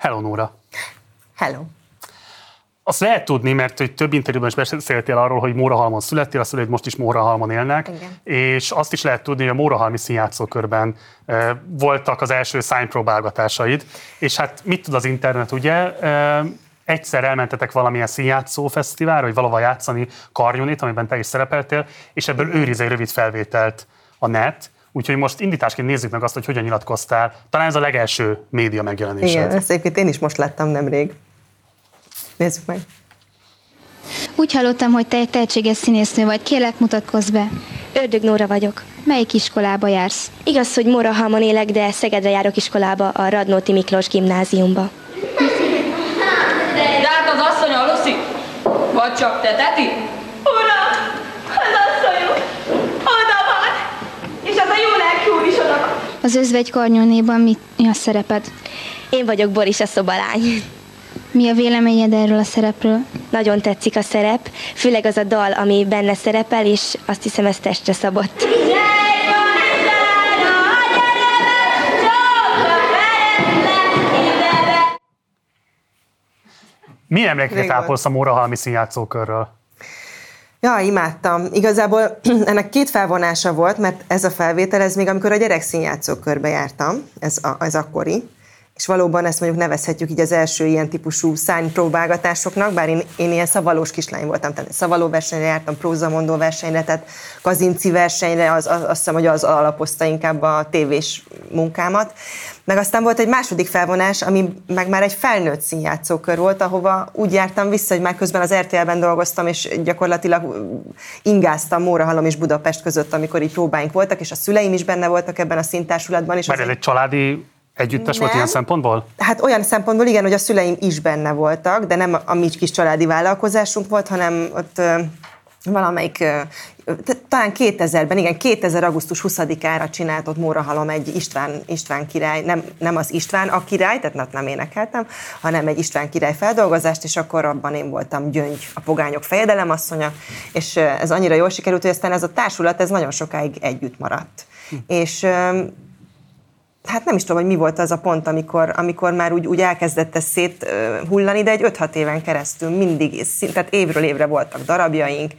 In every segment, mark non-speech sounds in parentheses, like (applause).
Hello, Nóra! Hello! Azt lehet tudni, mert hogy több interjúban is beszéltél arról, hogy Mórahalmon születtél, azt hogy most is Mórahalmon élnek, Igen. és azt is lehet tudni, hogy a Mórahalmi színjátszókörben e, voltak az első szánypróbálgatásaid, és hát mit tud az internet, ugye? E, egyszer elmentetek valamilyen színjátszó fesztiválra, vagy valahol játszani Karjonét, amiben te is szerepeltél, és ebből őriz egy rövid felvételt a net, Úgyhogy most indításként nézzük meg azt, hogy hogyan nyilatkoztál. Talán ez a legelső média megjelenésed. Igen, ezt egyébként én is most láttam nemrég. Nézzük meg. Úgy hallottam, hogy te egy tehetséges színésznő vagy. Kérlek, mutatkozz be. Ördög Nóra vagyok. Melyik iskolába jársz? Igaz, hogy Morahalmon élek, de Szegedre járok iskolába, a Radnóti Miklós gimnáziumba. De hát az asszony aluszik? Vagy csak te, Teti? Uram, az asszonyom, oda van, és az a jó lelkű úr is oda van. Az özvegy karnyónéban mi, mi a szereped? Én vagyok Boris a szobalány. Mi a véleményed erről a szerepről? Nagyon tetszik a szerep, főleg az a dal, ami benne szerepel, és azt hiszem ez testre szabott. Milyen emlékeket ápolsz a Mórahalmi színjátszókörről? Ja, imádtam. Igazából (clears throat) ennek két felvonása volt, mert ez a felvétel, ez még amikor a gyerekszínjátszók körbe jártam, ez, a, ez akkori, és valóban ezt mondjuk nevezhetjük így az első ilyen típusú szánypróbálgatásoknak, bár én, én ilyen szavalós kislány voltam, tehát szavaló versenyre jártam, prózamondó versenyre, tehát kazinci versenyre, az, az, azt hiszem, hogy az alapozta inkább a tévés munkámat. Meg aztán volt egy második felvonás, ami meg már egy felnőtt színjátszókör volt, ahova úgy jártam vissza, hogy már közben az RTL-ben dolgoztam, és gyakorlatilag ingáztam Mórahalom és Budapest között, amikor így próbáink voltak, és a szüleim is benne voltak ebben a színtársulatban. És Mert ez egy családi együttes volt Nem. ilyen szempontból? Hát olyan szempontból igen, hogy a szüleim is benne voltak, de nem a mi kis családi vállalkozásunk volt, hanem ott valamelyik, talán 2000-ben, igen, 2000. augusztus 20-ára csinált ott Mórahalom egy István, István király, nem, nem az István a király, tehát nem- énekeltem, hanem egy István király feldolgozást, és akkor abban én voltam Gyöngy, a pogányok fejedelemasszonya, és ez annyira jól sikerült, hogy aztán ez a társulat, ez nagyon sokáig együtt maradt. És ö, hát nem is tudom, hogy mi volt az a pont, amikor, amikor már úgy, úgy elkezdett ez szét hullani, de egy 5-6 éven keresztül mindig, tehát évről évre voltak darabjaink,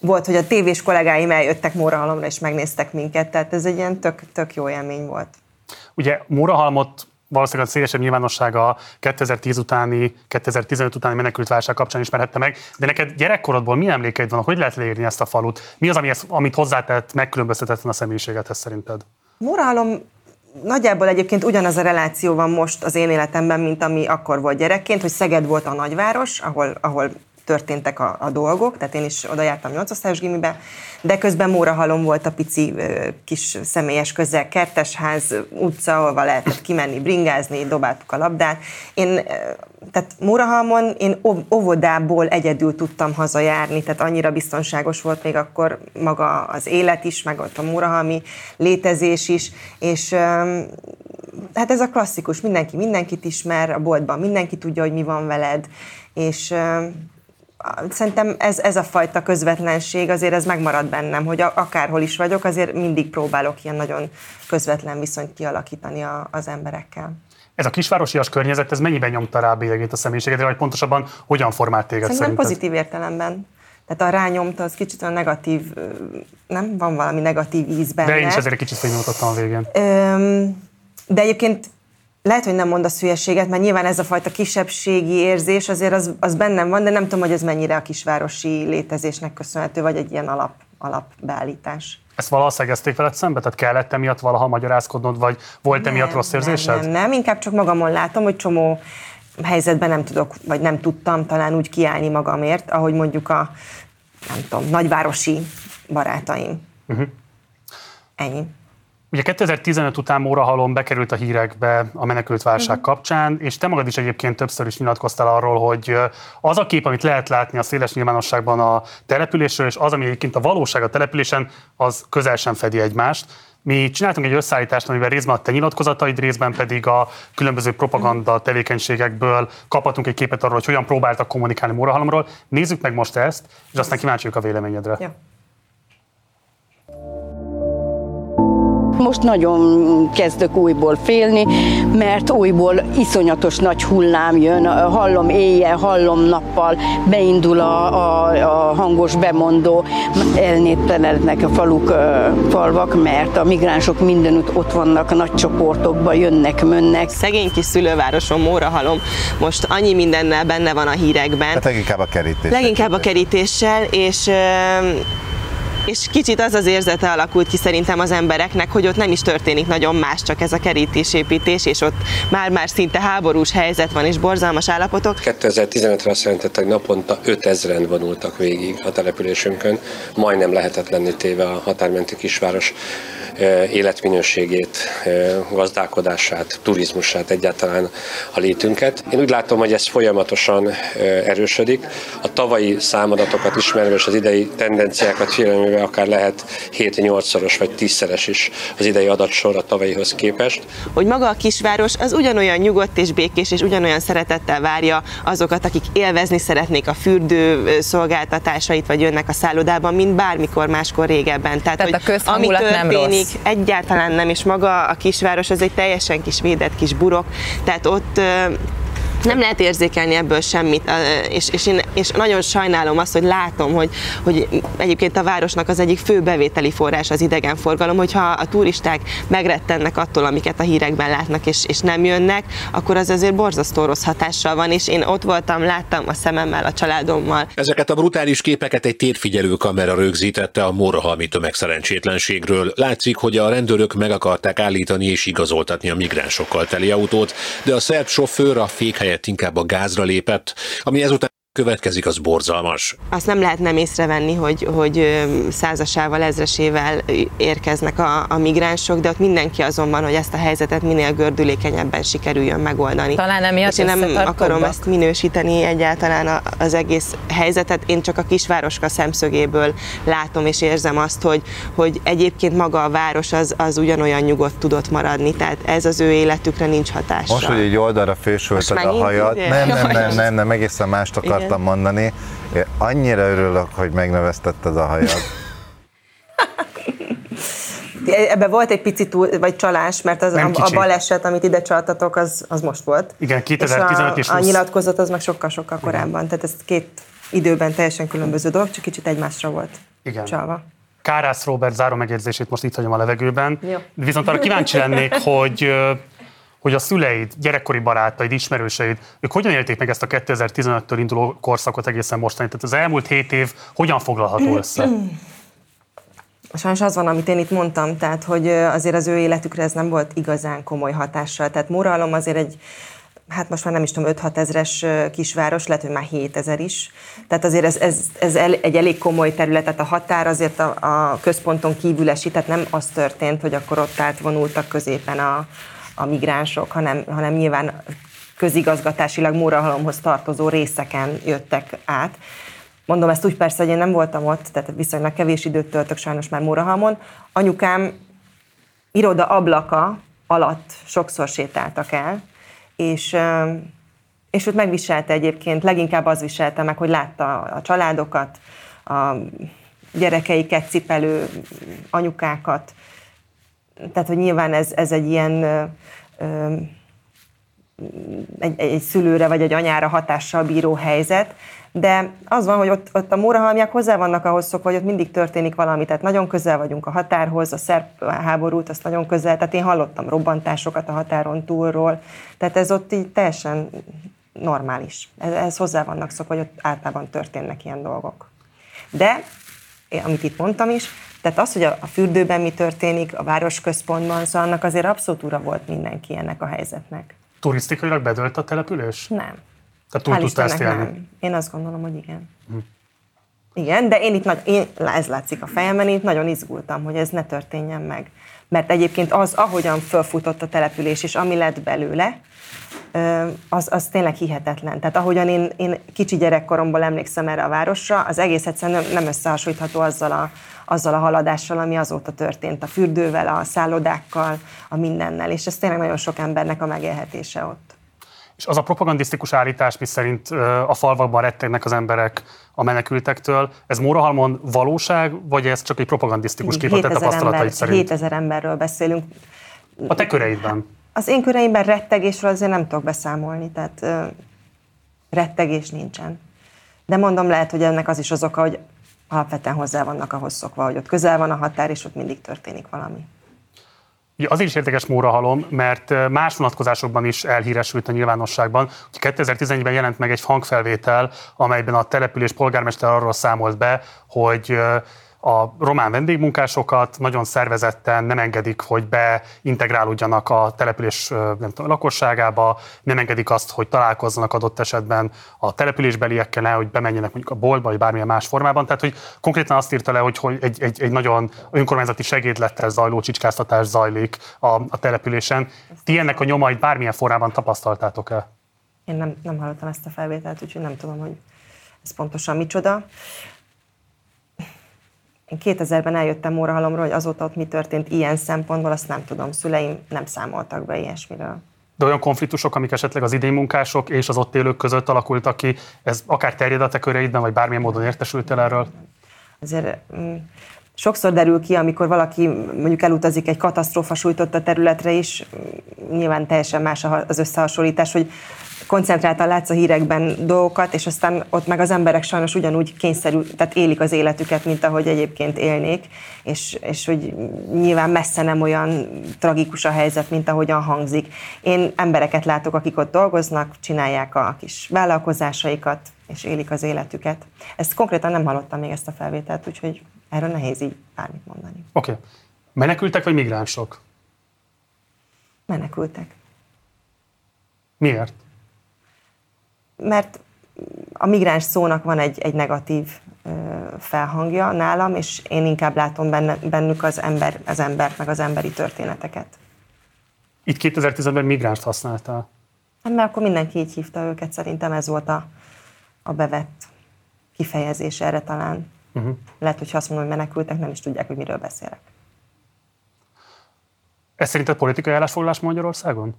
volt, hogy a tévés kollégáim eljöttek Mórahalomra és megnéztek minket, tehát ez egy ilyen tök, tök jó élmény volt. Ugye Mórahalmot valószínűleg a szélesebb nyilvánossága 2010 utáni, 2015 utáni menekült válság kapcsán ismerhette meg, de neked gyerekkorodból milyen emlékeid vannak, hogy lehet leírni ezt a falut? Mi az, ami ezt, amit hozzátett, megkülönböztetetlen a személyiségedhez szerinted? Mórahalom nagyjából egyébként ugyanaz a reláció van most az én életemben, mint ami akkor volt gyerekként, hogy Szeged volt a nagyváros, ahol, ahol történtek a, a dolgok, tehát én is oda jártam 8 osztályos gimibe, de közben Mórahalom volt a pici kis személyes közel, kertesház, utca, ahova lehetett kimenni, bringázni, dobáltuk a labdát. Én, tehát Mórahalmon én óvodából egyedül tudtam hazajárni, tehát annyira biztonságos volt még akkor maga az élet is, meg ott a Mórahalmi létezés is, és hát ez a klasszikus, mindenki mindenkit ismer, a boltban mindenki tudja, hogy mi van veled, és szerintem ez, ez a fajta közvetlenség, azért ez megmarad bennem, hogy a- akárhol is vagyok, azért mindig próbálok ilyen nagyon közvetlen viszonyt kialakítani a, az emberekkel. Ez a kisvárosias környezet, ez mennyiben nyomta rá a bélyegét a személyiségedre, vagy pontosabban hogyan formált téged Szerintem szerinted? pozitív értelemben. Tehát a rányomta, az kicsit olyan negatív, nem? Van valami negatív íz benne. De én is ezért kicsit fénymutattam a végén. Öm, de egyébként lehet, hogy nem mondasz hülyeséget, mert nyilván ez a fajta kisebbségi érzés azért az, az bennem van, de nem tudom, hogy ez mennyire a kisvárosi létezésnek köszönhető, vagy egy ilyen alap, alapbeállítás. Ezt valaha szegezték veled szembe? Tehát kellett emiatt valaha magyarázkodnod, vagy volt emiatt rossz érzésed? Nem, nem, nem, inkább csak magamon látom, hogy csomó helyzetben nem tudok, vagy nem tudtam talán úgy kiállni magamért, ahogy mondjuk a, nem tudom, nagyvárosi barátaim. Uh-huh. Ennyi. Ugye 2015 után Mórahalom bekerült a hírekbe a menekült válság kapcsán, és te magad is egyébként többször is nyilatkoztál arról, hogy az a kép, amit lehet látni a széles nyilvánosságban a településről, és az, ami egyébként a valóság a településen, az közel sem fedi egymást. Mi csináltunk egy összeállítást, amiben részben a te nyilatkozataid, részben pedig a különböző propaganda tevékenységekből kaphatunk egy képet arról, hogy hogyan próbáltak kommunikálni Mórahalomról. Nézzük meg most ezt, és aztán kíváncsiak a véleményedre. Ja. Most nagyon kezdök újból félni, mert újból iszonyatos nagy hullám jön, hallom éjjel, hallom nappal, beindul a, a, a hangos bemondó, elnéptelenednek a faluk, falvak, mert a migránsok mindenütt ott vannak, nagy csoportokban jönnek, mönnek. Szegény kis szülővárosom, Mórahalom, most annyi mindennel benne van a hírekben. Hát leginkább a kerítés. Leginkább a kerítéssel, és és kicsit az az érzete alakult ki szerintem az embereknek, hogy ott nem is történik nagyon más, csak ez a kerítésépítés, és ott már-már szinte háborús helyzet van, és borzalmas állapotok. 2015-re azt jelentette, hogy naponta 5000-en vonultak végig a településünkön, majdnem lehetetlenné téve a határmenti kisváros életminőségét, gazdálkodását, turizmusát, egyáltalán a létünket. Én úgy látom, hogy ez folyamatosan erősödik. A tavalyi számadatokat ismerve és az idei tendenciákat figyelembe akár lehet 7-8-szoros vagy 10-szeres is az idei adatsor a tavalyihoz képest. Hogy maga a kisváros az ugyanolyan nyugodt és békés, és ugyanolyan szeretettel várja azokat, akik élvezni szeretnék a fürdő szolgáltatásait, vagy jönnek a szállodában, mint bármikor máskor régebben. Tehát, Tehát hogy a ami történik, nem rossz még egyáltalán nem, és maga a kisváros az egy teljesen kis védett kis burok, tehát ott nem lehet érzékelni ebből semmit, és, és én és nagyon sajnálom azt, hogy látom, hogy, hogy egyébként a városnak az egyik fő bevételi forrás az idegenforgalom, hogyha a turisták megrettennek attól, amiket a hírekben látnak, és, és nem jönnek, akkor az azért borzasztó rossz hatással van, és én ott voltam, láttam a szememmel, a családommal. Ezeket a brutális képeket egy térfigyelő kamera rögzítette a Morahalmi tömegszerencsétlenségről. Látszik, hogy a rendőrök meg akarták állítani és igazoltatni a migránsokkal teli autót, de a szerb sofőr a fékhelyet helyett inkább a gázra lépett, ami ezután következik, az borzalmas. Azt nem lehet nem észrevenni, hogy, hogy százasával, ezresével érkeznek a, a migránsok, de ott mindenki azon van, hogy ezt a helyzetet minél gördülékenyebben sikerüljön megoldani. Talán emiatt És én nem akarom ezt minősíteni egyáltalán az egész helyzetet, én csak a kisvároska szemszögéből látom és érzem azt, hogy, hogy egyébként maga a város az, az ugyanolyan nyugodt tudott maradni, tehát ez az ő életükre nincs hatása. Most, hogy egy oldalra fősülted a hajad, nem, nem, nem, nem, nem, egészen mást akar akartam mondani. Én annyira örülök, hogy megnövesztetted a hajad. (laughs) Ebben volt egy pici túl, vagy csalás, mert az a, a baleset, amit ide csaltatok, az, az most volt. Igen, 2015 és, a, a nyilatkozat az meg sokkal-sokkal korábban. Tehát ez két időben teljesen különböző dolog, csak kicsit egymásra volt Igen. csalva. Kárász Robert záró megjegyzését most itt hagyom a levegőben. Jó. Viszont arra kíváncsi lennék, (laughs) hogy hogy a szüleid, gyerekkori barátaid, ismerőseid, ők hogyan élték meg ezt a 2015-től induló korszakot egészen mostanig? Tehát az elmúlt hét év hogyan foglalható össze? Sajnos az van, amit én itt mondtam, tehát hogy azért az ő életükre ez nem volt igazán komoly hatással. Tehát Moralom azért egy hát most már nem is tudom, 5-6 ezres kisváros, lehet, hogy már 7 ezer is. Tehát azért ez, ez, ez egy elég komoly terület, tehát a határ azért a, a központon kívül esik, tehát nem az történt, hogy akkor ott átvonultak középen a, a migránsok, hanem, hanem nyilván közigazgatásilag Mórahalomhoz tartozó részeken jöttek át. Mondom ezt úgy persze, hogy én nem voltam ott, tehát viszonylag kevés időt töltök sajnos már Mórahalmon. Anyukám iroda ablaka alatt sokszor sétáltak el, és, és ott megviselte egyébként, leginkább az viselte meg, hogy látta a családokat, a gyerekeiket cipelő anyukákat, tehát, hogy nyilván ez, ez egy ilyen egy, egy szülőre vagy egy anyára hatással bíró helyzet, de az van, hogy ott, ott a mórahalmiak hozzá vannak ahhoz szokva, hogy ott mindig történik valami, tehát nagyon közel vagyunk a határhoz, a szerb háborút, azt nagyon közel, tehát én hallottam robbantásokat a határon túlról, tehát ez ott így teljesen normális. Ez hozzá vannak szokva, hogy ott általában történnek ilyen dolgok. De, amit itt mondtam is, tehát az, hogy a, fürdőben mi történik, a városközpontban, szóval annak azért abszolút ura volt mindenki ennek a helyzetnek. Turisztikailag bedölt a település? Nem. Tehát túl tudta ezt élni? Nem. Én azt gondolom, hogy igen. Hm. Igen, de én itt nagy, én, ez látszik a fejemben, én itt nagyon izgultam, hogy ez ne történjen meg. Mert egyébként az, ahogyan fölfutott a település, és ami lett belőle, az, az tényleg hihetetlen. Tehát ahogyan én, én kicsi gyerekkoromból emlékszem erre a városra, az egész egyszerűen nem, nem összehasonlítható azzal a, azzal a haladással, ami azóta történt, a fürdővel, a szállodákkal, a mindennel, és ez tényleg nagyon sok embernek a megélhetése ott. És az a propagandisztikus állítás, mi szerint a falvakban rettegnek az emberek a menekültektől, ez Mórahalmon valóság, vagy ez csak egy propagandisztikus kép a te tapasztalatait ember, szerint? 7000 emberről beszélünk. A te köreidben? Az én köreimben rettegésről azért nem tudok beszámolni, tehát rettegés nincsen. De mondom, lehet, hogy ennek az is az oka, hogy alapvetően hozzá vannak ahhoz szokva, hogy ott közel van a határ, és ott mindig történik valami. Ugye azért is érdekes Mórahalom, mert más vonatkozásokban is elhíresült a nyilvánosságban. 2011-ben jelent meg egy hangfelvétel, amelyben a település polgármester arról számolt be, hogy a román vendégmunkásokat nagyon szervezetten nem engedik, hogy beintegrálódjanak a település nem tudom, lakosságába, nem engedik azt, hogy találkozzanak adott esetben a településbeliekkel, hogy bemenjenek mondjuk a boltba, vagy bármilyen más formában. Tehát, hogy konkrétan azt írta le, hogy, hogy egy, egy, egy nagyon önkormányzati segédlettel zajló csicskáztatás zajlik a, a településen. Ti ennek a nyomait bármilyen formában tapasztaltátok-e? Én nem, nem hallottam ezt a felvételt, úgyhogy nem tudom, hogy ez pontosan micsoda. Én 2000-ben eljöttem Mórahalomról, hogy azóta ott mi történt ilyen szempontból, azt nem tudom. Szüleim nem számoltak be ilyesmiről. De olyan konfliktusok, amik esetleg az idénymunkások és az ott élők között alakultak ki, ez akár terjed a te köreidben, vagy bármilyen módon értesültél erről? Azért mm, sokszor derül ki, amikor valaki mondjuk elutazik egy katasztrófa sújtotta területre is, mm, nyilván teljesen más az összehasonlítás, hogy koncentráltan látsz a hírekben dolgokat, és aztán ott meg az emberek sajnos ugyanúgy kényszerül, tehát élik az életüket, mint ahogy egyébként élnék, és, és hogy nyilván messze nem olyan tragikus a helyzet, mint ahogyan hangzik. Én embereket látok, akik ott dolgoznak, csinálják a kis vállalkozásaikat, és élik az életüket. Ezt konkrétan nem hallottam még ezt a felvételt, úgyhogy erről nehéz így bármit mondani. Oké. Okay. Menekültek vagy migránsok? Menekültek. Miért? Mert a migráns szónak van egy, egy negatív felhangja nálam, és én inkább látom benne, bennük az, ember, az embert, meg az emberi történeteket. Itt 2010-ben migránst használtál? Hát mert akkor mindenki így hívta őket, szerintem ez volt a, a bevett kifejezés erre talán. Uh-huh. Lehet, hogy azt mondom, hogy menekültek, nem is tudják, hogy miről beszélek. Ez szerinted politikai állásfoglalás Magyarországon?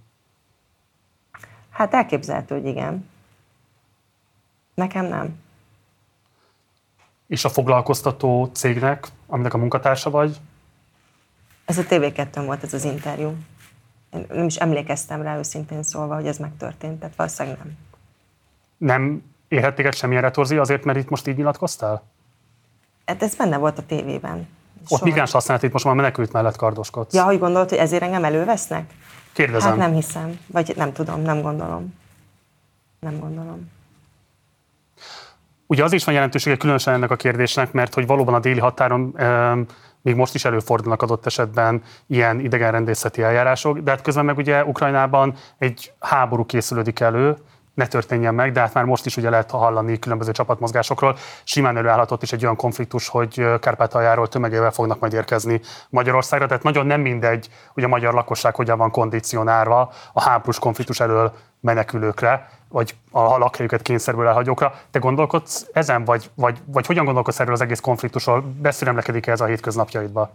Hát elképzelhető, hogy igen. Nekem nem. És a foglalkoztató cégnek, aminek a munkatársa vagy? Ez a TV2 volt ez az interjú. Én nem is emlékeztem rá őszintén szólva, hogy ez megtörtént, tehát valószínűleg nem. Nem érhet téged semmilyen retorzia azért, mert itt most így nyilatkoztál? Hát ez benne volt a tévében. Ott migráns használat, itt most már menekült mellett kardoskodsz. Ja, hogy gondolod, hogy ezért engem elővesznek? Kérdezem. Hát nem hiszem, vagy nem tudom, nem gondolom. Nem gondolom. Ugye az is van jelentősége különösen ennek a kérdésnek, mert hogy valóban a déli határon még most is előfordulnak adott esetben ilyen idegenrendészeti eljárások, de hát közben meg ugye Ukrajnában egy háború készülődik elő, ne történjen meg, de hát már most is ugye lehet hallani különböző csapatmozgásokról. Simán előállhatott is egy olyan konfliktus, hogy Kárpátaljáról tömegével fognak majd érkezni Magyarországra, tehát nagyon nem mindegy, hogy a magyar lakosság hogyan van kondicionálva a háborús konfliktus elől menekülőkre, vagy a lakhelyüket kényszerből elhagyókra. Te gondolkodsz ezen, vagy, vagy, vagy hogyan gondolkodsz erről az egész konfliktusról? Beszüremlekedik ez a hétköznapjaidba?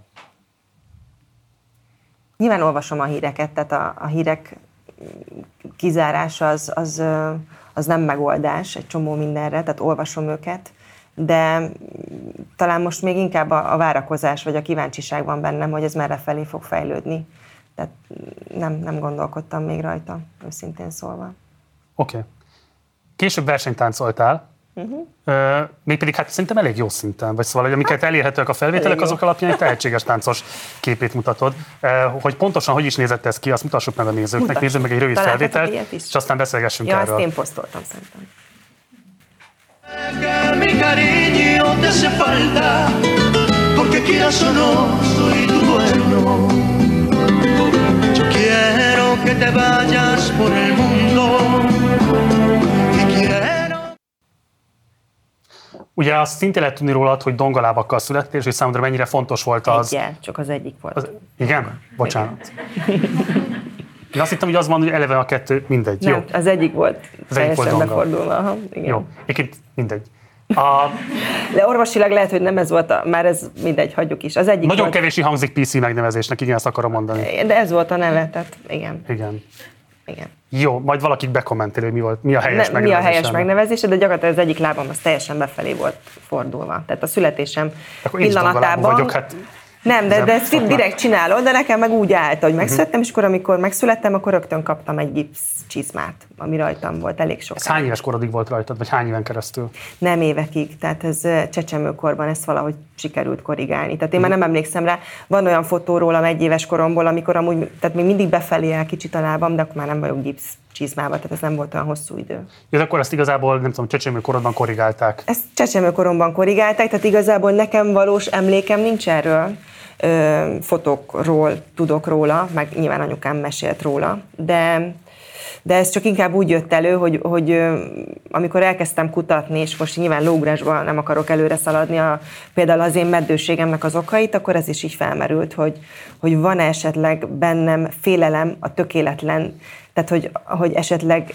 Nyilván olvasom a híreket, tehát a, a hírek kizárása az, az, az nem megoldás egy csomó mindenre, tehát olvasom őket, de talán most még inkább a, a várakozás vagy a kíváncsiság van bennem, hogy ez merre felé fog fejlődni. Tehát nem, nem gondolkodtam még rajta, őszintén szólva. Oké. Okay. Később versenytáncoltál, Uh-huh. Uh, mégpedig hát szerintem elég jó szinten, vagy szóval, hogy amiket hát, elérhetőek a felvételek, azok alapján egy tehetséges táncos képét mutatod. Uh, hogy pontosan hogy is nézett ez ki, azt mutassuk meg a nézőknek, nézzük meg egy rövid Találtak felvételt, és aztán beszélgessünk ja, erről. ezt én posztoltam szerintem. Quiero que te vayas por el mundo, Ugye azt szintén lehet tudni rólad, hogy dongalábakkal születtél, és hogy számodra mennyire fontos volt az... Egyel, csak az egyik volt. Az, igen? Bocsánat. Én azt hittem, hogy az van, hogy eleve a kettő, mindegy. Nem, jó. az egyik volt az egyik volt befordulva. Aha, igen. Jó, egyébként mindegy. A... De orvosilag lehet, hogy nem ez volt, a, már ez mindegy, hagyjuk is. Az egyik Nagyon volt... kevés hangzik PC megnevezésnek, igen, ezt akarom mondani. De ez volt a neve, tehát igen. Igen. Igen. Jó, majd valakik bekommenteli, hogy mi, volt, mi a helyes ne, Mi a helyes megnevezése, de gyakorlatilag az egyik lábam az teljesen befelé volt fordulva. Tehát a születésem Akkor pillanatában... vagyok, hát nem, de, de ezt direkt csinálod, de nekem meg úgy állt, hogy megszülettem, és akkor amikor megszülettem, akkor rögtön kaptam egy gipsz csizmát, ami rajtam volt elég sok. Ez hány éves korodig volt rajtad, vagy hány éven keresztül? Nem évekig, tehát ez csecsemőkorban ezt valahogy sikerült korrigálni. Tehát én már nem emlékszem rá, van olyan fotó rólam egy éves koromból, amikor amúgy, tehát még mindig befelé el kicsit a lábam, de akkor már nem vagyok gipsz csizmába, tehát ez nem volt olyan hosszú idő. Ja, akkor ezt igazából, nem tudom, csecsemőkorodban korrigálták? Ezt csecsemőkoromban korrigálták, tehát igazából nekem valós emlékem nincs erről fotókról tudok róla, meg nyilván anyukám mesélt róla, de de ez csak inkább úgy jött elő, hogy, hogy amikor elkezdtem kutatni, és most nyilván lógrásban nem akarok előre szaladni, a, például az én meddőségemnek az okait, akkor ez is így felmerült, hogy, hogy van -e esetleg bennem félelem a tökéletlen, tehát hogy, hogy esetleg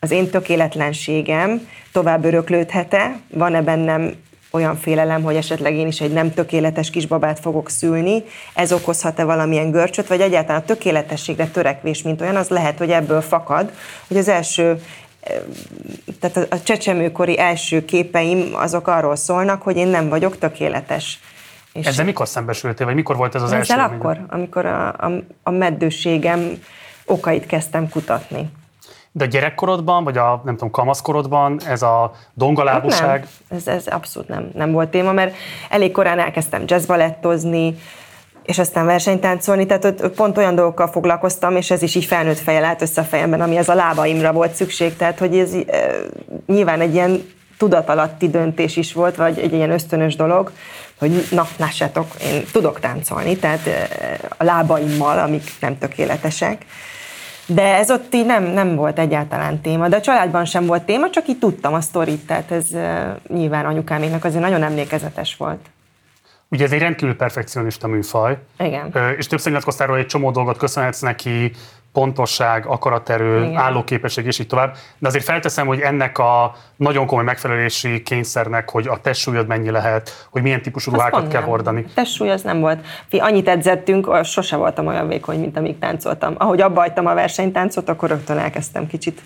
az én tökéletlenségem tovább öröklődhet-e, van-e bennem olyan félelem, hogy esetleg én is egy nem tökéletes kisbabát fogok szülni, ez okozhat-e valamilyen görcsöt, vagy egyáltalán a tökéletességre törekvés, mint olyan, az lehet, hogy ebből fakad, hogy az első eh, tehát a csecsemőkori első képeim azok arról szólnak, hogy én nem vagyok tökéletes. És Ezzel mikor szembesültél, vagy mikor volt ez az ezzel első? Ezzel akkor, amikor a, a, a meddőségem okait kezdtem kutatni. De a gyerekkorodban, vagy a nem tudom, kamaszkorodban ez a dongalábúság? Hát nem. Ez, ez abszolút nem, nem volt téma, mert elég korán elkezdtem jazzbalettozni, és aztán versenytáncolni, tehát ott pont olyan dolgokkal foglalkoztam, és ez is így felnőtt fejjel állt össze a fejemben, ami ez a lábaimra volt szükség, tehát hogy ez e, nyilván egy ilyen tudatalatti döntés is volt, vagy egy ilyen ösztönös dolog, hogy na, lássátok, én tudok táncolni, tehát e, a lábaimmal, amik nem tökéletesek, de ez ott így nem, nem volt egyáltalán téma, de a családban sem volt téma, csak így tudtam a sztorit, tehát ez nyilván anyukáméknak azért nagyon emlékezetes volt. Ugye ez egy rendkívül perfekcionista műfaj. Igen. És többször nyilatkoztál róla, egy csomó dolgot köszönhetsz neki, pontosság, akaraterő, Igen. állóképesség és így tovább. De azért felteszem, hogy ennek a nagyon komoly megfelelési kényszernek, hogy a testsúlyod mennyi lehet, hogy milyen típusú ruhákat kell hordani. A testsúly az nem volt. Fi, annyit edzettünk, sose voltam olyan vékony, mint amíg táncoltam. Ahogy abba hagytam a versenytáncot, akkor rögtön elkezdtem kicsit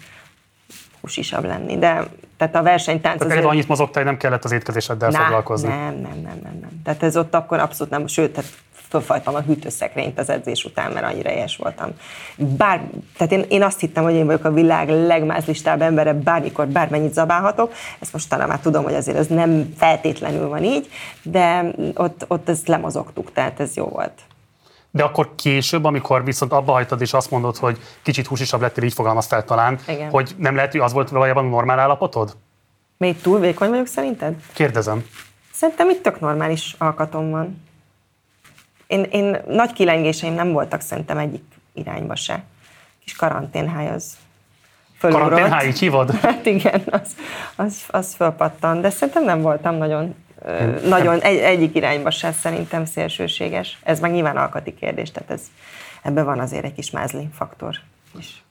húsisabb lenni, de tehát a versenytánc... Tehát azért... annyit mozogtál, nem kellett az étkezéseddel nem, foglalkozni. Nem, nem, nem, nem, nem. Tehát ez ott akkor abszolút nem, sőt, tehát fölfajtam a hűtőszekrényt az edzés után, mert annyira éhes voltam. Bár, tehát én, én azt hittem, hogy én vagyok a világ legmázlistább embere, bármikor, bármennyit zabálhatok. Ezt most talán már tudom, hogy azért ez nem feltétlenül van így, de ott, ott ezt lemozogtuk, tehát ez jó volt. De akkor később, amikor viszont abba hagytad, és azt mondod, hogy kicsit húsisabb lettél, így fogalmaztál talán, Igen. hogy nem lehet, hogy az volt valójában a normál állapotod? Még túl vékony vagyok szerinted? Kérdezem. Szerintem itt tök normális alkatom van. Én, én nagy kilengéseim nem voltak szerintem egyik irányba se. Kis karanténháj az fölúrott. Karanténháj, így hívod? (laughs) Hát igen, az, az, az fölpattan, de szerintem nem voltam nagyon nagyon egy, egyik irányba se szerintem szélsőséges. Ez meg nyilván alkati kérdés, tehát ez, ebben van azért egy kis mázli faktor is.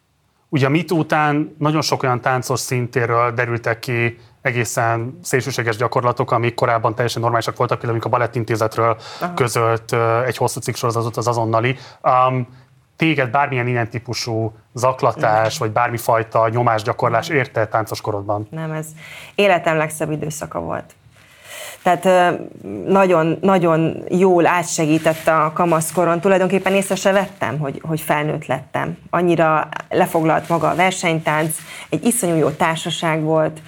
Ugye a MIT után nagyon sok olyan táncos szintéről derültek ki egészen szélsőséges gyakorlatok, amik korábban teljesen normálisak voltak, például amikor a Balettintézetről Aha. közölt egy hosszú cikk sorozatot az azonnali. Um, téged bármilyen ilyen típusú zaklatás, nem. vagy bármifajta nyomásgyakorlás érte táncos korodban? Nem, ez életem legszebb időszaka volt. Tehát nagyon, nagyon jól átsegített a kamaszkoron. Tulajdonképpen észre se vettem, hogy, hogy felnőtt lettem. Annyira lefoglalt maga a versenytánc, egy iszonyú jó társaság volt,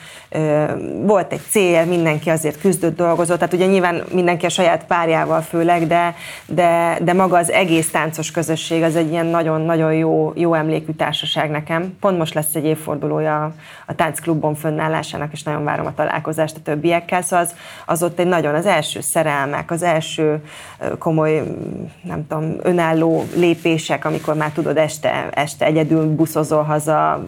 volt egy cél, mindenki azért küzdött, dolgozott, tehát ugye nyilván mindenki a saját párjával főleg, de, de, de maga az egész táncos közösség az egy ilyen nagyon-nagyon jó, jó emlékű társaság nekem. Pont most lesz egy évfordulója a táncklubon fönnállásának, és nagyon várom a találkozást a többiekkel, szóval az, az ott egy nagyon az első szerelmek, az első komoly, nem tudom, önálló lépések, amikor már tudod este, este egyedül buszozol haza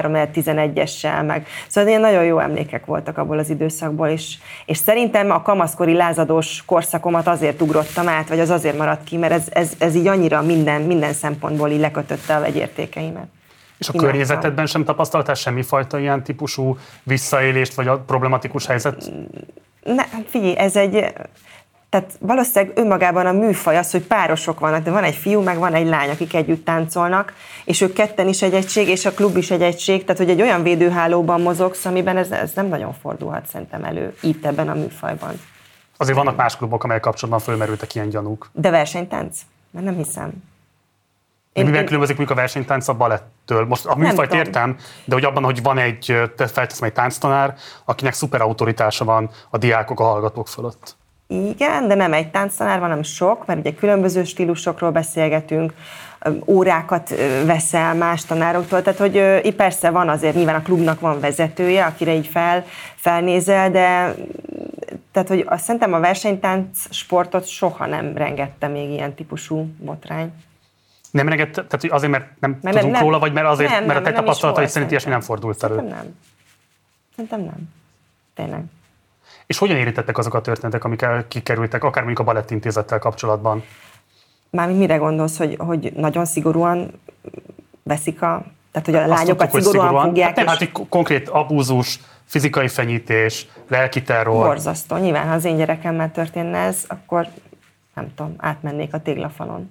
3-11-essel, meg szóval ilyen nagyon jó emlékek voltak abból az időszakból, és, és szerintem a kamaszkori lázadós korszakomat azért ugrottam át, vagy az azért maradt ki, mert ez, ez, ez így annyira minden, minden szempontból így lekötötte a vegyértékeimet. És a környezetedben sem tapasztaltál semmifajta ilyen típusú visszaélést, vagy a problematikus helyzet? Ne, figyelj, ez egy tehát valószínűleg önmagában a műfaj az, hogy párosok vannak, de van egy fiú, meg van egy lány, akik együtt táncolnak, és ők ketten is egy egység, és a klub is egy egység, tehát hogy egy olyan védőhálóban mozogsz, amiben ez, ez nem nagyon fordulhat szerintem elő itt ebben a műfajban. Azért vannak más klubok, amelyek kapcsolatban fölmerültek ilyen gyanúk. De versenytánc? Mert nem hiszem. Én, mivel én... különbözik mondjuk a versenytánc a balettől? Most a műfajt értem, de hogy abban, hogy van egy, felteszem egy tánctanár, akinek szuper autoritása van a diákok, a hallgatók fölött. Igen, de nem egy tánctanár, hanem sok, mert ugye különböző stílusokról beszélgetünk, órákat veszel más tanároktól, tehát hogy persze van azért, nyilván a klubnak van vezetője, akire így fel, felnézel, de tehát, hogy azt szerintem a versenytánc sportot soha nem rengette még ilyen típusú botrány. Nem rengett, tehát azért, mert nem mert tudunk nem, róla, vagy mert azért, nem, mert nem, a te tapasztalatai szerint ilyesmi nem fordult elő? Szerintem nem. Szerintem nem. Tényleg. És hogyan érintettek azok a történetek, amik kikerültek, akár mondjuk a balettintézettel kapcsolatban? Mármint mire gondolsz, hogy, hogy nagyon szigorúan veszik a... Tehát, hogy a Azt lányokat tudtuk, szigorúan, szigorúan fogják? Hát nem, és... hát egy konkrét abúzus, fizikai fenyítés, lelki terror. Borzasztó. Nyilván, ha az én gyerekemmel történne ez, akkor nem tudom, átmennék a téglafalon.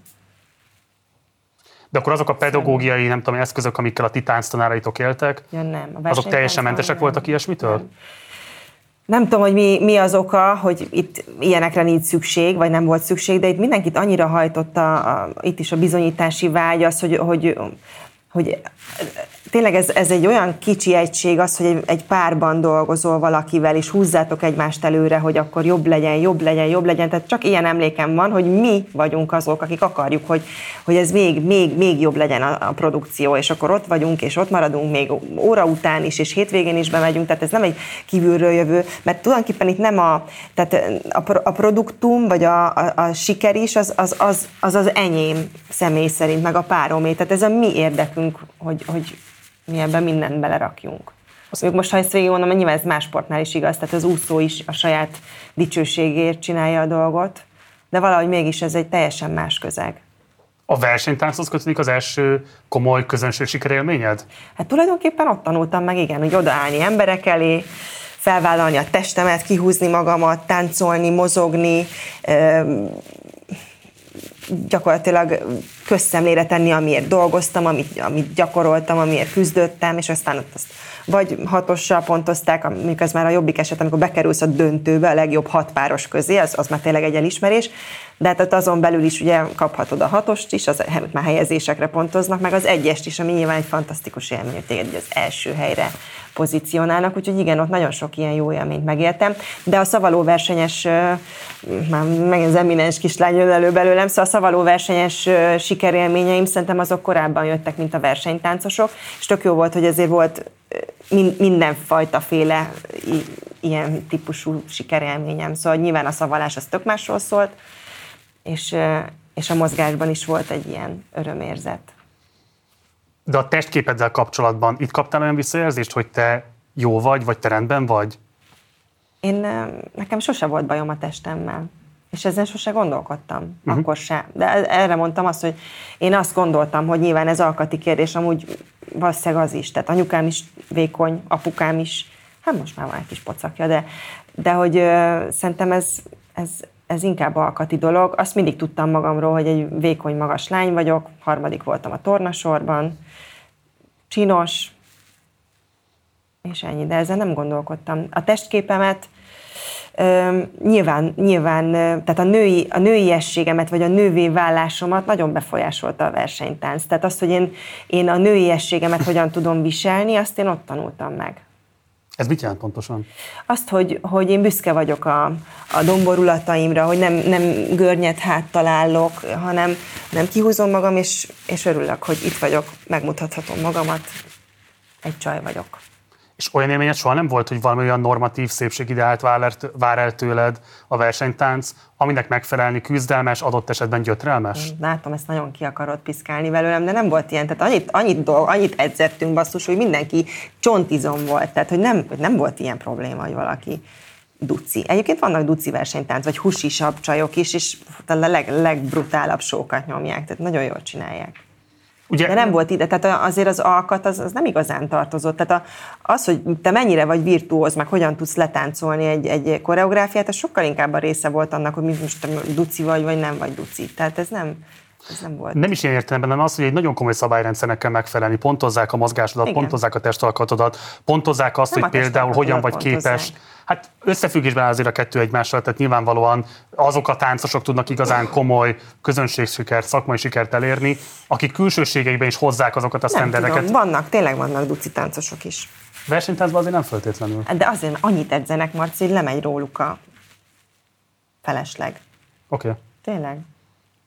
De akkor azok a pedagógiai, nem tudom, eszközök, amikkel a ti tánctanáraitok éltek, ja, nem. A azok teljesen mentesek nem. voltak ilyesmitől? Nem. Nem tudom, hogy mi, mi az oka, hogy itt ilyenekre nincs szükség, vagy nem volt szükség, de itt mindenkit annyira hajtotta a, itt is a bizonyítási vágy az, hogy, hogy, hogy tényleg ez, ez egy olyan kicsi egység az, hogy egy, egy párban dolgozol valakivel, és húzzátok egymást előre, hogy akkor jobb legyen, jobb legyen, jobb legyen. Tehát csak ilyen emlékem van, hogy mi vagyunk azok, akik akarjuk, hogy, hogy ez még, még, még jobb legyen a, a produkció, és akkor ott vagyunk, és ott maradunk még óra után is, és hétvégén is bemegyünk, tehát ez nem egy kívülről jövő, mert tulajdonképpen itt nem a, tehát a, a produktum, vagy a, a, a siker is, az az, az, az az enyém személy szerint, meg a páromé, tehát ez a mi érdekünk, hogy, hogy mi ebben mindent belerakjunk. Ők most, ha ezt végig mondom, nyilván ez más sportnál is igaz, tehát az úszó is a saját dicsőségért csinálja a dolgot, de valahogy mégis ez egy teljesen más közeg. A versenytánchoz kötődik az első komoly közönség sikerélményed? Hát tulajdonképpen ott tanultam meg, igen, hogy odaállni emberek elé, felvállalni a testemet, kihúzni magamat, táncolni, mozogni, gyakorlatilag közszemlére tenni, amiért dolgoztam, amit, amit gyakoroltam, amiért küzdöttem, és aztán ott azt vagy hatossal pontozták, amikor ez már a jobbik eset, amikor bekerülsz a döntőbe, a legjobb hat páros közé, az, az már tényleg egy elismerés, de hát azon belül is ugye kaphatod a hatost is, az már helyezésekre pontoznak, meg az egyest is, ami nyilván egy fantasztikus élmény, hogy téged az első helyre pozícionálnak, úgyhogy igen, ott nagyon sok ilyen jó élményt megéltem, de a szavaló versenyes, már meg az eminens kislány jön elő belőlem, szóval a szavaló versenyes sikerélményeim szerintem azok korábban jöttek, mint a versenytáncosok, és tök jó volt, hogy ezért volt mindenfajta féle ilyen típusú sikerélményem. Szóval nyilván a szavalás az tök másról szólt, és, és a mozgásban is volt egy ilyen örömérzet. De a testképeddel kapcsolatban itt kaptál olyan visszajelzést, hogy te jó vagy, vagy te rendben vagy? Én, nekem sose volt bajom a testemmel. És ezen sose gondolkodtam, uh-huh. akkor se. De erre mondtam azt, hogy én azt gondoltam, hogy nyilván ez alkati kérdés, amúgy valószínűleg az is. Tehát anyukám is vékony, apukám is, hát most már van egy kis pocakja, de, de hogy ö, szerintem ez, ez, ez inkább alkati dolog. Azt mindig tudtam magamról, hogy egy vékony, magas lány vagyok, harmadik voltam a tornasorban, csinos, és ennyi, de ezzel nem gondolkodtam. A testképemet nyilván, nyilván tehát a, női, a nőiességemet, vagy a nővé vállásomat nagyon befolyásolta a versenytánc. Tehát azt, hogy én, én a nőiességemet hogyan tudom viselni, azt én ott tanultam meg. Ez mit jelent pontosan? Azt, hogy, hogy én büszke vagyok a, a domborulataimra, hogy nem, nem görnyet háttal állok, hanem nem kihúzom magam, és, és örülök, hogy itt vagyok, megmutathatom magamat, egy csaj vagyok. És olyan élményed soha nem volt, hogy valami olyan normatív szépségideált vár, el tőled a versenytánc, aminek megfelelni küzdelmes, adott esetben gyötrelmes? Látom, ezt nagyon ki akarod piszkálni belőlem, de nem volt ilyen. Tehát annyit, annyit, dolg, annyit edzettünk basszus, hogy mindenki csontizom volt. Tehát, hogy nem, nem volt ilyen probléma, hogy valaki duci. Egyébként vannak duci versenytánc, vagy husisabb csajok is, és a leg, legbrutálabb sókat nyomják, tehát nagyon jól csinálják. Ugye, de nem volt ide, tehát azért az alkat az, az nem igazán tartozott. Tehát a, az, hogy te mennyire vagy virtuóz, meg hogyan tudsz letáncolni egy, egy koreográfiát, az sokkal inkább a része volt annak, hogy most duci vagy, vagy nem vagy duci. Tehát ez nem, ez nem volt. Nem is ilyen értelemben, hanem az, hogy egy nagyon komoly szabályrendszernek kell megfelelni. Pontozzák a mozgásodat, Igen. pontozzák a testalkatodat, pontozzák azt, nem hogy például hogyan vagy pontozzák. képes. Hát összefüggésben azért a kettő egymással, tehát nyilvánvalóan azok a táncosok tudnak igazán komoly közönségsikert, szakmai sikert elérni, akik külsőségeikben is hozzák azokat a sztenderdeket. Vannak, tényleg vannak duci táncosok is. Versenytáncban azért nem feltétlenül. De azért annyit edzenek, Marci, hogy lemegy róluk a felesleg. Oké. Okay. Tényleg.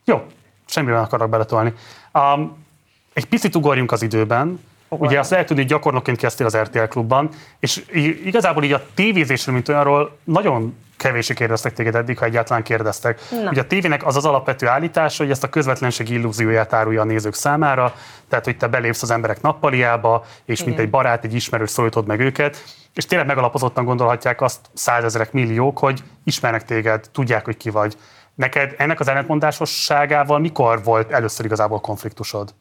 Jó, semmiben akarok beletolni. Um, egy picit ugorjunk az időben. Ugorjunk. Ugye azt lehet tudni, hogy gyakornokként kezdtél az RTL klubban, és igazából így a tévézésről, mint olyanról nagyon kevésé kérdeztek téged eddig, ha egyáltalán kérdeztek. Na. Ugye a tévének az az alapvető állítása, hogy ezt a közvetlenség illúzióját árulja a nézők számára, tehát hogy te belépsz az emberek nappaliába, és Igen. mint egy barát, egy ismerős szólítod meg őket, és tényleg megalapozottan gondolhatják azt százezerek, milliók, hogy ismernek téged, tudják, hogy ki vagy. Neked ennek az ellentmondásosságával mikor volt először igazából konfliktusod?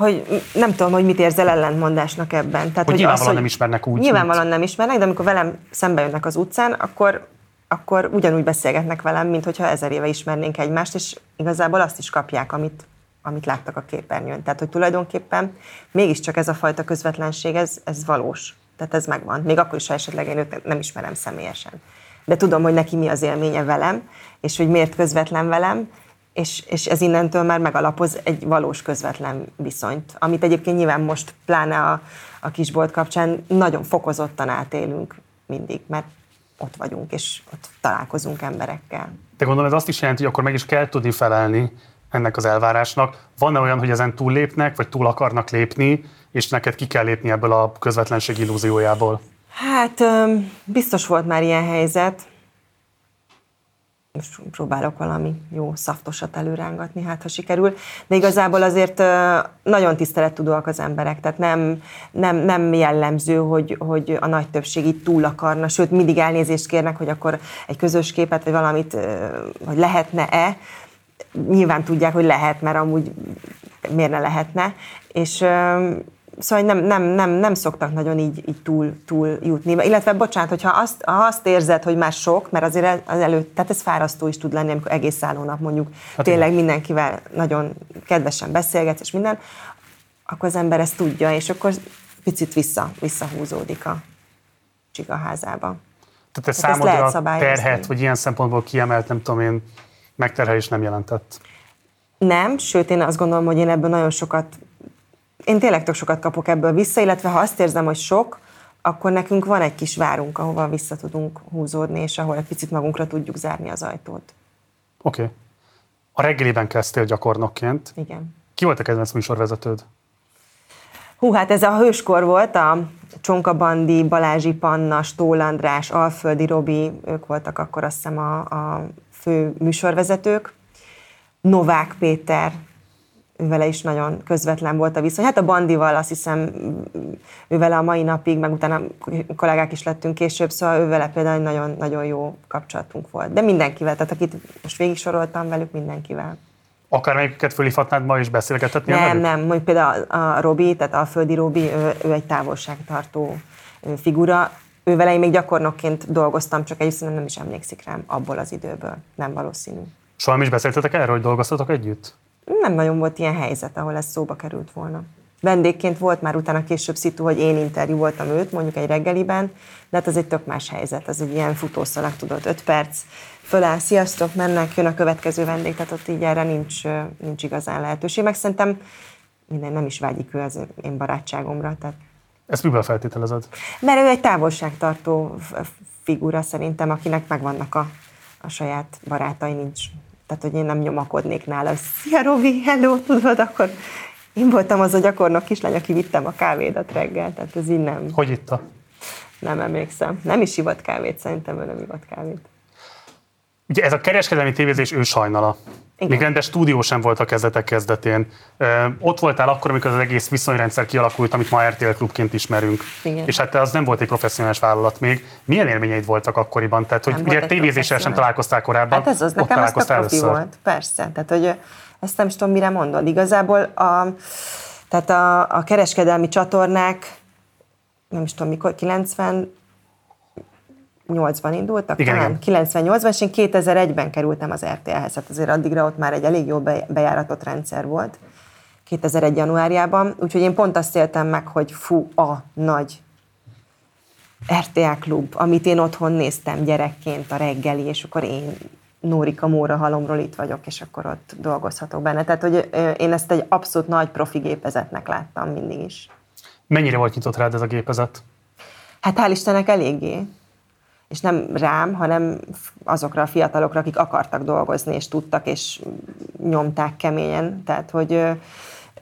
hogy nem tudom, hogy mit érzel ellentmondásnak ebben. Tehát, hogy, hogy nyilvánvalóan az, hogy nem ismernek úgy. Nyilvánvalóan mint... nem ismernek, de amikor velem szembe jönnek az utcán, akkor, akkor ugyanúgy beszélgetnek velem, mint hogyha ezer éve ismernénk egymást, és igazából azt is kapják, amit, amit láttak a képernyőn. Tehát, hogy tulajdonképpen mégiscsak ez a fajta közvetlenség, ez, ez valós. Tehát ez megvan. Még akkor is, ha esetleg én őt nem ismerem személyesen de tudom, hogy neki mi az élménye velem, és hogy miért közvetlen velem, és, és ez innentől már megalapoz egy valós közvetlen viszonyt, amit egyébként nyilván most pláne a, a kisbolt kapcsán nagyon fokozottan átélünk mindig, mert ott vagyunk, és ott találkozunk emberekkel. De gondolom ez azt is jelenti, hogy akkor meg is kell tudni felelni ennek az elvárásnak. Van-e olyan, hogy ezen túllépnek, vagy túl akarnak lépni, és neked ki kell lépni ebből a közvetlenség illúziójából? Hát biztos volt már ilyen helyzet. Most próbálok valami jó szaftosat előrángatni, hát ha sikerül. De igazából azért nagyon tisztelettudóak az emberek, tehát nem, nem, nem jellemző, hogy, hogy a nagy többség itt túl akarna, sőt mindig elnézést kérnek, hogy akkor egy közös képet, vagy valamit, hogy lehetne-e. Nyilván tudják, hogy lehet, mert amúgy miért ne lehetne. És szóval nem, nem, nem, nem szoktak nagyon így, így túl, túl jutni. Illetve, bocsánat, hogyha azt, ha azt érzed, hogy már sok, mert azért az előtt, tehát ez fárasztó is tud lenni, amikor egész nap mondjuk hát tényleg igen. mindenkivel nagyon kedvesen beszélget, és minden, akkor az ember ezt tudja, és akkor picit vissza, visszahúzódik a csigaházába. Tehát ez hát számodra terhet, vagy ilyen szempontból kiemelt, nem tudom én, megterhelés nem jelentett? Nem, sőt én azt gondolom, hogy én ebből nagyon sokat én tényleg tök sokat kapok ebből vissza, illetve ha azt érzem, hogy sok, akkor nekünk van egy kis várunk, ahova vissza tudunk húzódni, és ahol egy picit magunkra tudjuk zárni az ajtót. Oké. Okay. A reggeliben kezdtél gyakornokként. Igen. Ki volt a kedvenc műsorvezetőd? Hú, hát ez a hőskor volt, a Csonka Bandi, Balázsi Panna, Stól András, Alföldi Robi, ők voltak akkor azt hiszem a, a fő műsorvezetők. Novák Péter, vele is nagyon közvetlen volt a viszony. Hát a Bandival azt hiszem, vele a mai napig, meg utána kollégák is lettünk később, szóval vele például nagyon, nagyon jó kapcsolatunk volt. De mindenkivel, tehát akit most végig soroltam velük, mindenkivel. Akár melyiket fölhívhatnád ma is beszélgethetni? Nem, velük? nem, mondjuk például a Robi, tehát a Földi Robi, ő, ő egy távolságtartó figura. Ő vele én még gyakornokként dolgoztam, csak egy nem is emlékszik rám abból az időből. Nem valószínű. Soha nem is beszéltetek erről, hogy dolgoztatok együtt? Nem nagyon volt ilyen helyzet, ahol ez szóba került volna. Vendégként volt már utána később szitu, hogy én interjú voltam őt, mondjuk egy reggeliben, de hát ez egy tök más helyzet, ez egy ilyen futószalag, tudod, öt perc, föláll, sziasztok, mennek, jön a következő vendég, tehát ott így erre nincs, nincs igazán lehetőség, meg szerintem minden nem is vágyik ő az én barátságomra. Tehát... Ezt miből feltételezed? Mert ő egy távolságtartó figura szerintem, akinek megvannak a, a saját barátai, nincs tehát hogy én nem nyomakodnék nála, szia Robi, hello, tudod, akkor én voltam az a gyakornok kislány, aki vittem a kávédat reggel, tehát ez így nem. Hogy itta? Nem emlékszem. Nem is ivott kávét, szerintem ő nem ivott kávét. Ugye ez a kereskedelmi tévézés ősajnala. Igen. Még rendes stúdió sem volt a kezdetek kezdetén. Ö, ott voltál akkor, amikor az egész viszonyrendszer kialakult, amit ma RTL klubként ismerünk. Igen. És hát az nem volt egy professzionális vállalat még. Milyen élményeid voltak akkoriban? Tehát, hogy nem ugye tévézéssel sem találkoztál korábban. Hát ez az, nekem ez a profi volt, persze. Tehát, hogy ezt nem is tudom, mire mondod. Igazából a, tehát a, a kereskedelmi csatornák, nem is tudom mikor, 90 98-ban indultak, igen, talán? Igen. 98-ban, és én 2001-ben kerültem az RTL-hez, hát azért addigra ott már egy elég jó bejáratott rendszer volt, 2001. januárjában, úgyhogy én pont azt éltem meg, hogy fú, a nagy RTL klub, amit én otthon néztem gyerekként a reggeli, és akkor én Nórika Móra halomról itt vagyok, és akkor ott dolgozhatok benne. Tehát, hogy én ezt egy abszolút nagy profi gépezetnek láttam mindig is. Mennyire volt nyitott rád ez a gépezet? Hát hál' Istennek eléggé és nem rám, hanem azokra a fiatalokra, akik akartak dolgozni, és tudtak, és nyomták keményen. Tehát, hogy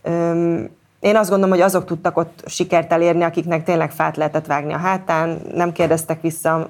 ö, én azt gondolom, hogy azok tudtak ott sikert elérni, akiknek tényleg fát lehetett vágni a hátán, nem kérdeztek vissza,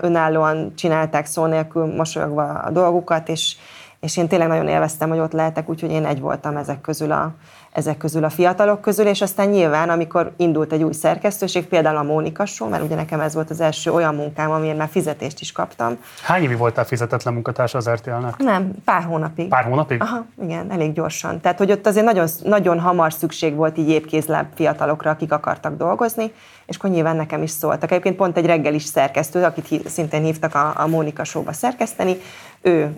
önállóan csinálták szó nélkül, mosolyogva a dolgukat, és, és én tényleg nagyon élveztem, hogy ott lehetek, úgyhogy én egy voltam ezek közül a, ezek közül a fiatalok közül, és aztán nyilván, amikor indult egy új szerkesztőség, például a Mónika Show, mert ugye nekem ez volt az első olyan munkám, amiért már fizetést is kaptam. Hány évi voltál fizetetlen munkatársa az RTL-nek? Nem, pár hónapig. Pár hónapig? Aha, igen, elég gyorsan. Tehát, hogy ott azért nagyon, nagyon hamar szükség volt így épkézláb fiatalokra, akik akartak dolgozni, és akkor nyilván nekem is szóltak. Egyébként pont egy reggelis szerkesztő, akit szintén hívtak a, a Mónika Show-ba szerkeszteni, ő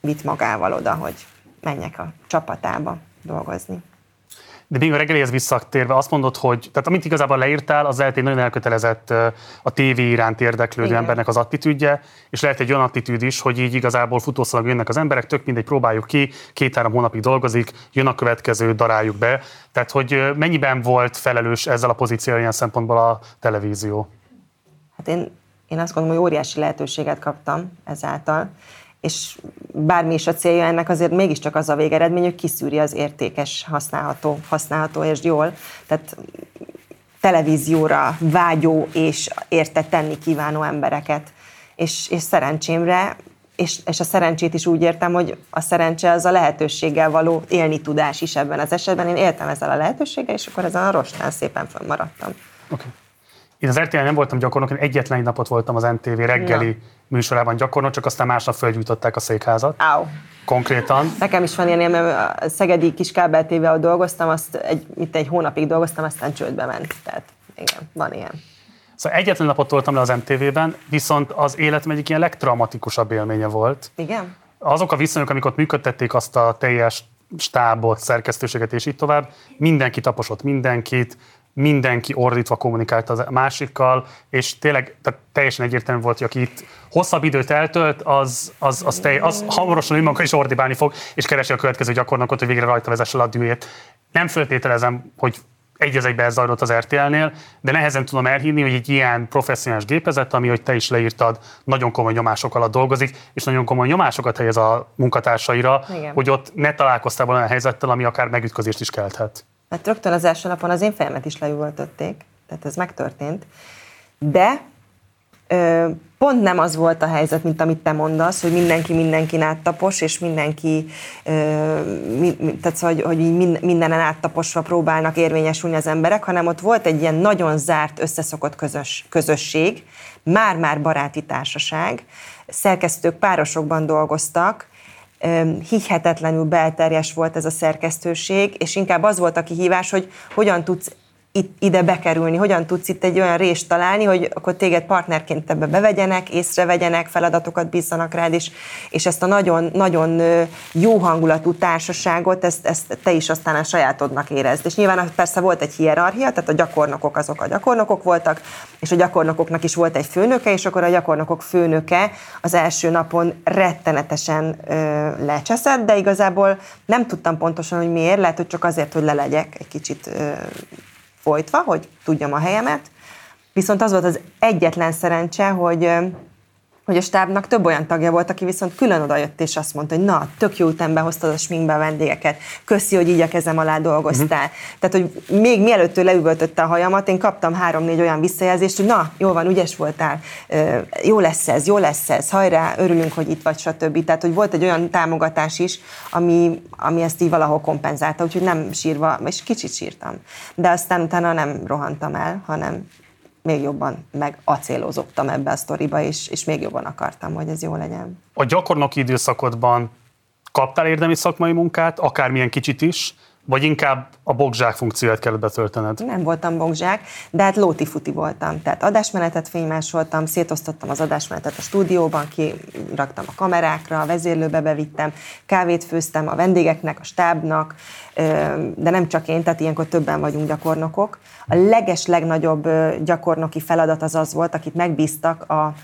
vitt magával oda, hogy menjek a csapatába dolgozni. De még a reggelihez visszatérve azt mondod, hogy tehát amit igazából leírtál, az lehet egy nagyon elkötelezett a tévé iránt érdeklődő Igen. embernek az attitűdje, és lehet egy olyan attitűd is, hogy így igazából futószalag jönnek az emberek, tök mindegy, próbáljuk ki, két-három hónapig dolgozik, jön a következő, daráljuk be. Tehát, hogy mennyiben volt felelős ezzel a pozícióval ilyen szempontból a televízió? Hát én, én azt gondolom, hogy óriási lehetőséget kaptam ezáltal és bármi is a célja ennek, azért mégiscsak az a végeredmény, hogy kiszűri az értékes, használható, használható és jól. Tehát televízióra vágyó és érte tenni kívánó embereket. És, és szerencsémre, és, és a szerencsét is úgy értem, hogy a szerencse az a lehetőséggel való élni tudás is ebben az esetben. Én éltem ezzel a lehetőséggel, és akkor ezen a rostán szépen fönnmaradtam. Okay. Én az RTL nem voltam gyakornok, én egyetlen egy napot voltam az MTV reggeli ja. műsorában gyakornok, csak aztán másnap fölgyújtották a székházat. Áu. Konkrétan. Nekem is van ilyen, mert a Szegedi kis kábel TV, ahol dolgoztam, azt egy, itt egy hónapig dolgoztam, aztán csődbe ment. Tehát igen, van ilyen. Szóval egyetlen napot voltam le az MTV-ben, viszont az életem egyik ilyen legtraumatikusabb élménye volt. Igen? Azok a viszonyok, amik ott működtették azt a teljes stábot, szerkesztőséget és így tovább, mindenki taposott mindenkit, mindenki ordítva kommunikált a másikkal, és tényleg tehát teljesen egyértelmű volt, hogy aki itt hosszabb időt eltölt, az, az, az, tej, az hamarosan önmaga is ordibálni fog, és keresi a következő gyakornokot, hogy végre rajta vezesse a dűjét. Nem föltételezem, hogy egy az egybe ez zajlott az RTL-nél, de nehezen tudom elhinni, hogy egy ilyen professzionális gépezet, ami, hogy te is leírtad, nagyon komoly nyomások alatt dolgozik, és nagyon komoly nyomásokat helyez a munkatársaira, Igen. hogy ott ne találkoztál volna a helyzettel, ami akár megütközést is kelthet mert rögtön az első napon az én fejemet is leüvöltötték, tehát ez megtörtént. De ö, pont nem az volt a helyzet, mint amit te mondasz, hogy mindenki mindenkin áttapos, és mindenki, ö, mi, tehát szóval, hogy, hogy mindenen áttaposva próbálnak érvényesülni az emberek, hanem ott volt egy ilyen nagyon zárt, összeszokott közös, közösség, már-már baráti társaság, szerkesztők párosokban dolgoztak, hihetetlenül belterjes volt ez a szerkesztőség, és inkább az volt a kihívás, hogy hogyan tudsz itt, ide bekerülni, hogyan tudsz itt egy olyan részt találni, hogy akkor téged partnerként ebbe bevegyenek, észrevegyenek, feladatokat bízzanak rád, és, és ezt a nagyon, nagyon jó hangulatú társaságot, ezt, ezt te is aztán a sajátodnak érezd. És nyilván persze volt egy hierarchia, tehát a gyakornokok azok a gyakornokok voltak, és a gyakornokoknak is volt egy főnöke, és akkor a gyakornokok főnöke az első napon rettenetesen ö, lecseszett, de igazából nem tudtam pontosan, hogy miért, lehet, hogy csak azért, hogy le legyek egy kicsit ö, folytva, hogy tudjam a helyemet. Viszont az volt az egyetlen szerencse, hogy hogy a stábnak több olyan tagja volt, aki viszont külön odajött és azt mondta, hogy na, tök jó ütembe hoztad a sminkbe a vendégeket, köszi, hogy így a kezem alá dolgoztál. Uh-huh. Tehát, hogy még mielőtt ő leüvöltötte a hajamat, én kaptam három-négy olyan visszajelzést, hogy na, jó van, ügyes voltál, jó lesz ez, jó lesz ez, hajrá, örülünk, hogy itt vagy, stb. Tehát, hogy volt egy olyan támogatás is, ami, ami ezt így valahol kompenzálta, úgyhogy nem sírva, és kicsit sírtam. De aztán utána nem rohantam el, hanem még jobban megacélozottam ebbe a sztoriba, és, és még jobban akartam, hogy ez jó legyen. A gyakornoki időszakodban kaptál érdemi szakmai munkát, akármilyen kicsit is, vagy inkább a bogzsák funkcióját kellett betöltened? Nem voltam bogzsák, de hát lóti-futi voltam. Tehát adásmenetet fénymásoltam, szétosztottam az adásmenetet a stúdióban, kiraktam a kamerákra, a vezérlőbe bevittem, kávét főztem a vendégeknek, a stábnak, de nem csak én, tehát ilyenkor többen vagyunk gyakornokok. A leges legnagyobb gyakornoki feladat az az volt, akit megbíztak a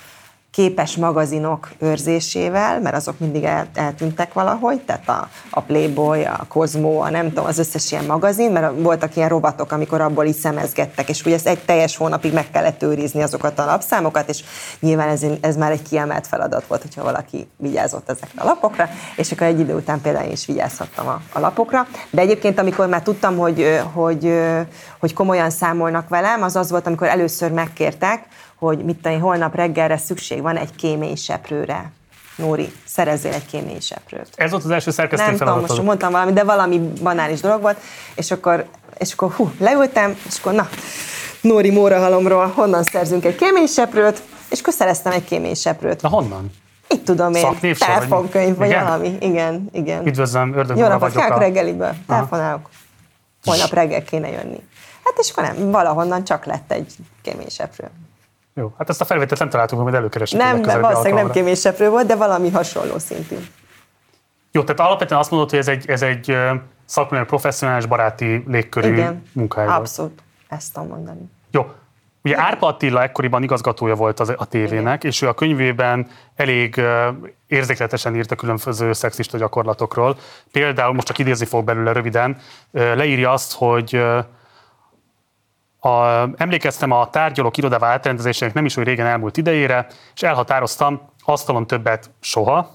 képes magazinok őrzésével, mert azok mindig el, eltűntek valahogy, tehát a, a Playboy, a Cosmo, a nem tudom, az összes ilyen magazin, mert voltak ilyen rovatok, amikor abból is szemezgettek, és ugye ezt egy teljes hónapig meg kellett őrizni azokat a lapszámokat, és nyilván ez, ez már egy kiemelt feladat volt, hogyha valaki vigyázott ezekre a lapokra, és akkor egy idő után például én is vigyázhattam a, a lapokra. De egyébként, amikor már tudtam, hogy, hogy, hogy komolyan számolnak velem, az az volt, amikor először megkértek, hogy mit tudom, holnap reggelre szükség van egy kéményseprőre. Nóri, szerezzél egy kéményseprőt. Ez volt az első szerkesztő Nem tudom, most mondtam valami, de valami banális dolog volt, és akkor, és akkor hú, leültem, és akkor na, Nóri Mórahalomról honnan szerzünk egy kéményseprőt, és akkor szereztem egy kéményseprőt. Na honnan? Itt tudom én, telefonkönyv, vagy igen? valami. Igen, igen. Üdvözlöm, ördög Jó napot, kák reggeliből. Telefonálok. Holnap reggel kéne jönni. Hát és akkor nem, valahonnan csak lett egy kéményseprő. Jó, hát ezt a felvételt nem találtuk, amit előkeresünk. Nem, nem valószínűleg nem kéményseprő volt, de valami hasonló szintű. Jó, tehát alapvetően azt mondod, hogy ez egy, ez egy szakmai, professzionális, baráti légkörű Igen, munkája. abszolút. Ezt tudom mondani. Jó. Ugye Árpa Attila ekkoriban igazgatója volt az, a tévének, Igen. és ő a könyvében elég érzékletesen írt a különböző szexista gyakorlatokról. Például, most csak idézni fog belőle röviden, leírja azt, hogy a, emlékeztem a tárgyalók irodává átrendezésének nem is olyan régen elmúlt idejére, és elhatároztam, asztalon többet soha,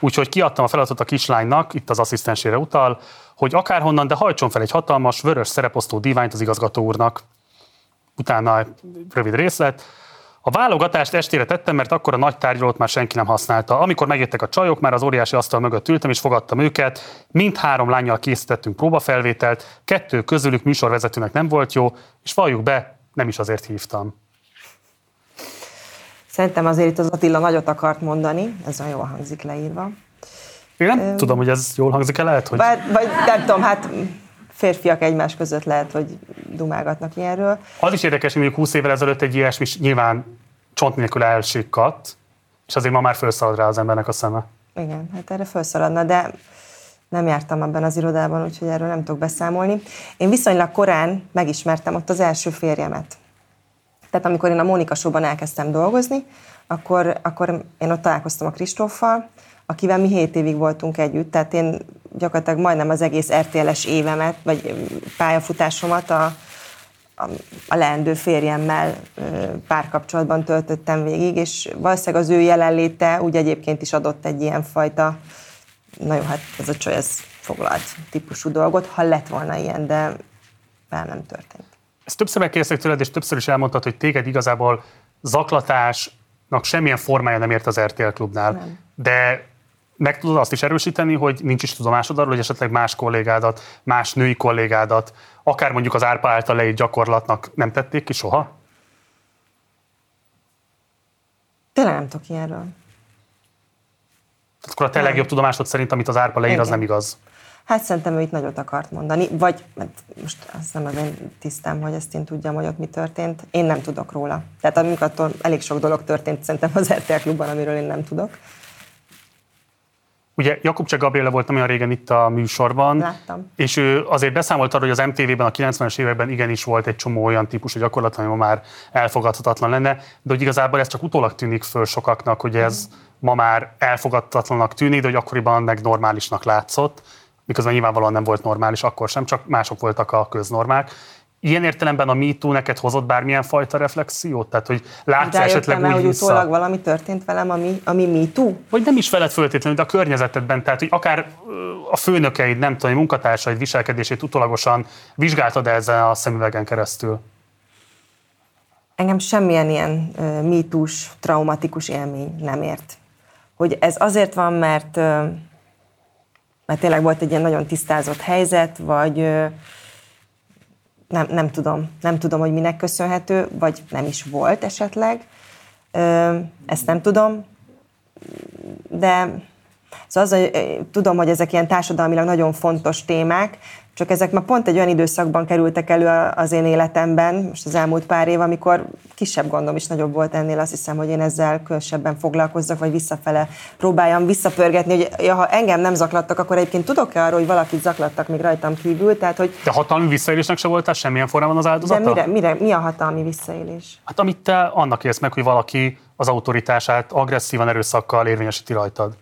úgyhogy kiadtam a feladatot a kislánynak, itt az asszisztensére utal, hogy akárhonnan, de hajtson fel egy hatalmas, vörös szereposztó diványt az igazgató úrnak. Utána rövid részlet, a válogatást estére tettem, mert akkor a nagy tárgyalót már senki nem használta. Amikor megjöttek a csajok, már az óriási asztal mögött ültem és fogadtam őket. Mind három lányjal készítettünk próbafelvételt, kettő közülük műsorvezetőnek nem volt jó, és valljuk be, nem is azért hívtam. Szerintem azért itt az Attila nagyot akart mondani, ez olyan jól hangzik leírva. Én nem Ö... tudom, hogy ez jól hangzik-e, lehet, hogy... Bár, vagy nem tudom, hát férfiak egymás között lehet, hogy dumálgatnak ilyenről. Az is érdekes, hogy mondjuk 20 évvel ezelőtt egy ilyesmi nyilván csont nélkül elsikkadt, és azért ma már felszalad rá az embernek a szeme. Igen, hát erre felszaladna, de nem jártam abban az irodában, úgyhogy erről nem tudok beszámolni. Én viszonylag korán megismertem ott az első férjemet. Tehát amikor én a Mónika Showban elkezdtem dolgozni, akkor, akkor én ott találkoztam a Kristóffal, akivel mi 7 évig voltunk együtt, tehát én gyakorlatilag majdnem az egész RTL-es évemet, vagy pályafutásomat a, a, a leendő férjemmel párkapcsolatban töltöttem végig, és valószínűleg az ő jelenléte úgy egyébként is adott egy ilyen fajta, na jó, hát ez a csaj, ez foglalt típusú dolgot, ha lett volna ilyen, de már nem történt. Ezt többször megkérdeztek tőled, és többször is elmondtad, hogy téged igazából zaklatásnak semmilyen formája nem ért az RTL klubnál. Nem. De meg tudod azt is erősíteni, hogy nincs is tudomásod arról, hogy esetleg más kollégádat, más női kollégádat, akár mondjuk az árpa által leírt gyakorlatnak nem tették ki soha? Tényleg nem tudok ilyenről. Tehát akkor a te nem. legjobb tudomásod szerint, amit az árpa leír, Igen. az nem igaz. Hát szerintem ő itt nagyot akart mondani, vagy mert most azt nem az én tisztám, hogy ezt én tudjam, hogy ott mi történt. Én nem tudok róla. Tehát amikor elég sok dolog történt szerintem az RTL klubban, amiről én nem tudok. Ugye Jakubcsek Gabriela volt nem olyan régen itt a műsorban, Láttam. és ő azért beszámolt arról, hogy az MTV-ben a 90-es években igenis volt egy csomó olyan típusú gyakorlat, ami ma már elfogadhatatlan lenne, de hogy igazából ez csak utólag tűnik föl sokaknak, hogy ez mm. ma már elfogadhatatlanak tűnik, de hogy akkoriban meg normálisnak látszott, miközben nyilvánvalóan nem volt normális akkor sem, csak mások voltak a köznormák. Ilyen értelemben a MeToo neked hozott bármilyen fajta reflexiót? Tehát, hogy látsz esetleg úgy hogy vissza... utólag valami történt velem, ami, ami MeToo? Vagy nem is veled föltétlenül, de a környezetedben, tehát, hogy akár a főnökeid, nem tudom, munkatársaid viselkedését utólagosan vizsgáltad ezzel a szemüvegen keresztül? Engem semmilyen ilyen uh, mítús, traumatikus élmény nem ért. Hogy ez azért van, mert, uh, mert tényleg volt egy ilyen nagyon tisztázott helyzet, vagy uh, nem, nem tudom, nem tudom, hogy minek köszönhető, vagy nem is volt esetleg. Ezt nem tudom, de szóval az, hogy tudom, hogy ezek ilyen társadalmilag nagyon fontos témák, csak ezek már pont egy olyan időszakban kerültek elő az én életemben, most az elmúlt pár év, amikor kisebb gondom is nagyobb volt ennél, azt hiszem, hogy én ezzel különösebben foglalkozzak, vagy visszafele próbáljam visszapörgetni, hogy ja, ha engem nem zaklattak, akkor egyébként tudok-e arról, hogy valakit zaklattak még rajtam kívül? Tehát, hogy... De hatalmi visszaélésnek se voltál semmilyen formában az áldozata? De mire, mire, mi a hatalmi visszaélés? Hát amit te annak érsz meg, hogy valaki az autoritását agresszívan erőszakkal érvényesíti rajtad.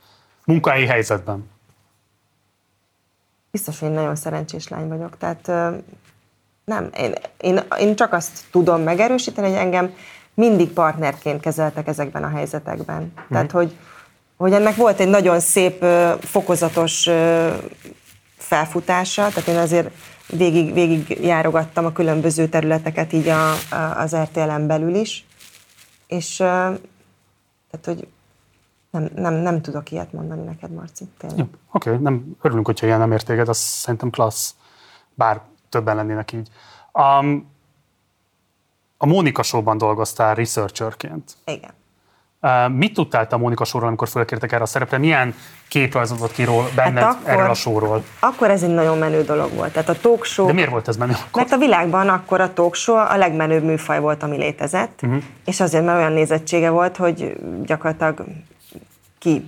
Munkahelyi helyzetben biztos, hogy én nagyon szerencsés lány vagyok. Tehát nem, én, én, én csak azt tudom megerősíteni, hogy engem mindig partnerként kezeltek ezekben a helyzetekben. Mm. Tehát, hogy, hogy ennek volt egy nagyon szép, fokozatos felfutása, tehát én azért végig, végig járogattam a különböző területeket így a, a, az RTL-en belül is, és tehát, hogy nem, nem, nem tudok ilyet mondani neked, Marci, tényleg. Oké, okay, nem, örülünk, hogyha ilyen nem értéged, az szerintem klassz, bár többen lennének így. Um, a Mónika Show-ban dolgoztál researcherként. Igen. Uh, mit tudtál te a Mónika Show-ról, amikor fölkértek erre a szerepre? Milyen kép rajzolódott ki benned hát akkor, erről a showról? Akkor ez egy nagyon menő dolog volt. Tehát a talk show... De miért volt ez menő akkor? Mert a világban akkor a talk show a legmenőbb műfaj volt, ami létezett, uh-huh. és azért, mert olyan nézettsége volt, hogy gyakorlatilag ki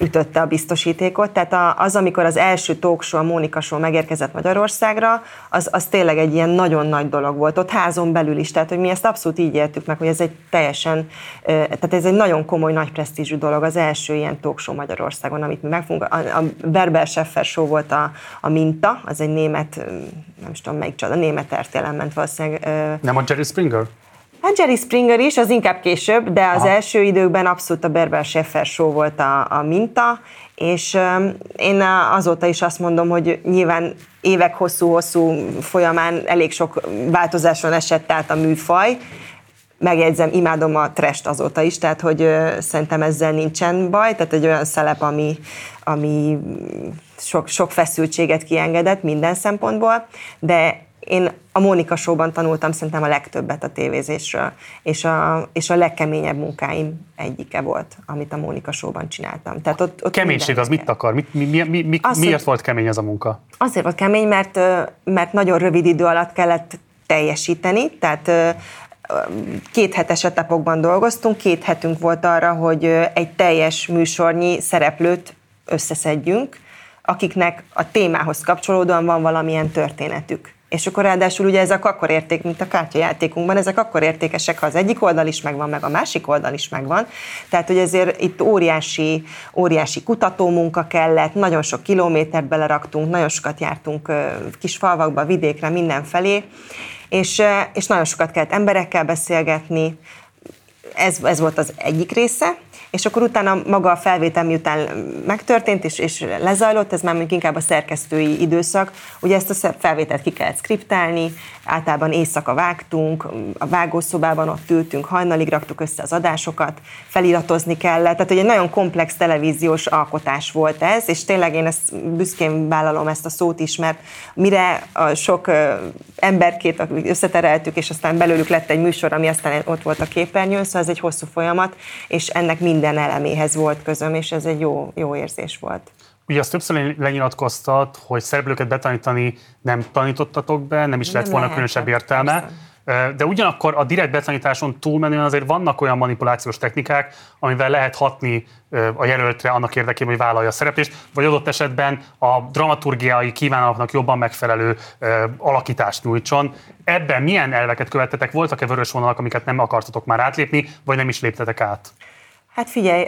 ütötte a biztosítékot. Tehát az, amikor az első talkshow, a Mónika Show megérkezett Magyarországra, az, az tényleg egy ilyen nagyon nagy dolog volt, ott házon belül is. Tehát, hogy mi ezt abszolút így éltük meg, hogy ez egy teljesen, tehát ez egy nagyon komoly, nagy presztízsű dolog, az első ilyen talkshow Magyarországon, amit mi megfogunk. A, a Berber Scheffer Show volt a, a minta, az egy német, nem is tudom melyik csoda, német RTL-en ment valószínűleg. Nem a Jerry Springer? Hát Jerry Springer is, az inkább később, de az Aha. első időkben abszolút a Berber Scheffer show volt a, a minta, és um, én azóta is azt mondom, hogy nyilván évek hosszú-hosszú folyamán elég sok változáson esett át a műfaj, megjegyzem, imádom a trest azóta is, tehát hogy szerintem ezzel nincsen baj, tehát egy olyan szelep, ami, ami sok, sok feszültséget kiengedett minden szempontból, de én a Mónika Show-ban tanultam szerintem a legtöbbet a tévézésről, és a, és a legkeményebb munkáim egyike volt, amit a Mónika Show-ban csináltam. Tehát ott, ott Keménység az mit akar? Mit, mi, mi, mi, mi, Azt, miért volt kemény ez a munka? Azért volt kemény, mert, mert nagyon rövid idő alatt kellett teljesíteni, tehát két hetes etapokban dolgoztunk, két hetünk volt arra, hogy egy teljes műsornyi szereplőt összeszedjünk, akiknek a témához kapcsolódóan van valamilyen történetük. És akkor ráadásul ugye ezek akkor érték, mint a kártyajátékunkban, ezek akkor értékesek, ha az egyik oldal is megvan, meg a másik oldal is megvan. Tehát, hogy ezért itt óriási, óriási kutatómunka kellett, nagyon sok kilométert beleraktunk, nagyon sokat jártunk kis falvakba, vidékre, mindenfelé, és, és nagyon sokat kellett emberekkel beszélgetni, ez, ez volt az egyik része, és akkor utána maga a felvétel miután megtörtént és, és lezajlott, ez már mondjuk inkább a szerkesztői időszak, ugye ezt a felvételt ki kellett skriptálni, általában éjszaka vágtunk, a vágószobában ott ültünk, hajnalig raktuk össze az adásokat, feliratozni kellett, tehát egy nagyon komplex televíziós alkotás volt ez, és tényleg én ezt büszkén vállalom ezt a szót is, mert mire a sok emberkét összetereltük, és aztán belőlük lett egy műsor, ami aztán ott volt a képernyőn, szóval ez egy hosszú folyamat, és ennek minden eleméhez volt közöm, és ez egy jó, jó érzés volt. Ugye azt többször lenyilatkoztat, hogy szereplőket betanítani nem tanítottatok be, nem is nem lett volna lehet, különösebb értelme. Persze. De ugyanakkor a direkt betanításon túlmenően azért vannak olyan manipulációs technikák, amivel lehet hatni a jelöltre annak érdekében, hogy vállalja a szereplést, vagy adott esetben a dramaturgiai kívánalmaknak jobban megfelelő alakítást nyújtson. Ebben milyen elveket követtetek? Voltak-e vörös vonalak, amiket nem akartatok már átlépni, vagy nem is léptetek át? Hát figyelj,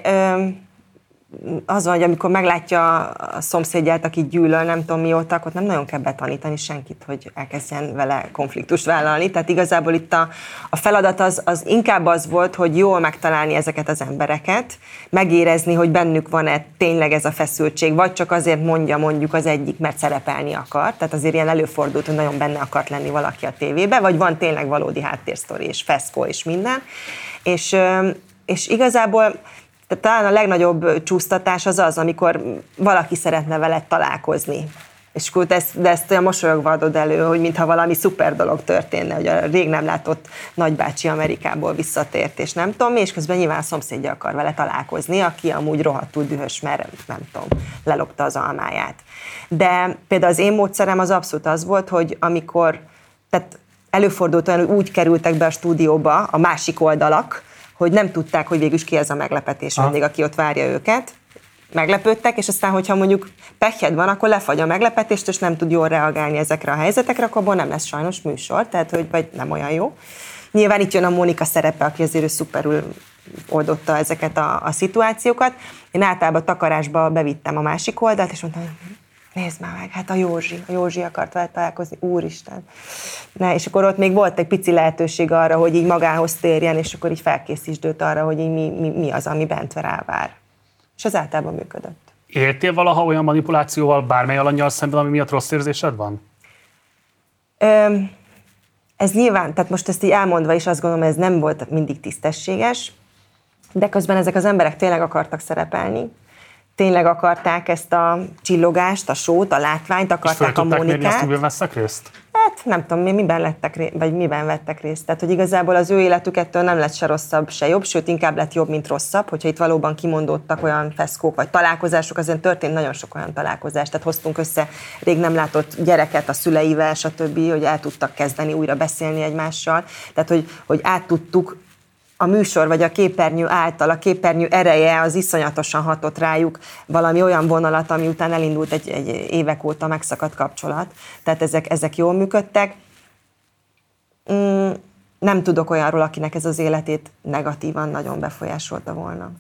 az van, hogy amikor meglátja a szomszédját, aki gyűlöl, nem tudom mióta, akkor nem nagyon kell betanítani senkit, hogy elkezdjen vele konfliktust vállalni. Tehát igazából itt a, a feladat az, az inkább az volt, hogy jól megtalálni ezeket az embereket, megérezni, hogy bennük van-e tényleg ez a feszültség, vagy csak azért mondja mondjuk az egyik, mert szerepelni akar. Tehát azért ilyen előfordult, hogy nagyon benne akart lenni valaki a tévébe, vagy van tényleg valódi háttérsztori és feszkó és minden. És, és igazából tehát talán a legnagyobb csúsztatás az az, amikor valaki szeretne veled találkozni. És akkor ezt, de ezt olyan mosolyogva adod elő, hogy mintha valami szuper dolog történne, hogy a rég nem látott nagybácsi Amerikából visszatért, és nem tudom és közben nyilván a szomszédja akar vele találkozni, aki amúgy rohadtul dühös, mert nem tudom, lelopta az almáját. De például az én módszerem az abszolút az volt, hogy amikor, tehát előfordult olyan, hogy úgy kerültek be a stúdióba a másik oldalak, hogy nem tudták, hogy végül is ki ez a meglepetés ha. vendég, aki ott várja őket. Meglepődtek, és aztán, hogyha mondjuk pekhed van, akkor lefagy a meglepetést, és nem tud jól reagálni ezekre a helyzetekre, akkor abból nem lesz sajnos műsor, tehát hogy vagy nem olyan jó. Nyilván itt jön a Mónika szerepe, aki azért ő szuperül oldotta ezeket a, a szituációkat. Én általában takarásba bevittem a másik oldalt, és mondtam, nézd már meg, hát a Józsi, a Józsi akart vele találkozni, úristen. Ne, és akkor ott még volt egy pici lehetőség arra, hogy így magához térjen, és akkor így felkészítsd őt arra, hogy így mi, mi, mi az, ami bent rávár. És az általában működött. Éltél valaha olyan manipulációval bármely alanyjal szemben, ami miatt rossz érzésed van? Ö, ez nyilván, tehát most ezt így elmondva is azt gondolom, ez nem volt mindig tisztességes, de közben ezek az emberek tényleg akartak szerepelni, tényleg akarták ezt a csillogást, a sót, a látványt, akarták a Mónikát. És veszek részt? Hát nem tudom, mi, miben, lettek, ré, vagy miben vettek részt. Tehát, hogy igazából az ő életük ettől nem lett se rosszabb, se jobb, sőt inkább lett jobb, mint rosszabb, hogyha itt valóban kimondottak olyan feszkók vagy találkozások, azért történt nagyon sok olyan találkozás. Tehát hoztunk össze rég nem látott gyereket a szüleivel, stb., hogy el tudtak kezdeni újra beszélni egymással. Tehát, hogy, hogy át tudtuk a műsor vagy a képernyő által, a képernyő ereje az iszonyatosan hatott rájuk valami olyan vonalat, ami után elindult egy, egy évek óta megszakadt kapcsolat. Tehát ezek, ezek jól működtek. Mm, nem tudok olyanról, akinek ez az életét negatívan nagyon befolyásolta volna.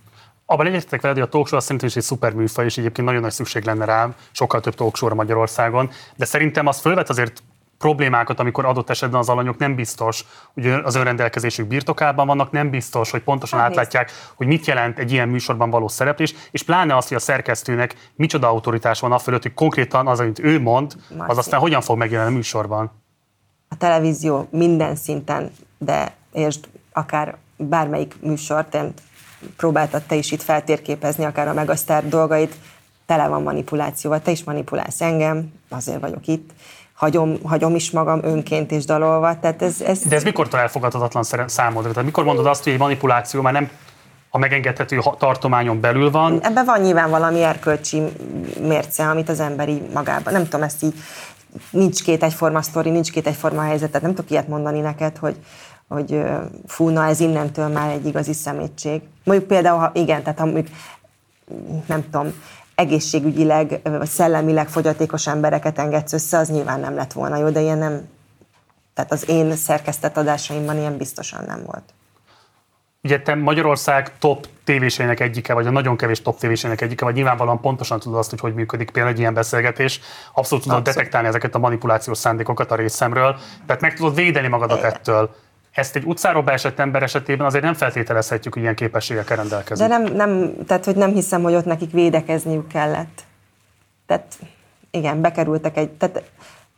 Abban egyetetek veled, hogy a talkshow szerintem is egy szuper műfaj, és egyébként nagyon nagy szükség lenne rá, sokkal több talkshow Magyarországon, de szerintem az fölvet azért problémákat, amikor adott esetben az alanyok nem biztos, hogy az önrendelkezésük birtokában vannak, nem biztos, hogy pontosan hát átlátják, hogy mit jelent egy ilyen műsorban való szereplés, és pláne azt, hogy a szerkesztőnek micsoda autoritás van a fölött, hogy konkrétan az, amit ő mond, az aztán hogyan fog megjelenni a műsorban. A televízió minden szinten, de értsd, akár bármelyik műsort, én próbáltad te is itt feltérképezni, akár a Megasztár dolgait, tele van manipulációval, te is manipulálsz engem, azért vagyok itt hagyom, hagyom is magam önként és dalolva. Tehát ez, ez... De ez mikor elfogadhatatlan számodra? Tehát mikor mondod azt, hogy egy manipuláció már nem a megengedhető tartományon belül van? Ebben van nyilván valami erkölcsi mérce, amit az emberi magában, nem tudom, ezt így nincs két egyforma sztori, nincs két egyforma helyzet, tehát nem tudok ilyet mondani neked, hogy, hogy fú, na ez innentől már egy igazi szemétség. Mondjuk például, ha igen, tehát ha mondjuk, nem tudom, egészségügyileg vagy szellemileg fogyatékos embereket engedsz össze, az nyilván nem lett volna jó, de ilyen nem, tehát az én szerkesztett adásaimban ilyen biztosan nem volt. Ugye te Magyarország top tévéseinek egyike, vagy a nagyon kevés top tévéseinek egyike, vagy nyilvánvalóan pontosan tudod azt, hogy hogy működik például egy ilyen beszélgetés. Abszolút tudod Abszolút. detektálni ezeket a manipulációs szándékokat a részemről, tehát meg tudod védeni magadat ettől. Ezt egy utcáról beesett ember esetében azért nem feltételezhetjük, hogy ilyen képességekkel rendelkezik. De nem, nem, tehát hogy nem hiszem, hogy ott nekik védekezniük kellett. Tehát igen, bekerültek egy, tehát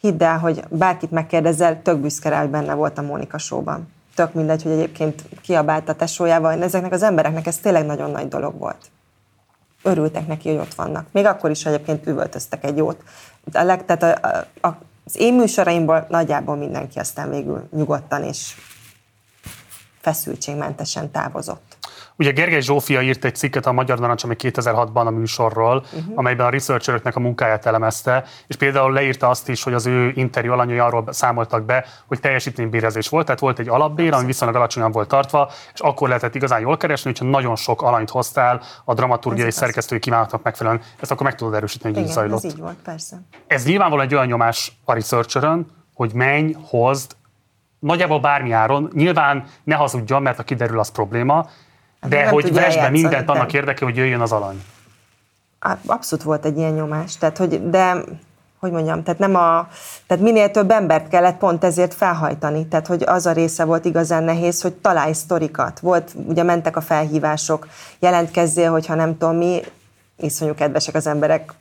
hidd el, hogy bárkit megkérdezel, tök büszke rá, hogy benne volt a Mónika showban. Tök mindegy, hogy egyébként kiabált a tesójával. Ezeknek az embereknek ez tényleg nagyon nagy dolog volt. Örültek neki, hogy ott vannak. Még akkor is egyébként üvöltöztek egy jót. A leg, tehát a, a, az én műsoraimból nagyjából mindenki aztán végül nyugodtan és feszültségmentesen távozott. Ugye Gergely Zsófia írt egy cikket a Magyar Narancs, ami 2006-ban a műsorról, uh-huh. amelyben a researcheröknek a munkáját elemezte, és például leírta azt is, hogy az ő interjú alanyai arról számoltak be, hogy teljesítménybérezés volt, tehát volt egy alapbér, ami viszonylag alacsonyan volt tartva, és akkor lehetett igazán jól keresni, hogyha nagyon sok alanyt hoztál a dramaturgiai ez szerkesztői kívánatnak megfelelően, ezt akkor meg tudod erősíteni, hogy Igen, így zajlott. ez így volt, persze. Ez nyilvánvalóan egy olyan nyomás a researcherön, hogy menj, hozd, nagyjából bármi áron, nyilván ne hazudjon, mert ha kiderül, az probléma, de hogy vesd be mindent annak érdeke, hogy jöjjön az alany. Abszolút volt egy ilyen nyomás, tehát hogy, de hogy mondjam, tehát nem a, tehát minél több embert kellett pont ezért felhajtani, tehát hogy az a része volt igazán nehéz, hogy találj sztorikat. Volt, ugye mentek a felhívások, jelentkezzél, hogyha nem tudom mi, iszonyú kedvesek az emberek,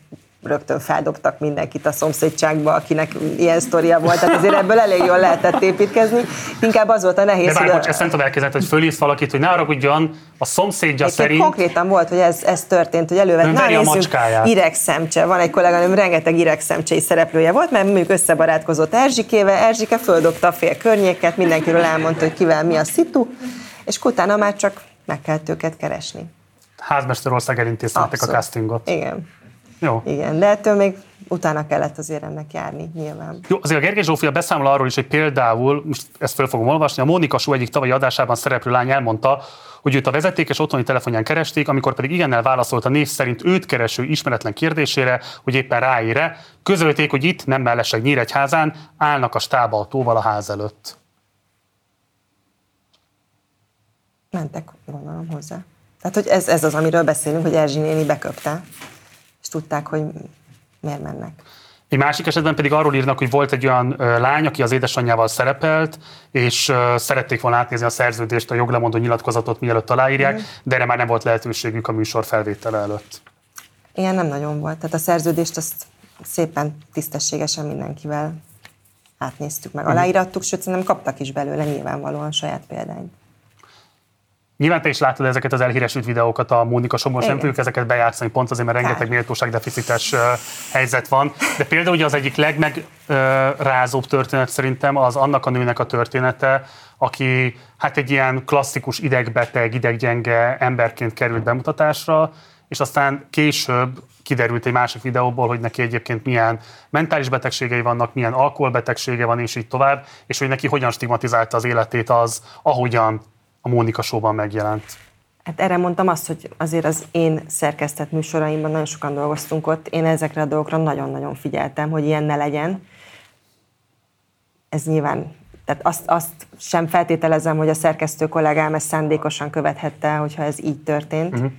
rögtön feldobtak mindenkit a szomszédságba, akinek ilyen sztoria volt, tehát azért ebből elég jól lehetett építkezni. Inkább az volt a nehéz. De bár, bocs, ezt nem tudom hogy fölírsz valakit, hogy ne haragudjon, a szomszédja Én szerint... Konkrétan volt, hogy ez, ez történt, hogy elővett, na nézzük, szemcse. Van egy kolléganőm, rengeteg szemcsei szereplője volt, mert mondjuk összebarátkozott Erzsikével, Erzsike földobta a fél környéket, mindenkiről elmondta, hogy kivel mi a szitu, és utána már csak meg kellett őket keresni. Házmesterország elintézték a castingot. Igen. Jó. Igen, de ettől még utána kellett azért ennek járni, nyilván. Jó, azért a Gergely Zsófia beszámol arról is, hogy például, most ezt fel fogom olvasni, a Mónika Só egyik tavalyi adásában szereplő lány elmondta, hogy őt a vezetékes otthoni telefonján keresték, amikor pedig igennel válaszolt a név szerint őt kereső ismeretlen kérdésére, hogy éppen ráére, közölték, hogy itt, nem mellesleg Nyíregyházán, állnak a stábaltóval a ház előtt. Mentek, gondolom hozzá. Tehát, hogy ez, ez az, amiről beszélünk, hogy Erzsi néni beköpte tudták, hogy miért mennek. Egy másik esetben pedig arról írnak, hogy volt egy olyan lány, aki az édesanyjával szerepelt, és szerették volna átnézni a szerződést, a joglemondó nyilatkozatot, mielőtt aláírják, mm. de erre már nem volt lehetőségük a műsor felvétele előtt. Ilyen nem nagyon volt. Tehát a szerződést azt szépen, tisztességesen mindenkivel átnéztük meg, mhm. aláírattuk, sőt, nem kaptak is belőle nyilvánvalóan saját példányt. Nyilván te is láttad ezeket az elhíresült videókat a Mónika Somos, nem tudjuk ezeket bejátszani pont azért, mert rengeteg méltóságdeficites helyzet van. De például ugye az egyik legmegrázóbb történet szerintem az annak a nőnek a története, aki hát egy ilyen klasszikus idegbeteg, ideggyenge emberként került bemutatásra, és aztán később kiderült egy másik videóból, hogy neki egyébként milyen mentális betegségei vannak, milyen alkoholbetegsége van, és így tovább, és hogy neki hogyan stigmatizálta az életét az, ahogyan a Mónika Showban megjelent? Hát erre mondtam azt, hogy azért az én szerkesztett műsoraimban nagyon sokan dolgoztunk ott, én ezekre a dolgokra nagyon-nagyon figyeltem, hogy ilyen ne legyen. Ez nyilván, tehát azt, azt sem feltételezem, hogy a szerkesztő kollégám ezt szándékosan követhette, hogyha ez így történt. Uh-huh.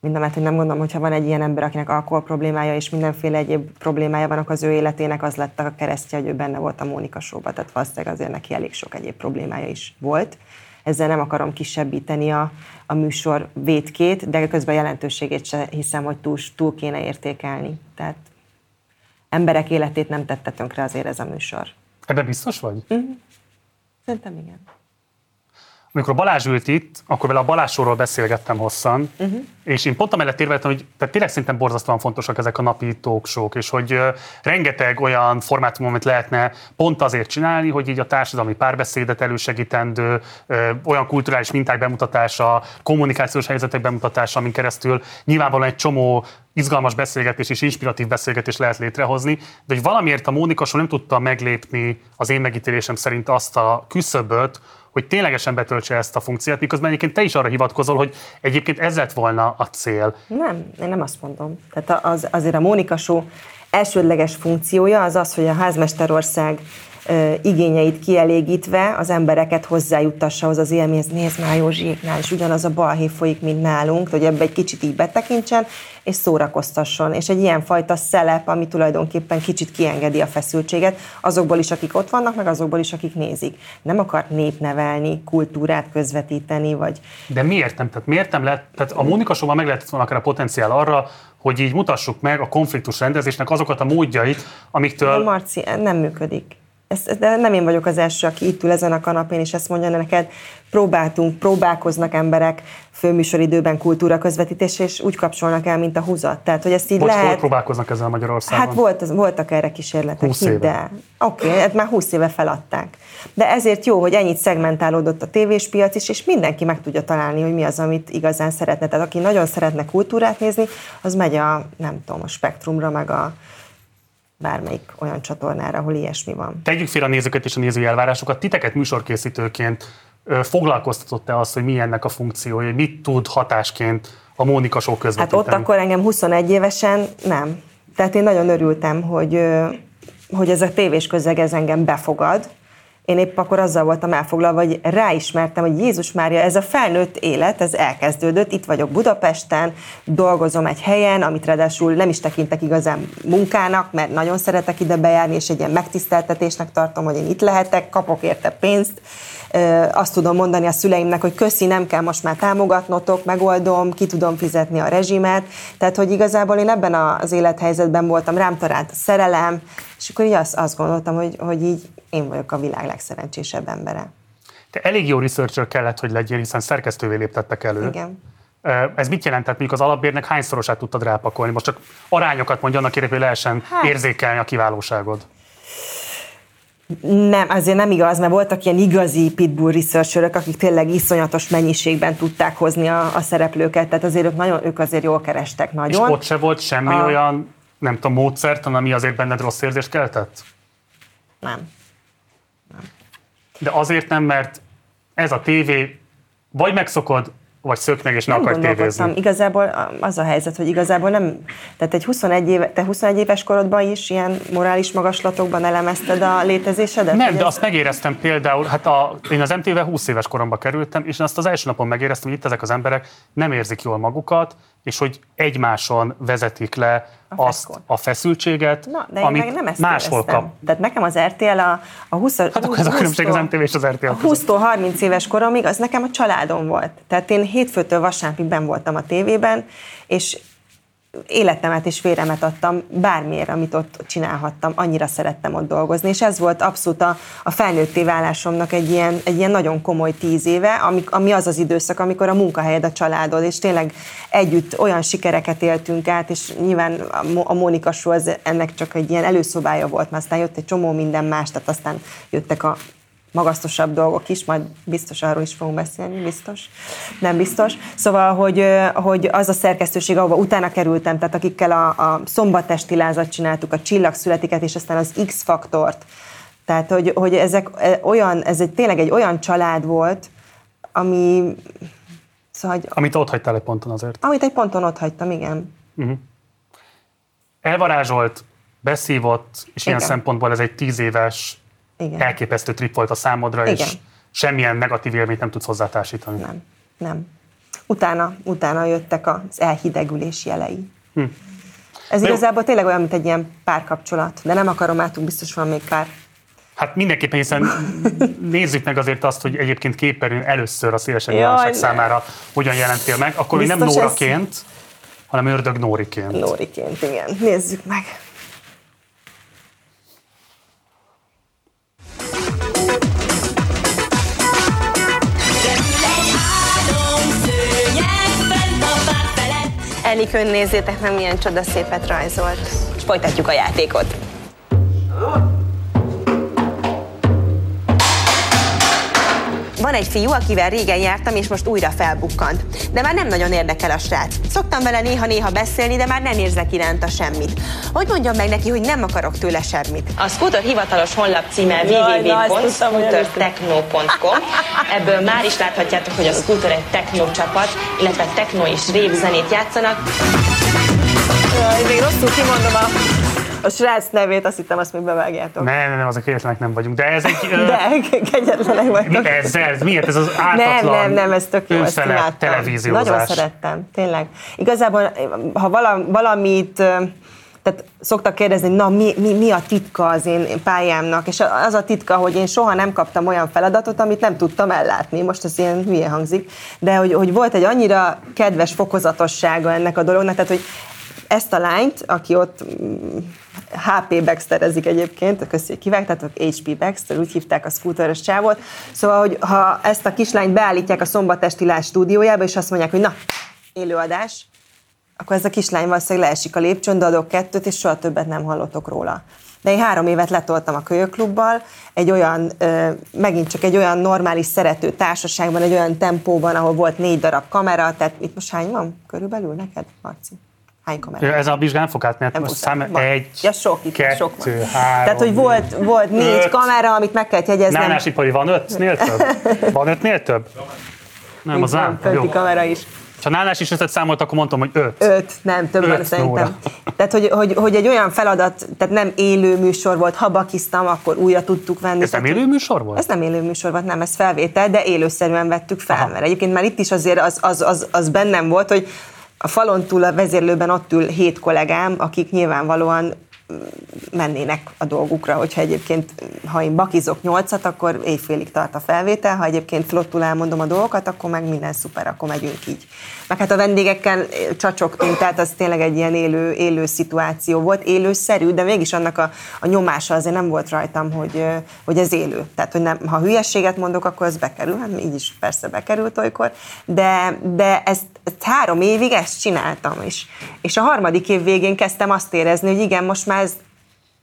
Mindemellett, hogy nem gondolom, hogyha van egy ilyen ember, akinek alkohol problémája és mindenféle egyéb problémája van, akkor az ő életének az lett a keresztje, hogy ő benne volt a Mónika Showban, tehát valószínűleg azért neki elég sok egyéb problémája is volt ezzel nem akarom kisebbíteni a, a műsor vétkét, de közben jelentőségét se hiszem, hogy túl, túl kéne értékelni. Tehát emberek életét nem tette tönkre azért ez a műsor. Ebben biztos vagy? Mm. Szerintem igen. Amikor Balázs ült itt, akkor vele a Balázsról beszélgettem hosszan, uh-huh. és én pont amellett érveltem, hogy tehát tényleg szerintem borzasztóan fontosak ezek a napi talk és hogy rengeteg olyan formátum, amit lehetne pont azért csinálni, hogy így a társadalmi párbeszédet elősegítendő, olyan kulturális minták bemutatása, kommunikációs helyzetek bemutatása, amin keresztül nyilvánvalóan egy csomó izgalmas beszélgetés és inspiratív beszélgetés lehet létrehozni, de hogy valamiért a Mónika nem tudta meglépni az én megítélésem szerint azt a küszöböt, hogy ténylegesen betöltse ezt a funkciót, miközben egyébként te is arra hivatkozol, hogy egyébként ez lett volna a cél. Nem, én nem azt mondom. Tehát az, azért a Mónika Show elsődleges funkciója az az, hogy a házmesterország igényeit kielégítve az embereket hozzájuttassa az az élményhez, nézd már Józsiéknál, és ugyanaz a balhé folyik, mint nálunk, hogy ebbe egy kicsit így betekintsen, és szórakoztasson. És egy ilyen fajta szelep, ami tulajdonképpen kicsit kiengedi a feszültséget, azokból is, akik ott vannak, meg azokból is, akik nézik. Nem akar népnevelni, kultúrát közvetíteni, vagy... De miért nem? Tehát miért nem lett, tehát a Mónika Sóban meg lehetett volna akár a potenciál arra, hogy így mutassuk meg a konfliktus rendezésnek azokat a módjait, amiktől... De Marci, nem működik ezt, de nem én vagyok az első, aki itt ül ezen a kanapén, és ezt mondja neked, próbáltunk, próbálkoznak emberek főműsoridőben kultúra közvetítés, és úgy kapcsolnak el, mint a húzat. Tehát, hogy ezt így Bocs, lehet... Hol próbálkoznak ezzel Magyarországon? Hát volt, voltak erre kísérletek, hidd el. Oké, okay, hát már 20 éve feladták. De ezért jó, hogy ennyit szegmentálódott a tévés piac is, és mindenki meg tudja találni, hogy mi az, amit igazán szeretne. Tehát aki nagyon szeretne kultúrát nézni, az megy a, nem tudom, a spektrumra, meg a bármelyik olyan csatornára, ahol ilyesmi van. Tegyük félre a nézőket és a nézői elvárásokat. Titeket műsorkészítőként foglalkoztatott-e az, hogy mi ennek a funkciója, mit tud hatásként a Mónika Show közvetíteni? Hát ott akkor engem 21 évesen nem. Tehát én nagyon örültem, hogy, hogy ez a tévés közeg ez engem befogad, én épp akkor azzal voltam elfoglalva, hogy ráismertem, hogy Jézus Mária, ez a felnőtt élet, ez elkezdődött, itt vagyok Budapesten, dolgozom egy helyen, amit ráadásul nem is tekintek igazán munkának, mert nagyon szeretek ide bejárni, és egy ilyen megtiszteltetésnek tartom, hogy én itt lehetek, kapok érte pénzt, azt tudom mondani a szüleimnek, hogy köszi, nem kell most már támogatnotok, megoldom, ki tudom fizetni a rezsimet. Tehát, hogy igazából én ebben az élethelyzetben voltam, rám talált a szerelem, és akkor így azt, azt gondoltam, hogy, hogy így én vagyok a világ legszerencsésebb embere. Te elég jó researcher kellett, hogy legyél, hiszen szerkesztővé léptettek elő. Igen. Ez mit jelentett, mondjuk az alapbérnek hányszorosát tudtad rápakolni? Most csak arányokat mondja annak hogy lehessen hát. érzékelni a kiválóságod. Nem, azért nem igaz, mert voltak ilyen igazi pitbull researcherök, akik tényleg iszonyatos mennyiségben tudták hozni a, a szereplőket, tehát azért ők, nagyon, ők azért jól kerestek nagyon. És ott se volt semmi a... olyan, nem tudom, módszertan, ami azért benned rossz érzést keltett? Nem. nem. De azért nem, mert ez a tévé vagy megszokod, vagy szök meg, és nem akarj tévézni. Igazából az a helyzet, hogy igazából nem, tehát egy 21 éve, te 21 éves korodban is ilyen morális magaslatokban elemezted a létezésedet? Nem, de ez... azt megéreztem például, hát a, én az MTV 20 éves koromba kerültem, és azt az első napon megéreztem, hogy itt ezek az emberek nem érzik jól magukat, és hogy egymáson vezetik le a, azt a feszültséget, Na, de amit meg nem ezt máshol kap. Tehát nekem az RTL a, a 20 Hát akkor ez a különbség az MTV és az RTL A 20-30 éves koromig az nekem a családom volt. Tehát én hétfőtől vasárnapig ben voltam a tévében, és életemet és véremet adtam bármiért, amit ott csinálhattam, annyira szerettem ott dolgozni, és ez volt abszolút a, a felnőtté válásomnak egy ilyen, egy ilyen nagyon komoly tíz éve, ami, ami az az időszak, amikor a munkahelyed a családod, és tényleg együtt olyan sikereket éltünk át, és nyilván a Mónika Show az ennek csak egy ilyen előszobája volt, mert aztán jött egy csomó minden más, tehát aztán jöttek a magasztosabb dolgok is, majd biztos arról is fogunk beszélni, biztos, nem biztos. Szóval, hogy, hogy az a szerkesztőség, ahova utána kerültem, tehát akikkel a, a szombatesti lázat csináltuk, a csillagszületiket, és aztán az X-faktort, tehát, hogy, hogy ezek olyan, ez egy, tényleg egy olyan család volt, ami... Szóval, hogy, amit ott hagytál egy ponton azért. Amit egy ponton ott hagytam, igen. Uh-huh. Elvarázsolt, beszívott, és igen. ilyen szempontból ez egy tíz éves igen. elképesztő trip volt a számodra, Igen. és semmilyen negatív élményt nem tudsz hozzátársítani. Nem, nem. Utána, utána jöttek az elhidegülés jelei. Hm. Ez igazából tényleg olyan, mint egy ilyen párkapcsolat, de nem akarom átunk, biztos van még pár. Hát mindenképpen, hiszen (laughs) nézzük meg azért azt, hogy egyébként képerőn először a szélesen nyilvánosság számára hogyan jelentél meg, akkor még nem Nóraként, ez... hanem Ördög Nóriként. Nóriként, igen. Nézzük meg. Elikön nézzétek meg, milyen csoda szépet rajzolt. És folytatjuk a játékot. Van egy fiú, akivel régen jártam, és most újra felbukkant. De már nem nagyon érdekel a srác. Szoktam vele néha-néha beszélni, de már nem érzek iránta semmit. Hogy mondjam meg neki, hogy nem akarok tőle semmit? A Scooter hivatalos honlap címe www.scootertechno.com. Ebből már is láthatjátok, hogy a Scooter egy techno csapat, illetve techno és rave zenét játszanak. Jaj, még rosszul kimondom a a srác nevét, azt hittem, azt még bevágjátok. Nem, nem, nem, azok kegyetlenek nem vagyunk. De ez egy... De, kegyetlenek vagytok. Mi ez, ez, miért ez az ártatlan Nem, nem, nem, ez tök jó, ezt televíziózás. Nagyon szerettem, tényleg. Igazából, ha valamit tehát szoktak kérdezni, na mi, mi, mi a titka az én pályámnak, és az a titka, hogy én soha nem kaptam olyan feladatot, amit nem tudtam ellátni, most ez ilyen hülye hangzik, de hogy, hogy volt egy annyira kedves fokozatossága ennek a dolognak, tehát hogy ezt a lányt, aki ott HP Baxterezik egyébként, köszi, kivágtátok, HP Baxter, úgy hívták a scooteres csávot. Szóval, hogy ha ezt a kislányt beállítják a szombatesti lány stúdiójába, és azt mondják, hogy na, élőadás, akkor ez a kislány valószínűleg leesik a lépcsőn, de adok kettőt, és soha többet nem hallottok róla. De én három évet letoltam a kölyöklubbal, egy olyan, megint csak egy olyan normális szerető társaságban, egy olyan tempóban, ahol volt négy darab kamera, tehát itt most hány van körülbelül neked, Marci? Hány kamera? Ez a vizsgán fog átmenni, most szám egy, ja, sok, itt kettő, sok van. három, Tehát, hogy volt, volt négy öt. kamera, amit meg kell jegyeznem. Nánás Ipari, van ötnél több? Van ötnél több? Nem, az ám. Fönti kamera is. Ha nálás is összet számolt, akkor mondtam, hogy öt. Öt, nem, többen öt szerintem. Nóra. Tehát, hogy, hogy, hogy, egy olyan feladat, tehát nem élő műsor volt, ha bakiztam, akkor újra tudtuk venni. Ez nem élő műsor volt? Ez nem élő műsor volt, nem, ez felvétel, de élőszerűen vettük fel, Aha. mert egyébként már itt is azért az, az, az, az bennem volt, hogy a falon túl a vezérlőben ott ül hét kollégám, akik nyilvánvalóan mennének a dolgukra, hogyha egyébként, ha én bakizok nyolcat, akkor éjfélig tart a felvétel, ha egyébként flottul elmondom a dolgokat, akkor meg minden szuper, akkor megyünk így. Meg hát a vendégekkel csacsogtunk, tehát az tényleg egy ilyen élő, élő szituáció volt, élőszerű, de mégis annak a, a nyomása azért nem volt rajtam, hogy, hogy ez élő. Tehát, hogy nem, ha hülyességet mondok, akkor az bekerül, hát így is persze bekerült olykor, de, de ezt, ezt három évig ezt csináltam is. És a harmadik év végén kezdtem azt érezni, hogy igen, most már ez,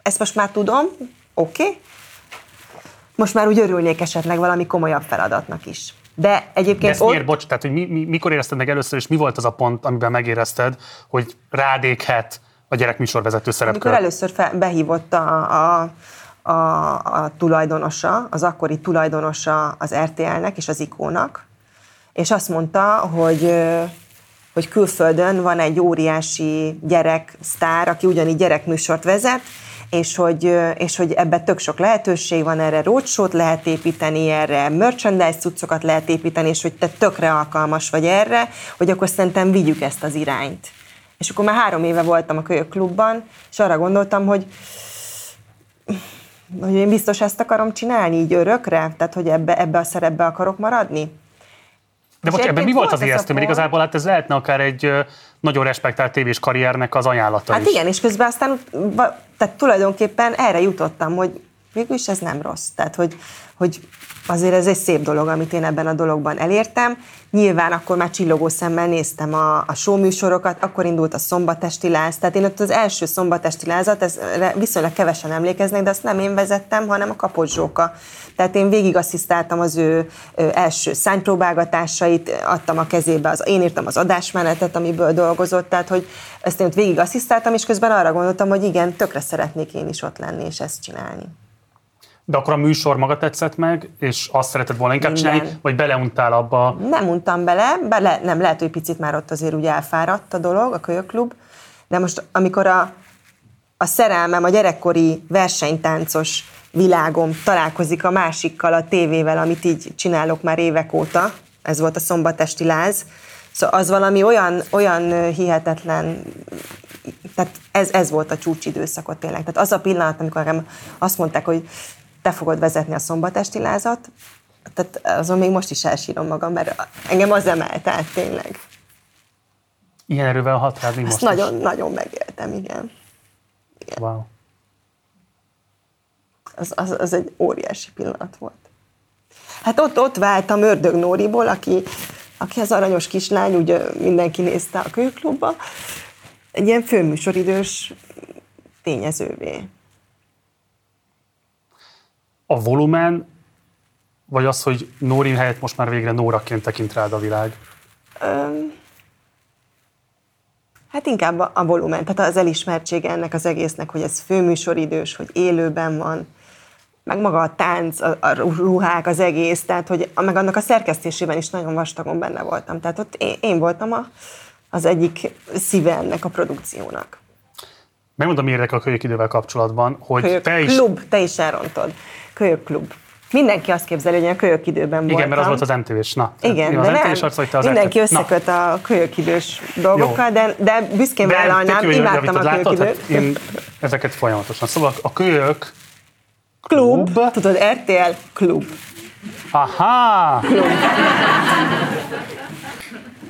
ezt most már tudom, oké, okay. most már úgy örülnék esetleg valami komolyabb feladatnak is. De egyébként De ezt ott... miért, bocs, tehát hogy mi, mi, mikor érezted meg először, és mi volt az a pont, amiben megérezted, hogy rádékhet a gyerekműsorvezető szerepkör? Amikor először fel, behívott a, a, a, a tulajdonosa, az akkori tulajdonosa az RTL-nek és az ikónak, és azt mondta, hogy hogy külföldön van egy óriási gyerek sztár, aki ugyanígy gyerekműsort vezet, és hogy, és hogy ebben tök sok lehetőség van, erre roadshow lehet építeni, erre merchandise cuccokat lehet építeni, és hogy te tökre alkalmas vagy erre, hogy akkor szerintem vigyük ezt az irányt. És akkor már három éve voltam a Kölyök Klubban, és arra gondoltam, hogy hogy én biztos ezt akarom csinálni így örökre? Tehát, hogy ebbe, ebbe a szerepbe akarok maradni? De most ebben mi volt az ijesztő? Mert igazából hát ez lehetne akár egy nagyon respektált tévés karriernek az ajánlata Hát is. igen, és közben aztán tehát tulajdonképpen erre jutottam, hogy végülis ez nem rossz. Tehát, hogy, hogy azért ez egy szép dolog, amit én ebben a dologban elértem. Nyilván akkor már csillogó szemmel néztem a, a show műsorokat, akkor indult a szombatesti láz, tehát én ott az első szombatesti lázat, ez viszonylag kevesen emlékeznek, de azt nem én vezettem, hanem a kapocsóka. Tehát én végig asszisztáltam az ő első szánypróbálgatásait, adtam a kezébe, az, én írtam az adásmenetet, amiből dolgozott, tehát hogy ezt én ott végig asszisztáltam, és közben arra gondoltam, hogy igen, tökre szeretnék én is ott lenni, és ezt csinálni. De akkor a műsor maga tetszett meg, és azt szereted volna inkább Minden. csinálni, vagy beleuntál abba? Nem untam bele, bele, nem, lehet, hogy picit már ott azért ugye elfáradt a dolog, a kölyöklub, de most amikor a, a szerelmem, a gyerekkori versenytáncos világom találkozik a másikkal, a tévével, amit így csinálok már évek óta, ez volt a szombatesti láz, Szóval az valami olyan, olyan hihetetlen, tehát ez, ez volt a csúcsidőszakot tényleg. Tehát az a pillanat, amikor azt mondták, hogy te fogod vezetni a szombatesti lázat, tehát azon még most is elsírom magam, mert engem az emelt át tényleg. Ilyen erővel hat rád most nagyon, is. nagyon megéltem, igen. igen. Wow. Az, az, az egy óriási pillanat volt. Hát ott, ott váltam Ördög Nóriból, aki, aki az aranyos kislány, ugye mindenki nézte a kölyklubba, egy ilyen főműsoridős tényezővé a volumen, vagy az, hogy Nórin helyett most már végre Nóraként tekint rád a világ? Um, hát inkább a, a volumen, tehát az elismertsége ennek az egésznek, hogy ez főműsoridős, hogy élőben van, meg maga a tánc, a, a ruhák, az egész, tehát hogy meg annak a szerkesztésében is nagyon vastagon benne voltam. Tehát ott én, én voltam a, az egyik szíve ennek a produkciónak. Megmondom, mi érdekel a kölyök idővel kapcsolatban, hogy kölyök te is... klub, te is elrontod. Kölyök klub. Mindenki azt képzeli, hogy a kölyök időben voltam. Igen, mert az volt az MTV-s. Na, Igen, de az nem. MTV-s arc, te az Mindenki MTV. összeköt Na. a kölyök idős dolgokkal, de, de büszkén vállalnám, imádtam a kölyök időt. Hát én ezeket folyamatosan. Szóval a kölyök klub, klub. tudod, RTL klub. Aha! Klub.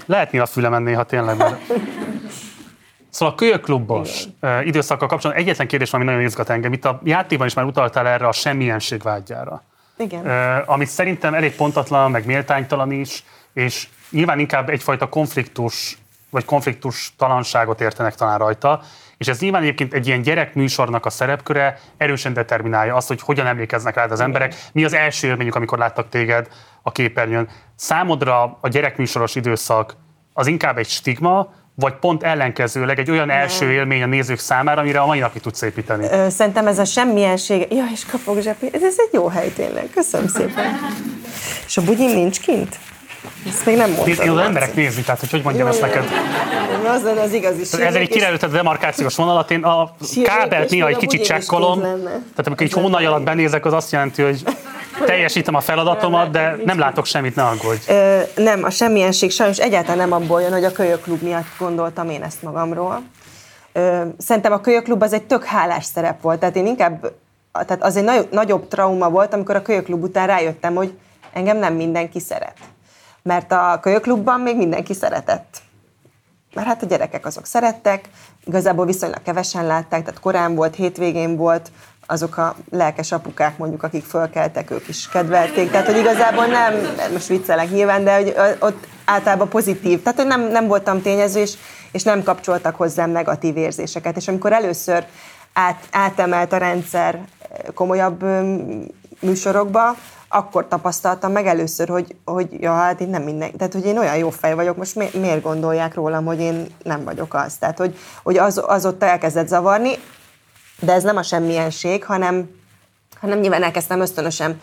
Lehet a fülemen néha tényleg, Szóval a kölyöklubos Igen. időszakkal kapcsolatban egyetlen kérdés van, ami nagyon izgat engem. Itt a játékban is már utaltál erre a semmienség vágyára. Igen. Amit szerintem elég pontatlan, meg méltánytalan is, és nyilván inkább egyfajta konfliktus, vagy konfliktus talanságot értenek talán rajta, és ez nyilván egyébként egy ilyen gyerekműsornak a szerepköre erősen determinálja azt, hogy hogyan emlékeznek rád az emberek. Mi az első élményük, amikor láttak téged a képernyőn. Számodra a gyerekműsoros időszak az inkább egy stigma, vagy pont ellenkezőleg egy olyan első élmény a nézők számára, amire a mai napig tudsz építeni? Szerintem ez a semmienség, ja, és kapok zsepi, ez, ez egy jó hely tényleg, köszönöm szépen. És a bugyim nincs kint? Ezt még nem mondtad. Nézd, az emberek nézni, tehát hogy hogy mondjam ezt neked. Az lenne az igazi Ez egy kirelőtt a demarkációs vonalat, én a kábelt néha egy kicsit csekkolom, tehát amikor egy hónaj alatt benézek, az azt jelenti, hogy teljesítem a feladatomat, de nem látok semmit, ne aggódj. Ö, nem, a semmienség sajnos egyáltalán nem abból jön, hogy a kölyöklub miatt gondoltam én ezt magamról. Ö, szerintem a kölyöklub az egy tök hálás szerep volt, tehát én inkább, tehát az egy nagy, nagyobb trauma volt, amikor a kölyöklub után rájöttem, hogy engem nem mindenki szeret. Mert a kölyöklubban még mindenki szeretett. Mert hát a gyerekek azok szerettek, igazából viszonylag kevesen látták, tehát korán volt, hétvégén volt, azok a lelkes apukák mondjuk, akik fölkeltek, ők is kedvelték. Tehát, hogy igazából nem, most viccelek nyilván, de hogy ott általában pozitív, tehát, hogy nem, nem voltam tényező, és, és nem kapcsoltak hozzám negatív érzéseket. És amikor először át, átemelt a rendszer komolyabb műsorokba, akkor tapasztaltam meg először, hogy, hogy ja, hát én nem minden, tehát hogy én olyan jó fej vagyok, most mi, miért gondolják rólam, hogy én nem vagyok az. Tehát, hogy, hogy az, az ott elkezdett zavarni, de ez nem a semmienség, hanem, hanem nyilván elkezdtem ösztönösen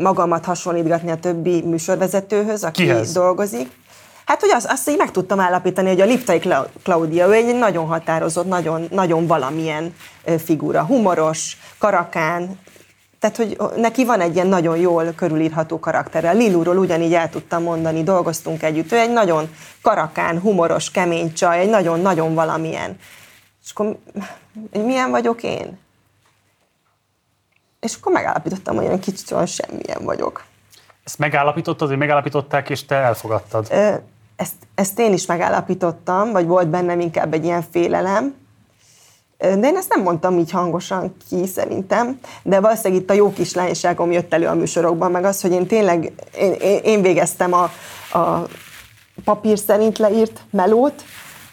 magamat hasonlítgatni a többi műsorvezetőhöz, aki Kihez? dolgozik. Hát, hogy azt, azt így meg tudtam állapítani, hogy a Liptai Claudia, ő egy nagyon határozott, nagyon, nagyon valamilyen figura. Humoros, karakán, tehát, hogy neki van egy ilyen nagyon jól körülírható karaktere. Lilúról ugyanígy el tudtam mondani, dolgoztunk együtt. Ő egy nagyon karakán, humoros, kemény csaj, egy nagyon-nagyon valamilyen. És akkor, hogy milyen vagyok én? És akkor megállapítottam, hogy én kicsit olyan semmilyen vagyok. Ezt megállapítottad, hogy megállapították, és te elfogadtad? Ezt, ezt én is megállapítottam, vagy volt bennem inkább egy ilyen félelem, de én ezt nem mondtam így hangosan ki szerintem, de valószínűleg itt a jó kislányságom jött elő a műsorokban, meg az, hogy én tényleg, én, én végeztem a, a papír szerint leírt melót,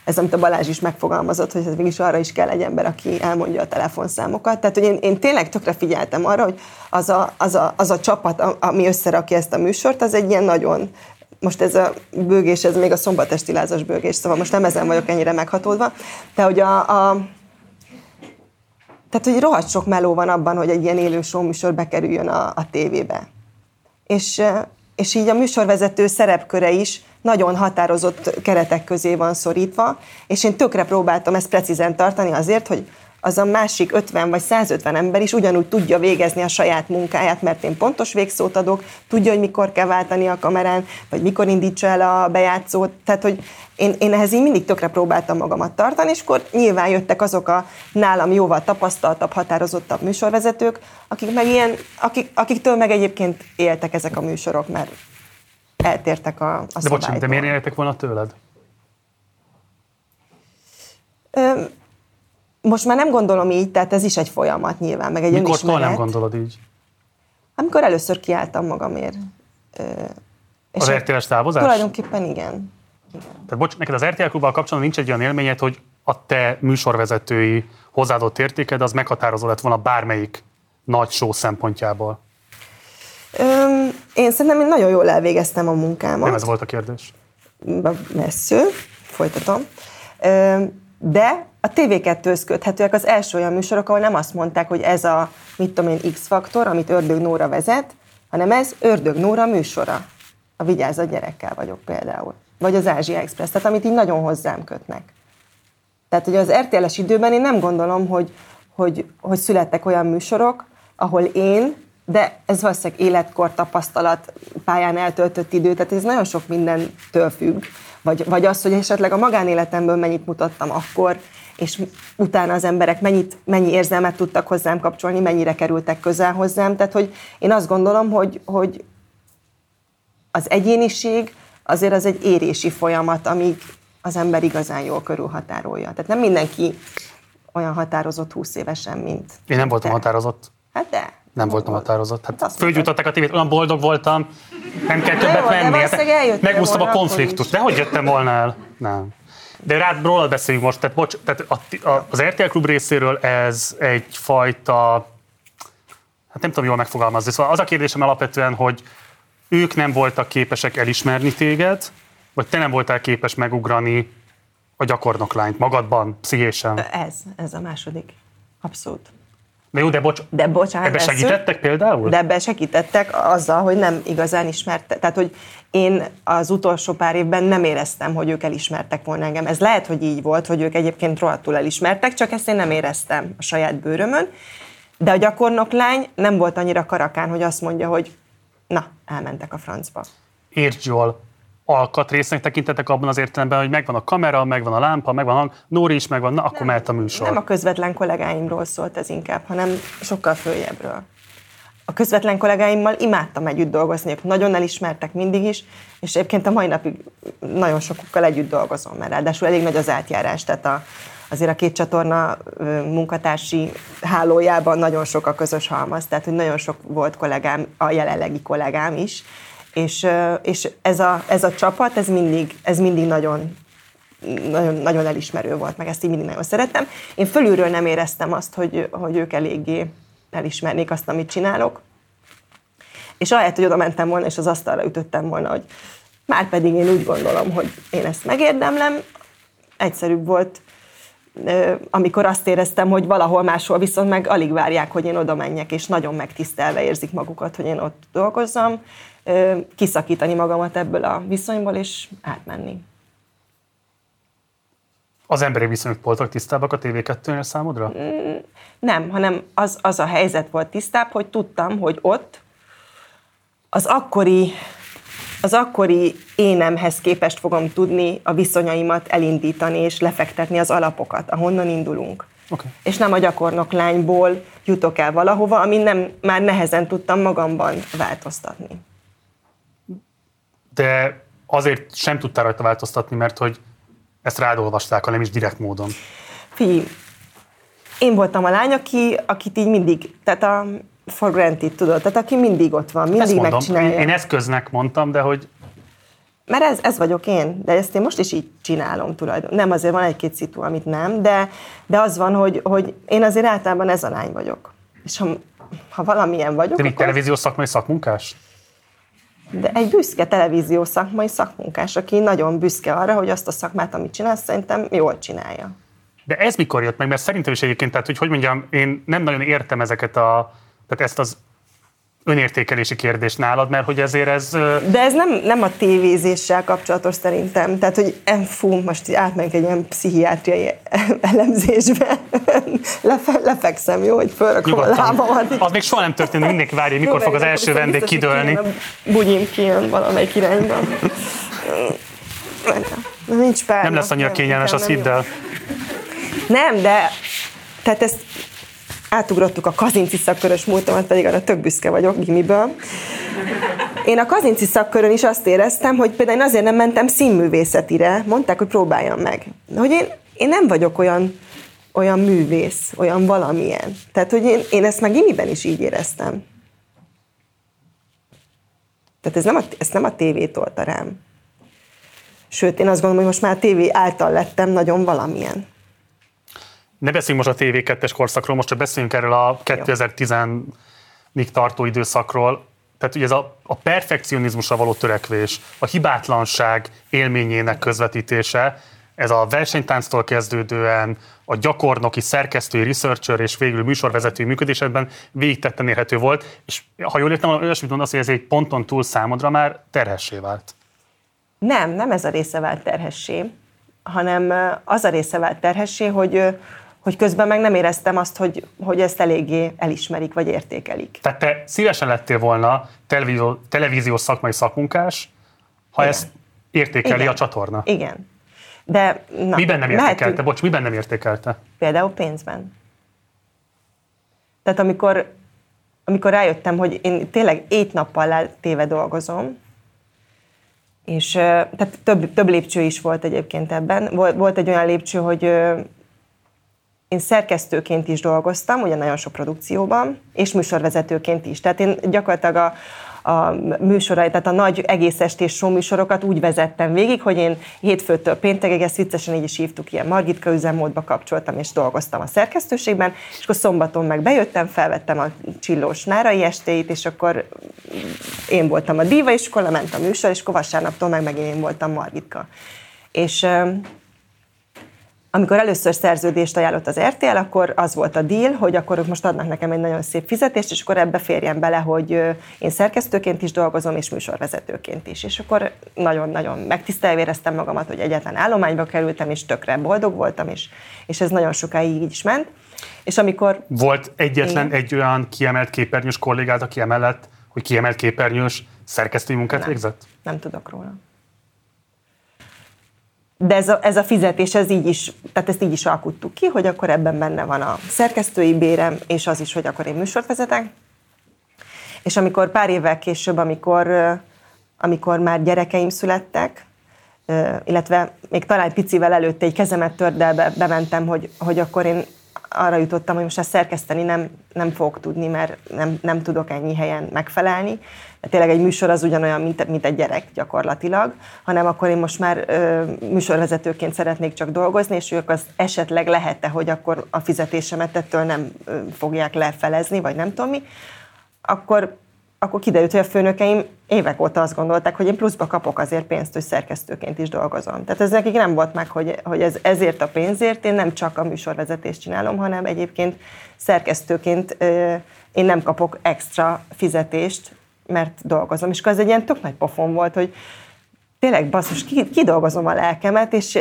ez, amit a Balázs is megfogalmazott, hogy ez mégis arra is kell egy ember, aki elmondja a telefonszámokat. Tehát, hogy én, én tényleg tökre figyeltem arra, hogy az a, az a, az a csapat, ami összerakja ezt a műsort, az egy ilyen nagyon most ez a bőgés, ez még a szombatesti lázas bőgés, szóval most nem ezen vagyok ennyire meghatódva, de hogy a, a tehát, hogy rohadt sok meló van abban, hogy egy ilyen élő műsor bekerüljön a, a tévébe. És, és így a műsorvezető szerepköre is nagyon határozott keretek közé van szorítva, és én tökre próbáltam ezt precízen tartani azért, hogy az a másik 50 vagy 150 ember is ugyanúgy tudja végezni a saját munkáját, mert én pontos végszót adok, tudja, hogy mikor kell váltani a kamerán, vagy mikor indítsa el a bejátszót. Tehát, hogy én, én ehhez így mindig tökre próbáltam magamat tartani, és akkor nyilván jöttek azok a nálam jóval tapasztaltabb, határozottabb műsorvezetők, akik meg ilyen, akik, akiktől meg egyébként éltek ezek a műsorok, mert eltértek a, a De bocsánat, de miért éltek volna tőled? Ö, most már nem gondolom így, tehát ez is egy folyamat nyilván, meg egy Mikor nem gondolod így? Amikor először kiálltam magamért. Ö, és az RTL-es távozás? Tulajdonképpen igen. igen. Tehát bocs, neked az RTL klubbal kapcsolatban nincs egy olyan élményed, hogy a te műsorvezetői hozzáadott értéked az meghatározó lett volna bármelyik nagy show szempontjából? Öm, én szerintem én nagyon jól elvégeztem a munkámat. Nem ez volt a kérdés. Messző, folytatom. Öm, de a TV2-höz köthetőek az első olyan műsorok, ahol nem azt mondták, hogy ez a, mit tudom én, X-faktor, amit Ördög Nóra vezet, hanem ez Ördög Nóra műsora. A Vigyázat gyerekkel vagyok például. Vagy az Ázsia Express, tehát amit így nagyon hozzám kötnek. Tehát, hogy az RTL-es időben én nem gondolom, hogy, hogy, hogy születtek olyan műsorok, ahol én, de ez valószínűleg életkor, tapasztalat, pályán eltöltött idő, tehát ez nagyon sok mindentől függ. Vagy, vagy az, hogy esetleg a magánéletemből mennyit mutattam akkor, és utána az emberek mennyit, mennyi érzelmet tudtak hozzám kapcsolni, mennyire kerültek közel hozzám. Tehát, hogy én azt gondolom, hogy, hogy az egyéniség azért az egy érési folyamat, amíg az ember igazán jól körülhatárolja. Tehát nem mindenki olyan határozott 20 évesen, mint Én nem voltam te. határozott. Hát de. Nem voltam határozott. Hát fölgyújtották a tévét, olyan boldog voltam, nem kell többet menni. Hát megúsztam a konfliktus. De hogy jöttem volna el? Nem. De rád rólad beszéljünk most, tehát, bocs, tehát a, a, az RTL Klub részéről ez egyfajta, hát nem tudom jól megfogalmazni, szóval az a kérdésem alapvetően, hogy ők nem voltak képesek elismerni téged, vagy te nem voltál képes megugrani a gyakornoklányt magadban, pszichésen? Ez, ez a második. Abszolút. De jó, de, bocs, de bocsánat, ebbe segítettek például? De ebbe segítettek azzal, hogy nem igazán ismerte. Tehát, hogy én az utolsó pár évben nem éreztem, hogy ők elismertek volna engem. Ez lehet, hogy így volt, hogy ők egyébként rohadtul elismertek, csak ezt én nem éreztem a saját bőrömön. De a gyakornok lány nem volt annyira karakán, hogy azt mondja, hogy na, elmentek a francba. Értsd jól, alkatrésznek tekintetek abban az értelemben, hogy megvan a kamera, megvan a lámpa, megvan a hang, Nóri is megvan, na akkor nem, mehet a műsor. Nem a közvetlen kollégáimról szólt ez inkább, hanem sokkal följebbről. A közvetlen kollégáimmal imádtam együtt dolgozni, ők nagyon elismertek mindig is, és egyébként a mai napig nagyon sokukkal együtt dolgozom, mert ráadásul elég nagy az átjárás, tehát a, azért a két csatorna munkatársi hálójában nagyon sok a közös halmaz, tehát hogy nagyon sok volt kollégám, a jelenlegi kollégám is, és, és ez, a, ez a csapat, ez mindig, ez mindig nagyon, nagyon, nagyon elismerő volt, meg ezt így mindig nagyon szerettem. Én fölülről nem éreztem azt, hogy, hogy ők eléggé elismernék azt, amit csinálok. És ahelyett, hogy oda mentem volna, és az asztalra ütöttem volna, hogy már pedig én úgy gondolom, hogy én ezt megérdemlem, egyszerűbb volt, amikor azt éreztem, hogy valahol máshol viszont meg alig várják, hogy én oda menjek, és nagyon megtisztelve érzik magukat, hogy én ott dolgozzam, kiszakítani magamat ebből a viszonyból, és átmenni. Az emberi viszonyok voltak tisztábbak a TV2-nél számodra? Mm, nem, hanem az, az a helyzet volt tisztább, hogy tudtam, hogy ott az akkori, az akkori énemhez képest fogom tudni a viszonyaimat elindítani és lefektetni az alapokat, ahonnan indulunk. Okay. És nem a gyakornok lányból jutok el valahova, ami nem, már nehezen tudtam magamban változtatni de azért sem tudtál rajta változtatni, mert hogy ezt rád olvasták, hanem is direkt módon. Fi, én voltam a lány, aki, akit így mindig, tehát a for granted, tudod, tehát aki mindig ott van, mindig ezt mondom, megcsinálja. Én eszköznek mondtam, de hogy... Mert ez, ez vagyok én, de ezt én most is így csinálom tulajdonképpen. Nem, azért van egy-két szitu, amit nem, de, de az van, hogy, hogy én azért általában ez a lány vagyok. És ha, ha valamilyen vagyok, Te akkor... televíziós szakmai szakmunkás? De egy büszke televízió szakmai szakmunkás, aki nagyon büszke arra, hogy azt a szakmát, amit csinál, szerintem jól csinálja. De ez mikor jött meg? Mert szerintem is egyébként, tehát hogy, hogy mondjam, én nem nagyon értem ezeket a, tehát ezt az önértékelési kérdés nálad, mert hogy ezért ez... De ez nem, nem a tévézéssel kapcsolatos szerintem. Tehát, hogy fú, most átmegyek egy ilyen pszichiátriai (laughs) elemzésbe, (laughs) Lefe, lefekszem, jó, hogy fölrakom a lábamat. Az még soha nem történt, mindenki várja, mikor jó, fog az első vendég kidőlni. Bugyim kijön valamelyik irányban. Nincs pár. Nem lesz annyira kényelmes, azt hidd el. Nem, de tehát ezt átugrottuk a kazinci szakkörös múltamat, pedig arra tök büszke vagyok gimiből. Én a kazinci szakkörön is azt éreztem, hogy például én azért nem mentem színművészetire, mondták, hogy próbáljam meg. Hogy én, én nem vagyok olyan, olyan művész, olyan valamilyen. Tehát, hogy én, én ezt meg gimiben is így éreztem. Tehát ez nem a, ezt nem a tévé tolta rám. Sőt, én azt gondolom, hogy most már a tévé által lettem nagyon valamilyen. Ne beszéljünk most a TV2-es korszakról, most csak beszéljünk erről a 2010-ig tartó időszakról. Tehát ugye ez a, a perfekcionizmusra való törekvés, a hibátlanság élményének közvetítése, ez a versenytánctól kezdődően a gyakornoki, szerkesztői, researcher és végül műsorvezetői működésedben végigtetten érhető volt, és ha jól értem, olyasmit mondasz, hogy ez egy ponton túl számodra már terhessé vált. Nem, nem ez a része vált terhessé, hanem az a része vált terhessé, hogy hogy közben meg nem éreztem azt, hogy, hogy ezt eléggé elismerik, vagy értékelik. Tehát te szívesen lettél volna televízió, televíziós szakmai szakmunkás, ha Igen. ezt értékeli Igen. a csatorna. Igen. De, na, miben nem értékelte? Mehetünk. Bocs, miben nem értékelte? Például pénzben. Tehát amikor, amikor rájöttem, hogy én tényleg ét nappal téve dolgozom, és tehát több, több lépcső is volt egyébként ebben. Volt, volt egy olyan lépcső, hogy én szerkesztőként is dolgoztam, ugye nagyon sok produkcióban, és műsorvezetőként is. Tehát én gyakorlatilag a, a műsorai, tehát a nagy egész estés show műsorokat úgy vezettem végig, hogy én hétfőtől péntekig, ezt viccesen így is hívtuk, ilyen Margitka üzemmódba kapcsoltam, és dolgoztam a szerkesztőségben, és akkor szombaton meg bejöttem, felvettem a csillós nárai estéit, és akkor én voltam a díva, és akkor lement a műsor, és akkor vasárnaptól meg megint én voltam Margitka. És amikor először szerződést ajánlott az RTL, akkor az volt a deal, hogy akkor ők most adnak nekem egy nagyon szép fizetést, és akkor ebbe férjen bele, hogy én szerkesztőként is dolgozom, és műsorvezetőként is. És akkor nagyon-nagyon megtisztelve éreztem magamat, hogy egyetlen állományba kerültem, és tökre boldog voltam, és, és ez nagyon sokáig így is ment. És amikor... Volt egyetlen én... egy olyan kiemelt képernyős kollégád, aki emellett, hogy kiemelt képernyős szerkesztői munkát nem, végzett? Nem tudok róla de ez a, ez a fizetés, ez így is, tehát ezt így is alkuttuk ki, hogy akkor ebben benne van a szerkesztői bérem, és az is, hogy akkor én műsort vezetek. És amikor pár évvel később, amikor, amikor már gyerekeim születtek, illetve még talán picivel előtte egy kezemet tördelbe bementem, hogy, hogy akkor én arra jutottam, hogy most ezt szerkeszteni nem, nem fogok tudni, mert nem, nem tudok ennyi helyen megfelelni. Tényleg egy műsor az ugyanolyan, mint, mint egy gyerek gyakorlatilag, hanem akkor én most már ö, műsorvezetőként szeretnék csak dolgozni, és ők az esetleg lehet-e, hogy akkor a fizetésemet ettől nem ö, fogják lefelezni, vagy nem tudom mi, akkor akkor kiderült, hogy a főnökeim évek óta azt gondolták, hogy én pluszba kapok azért pénzt, hogy szerkesztőként is dolgozom. Tehát ez nekik nem volt meg, hogy, hogy ez, ezért a pénzért én nem csak a műsorvezetést csinálom, hanem egyébként szerkesztőként én nem kapok extra fizetést, mert dolgozom. És akkor ez egy ilyen tök nagy pofon volt, hogy tényleg basszus, kidolgozom a lelkemet, és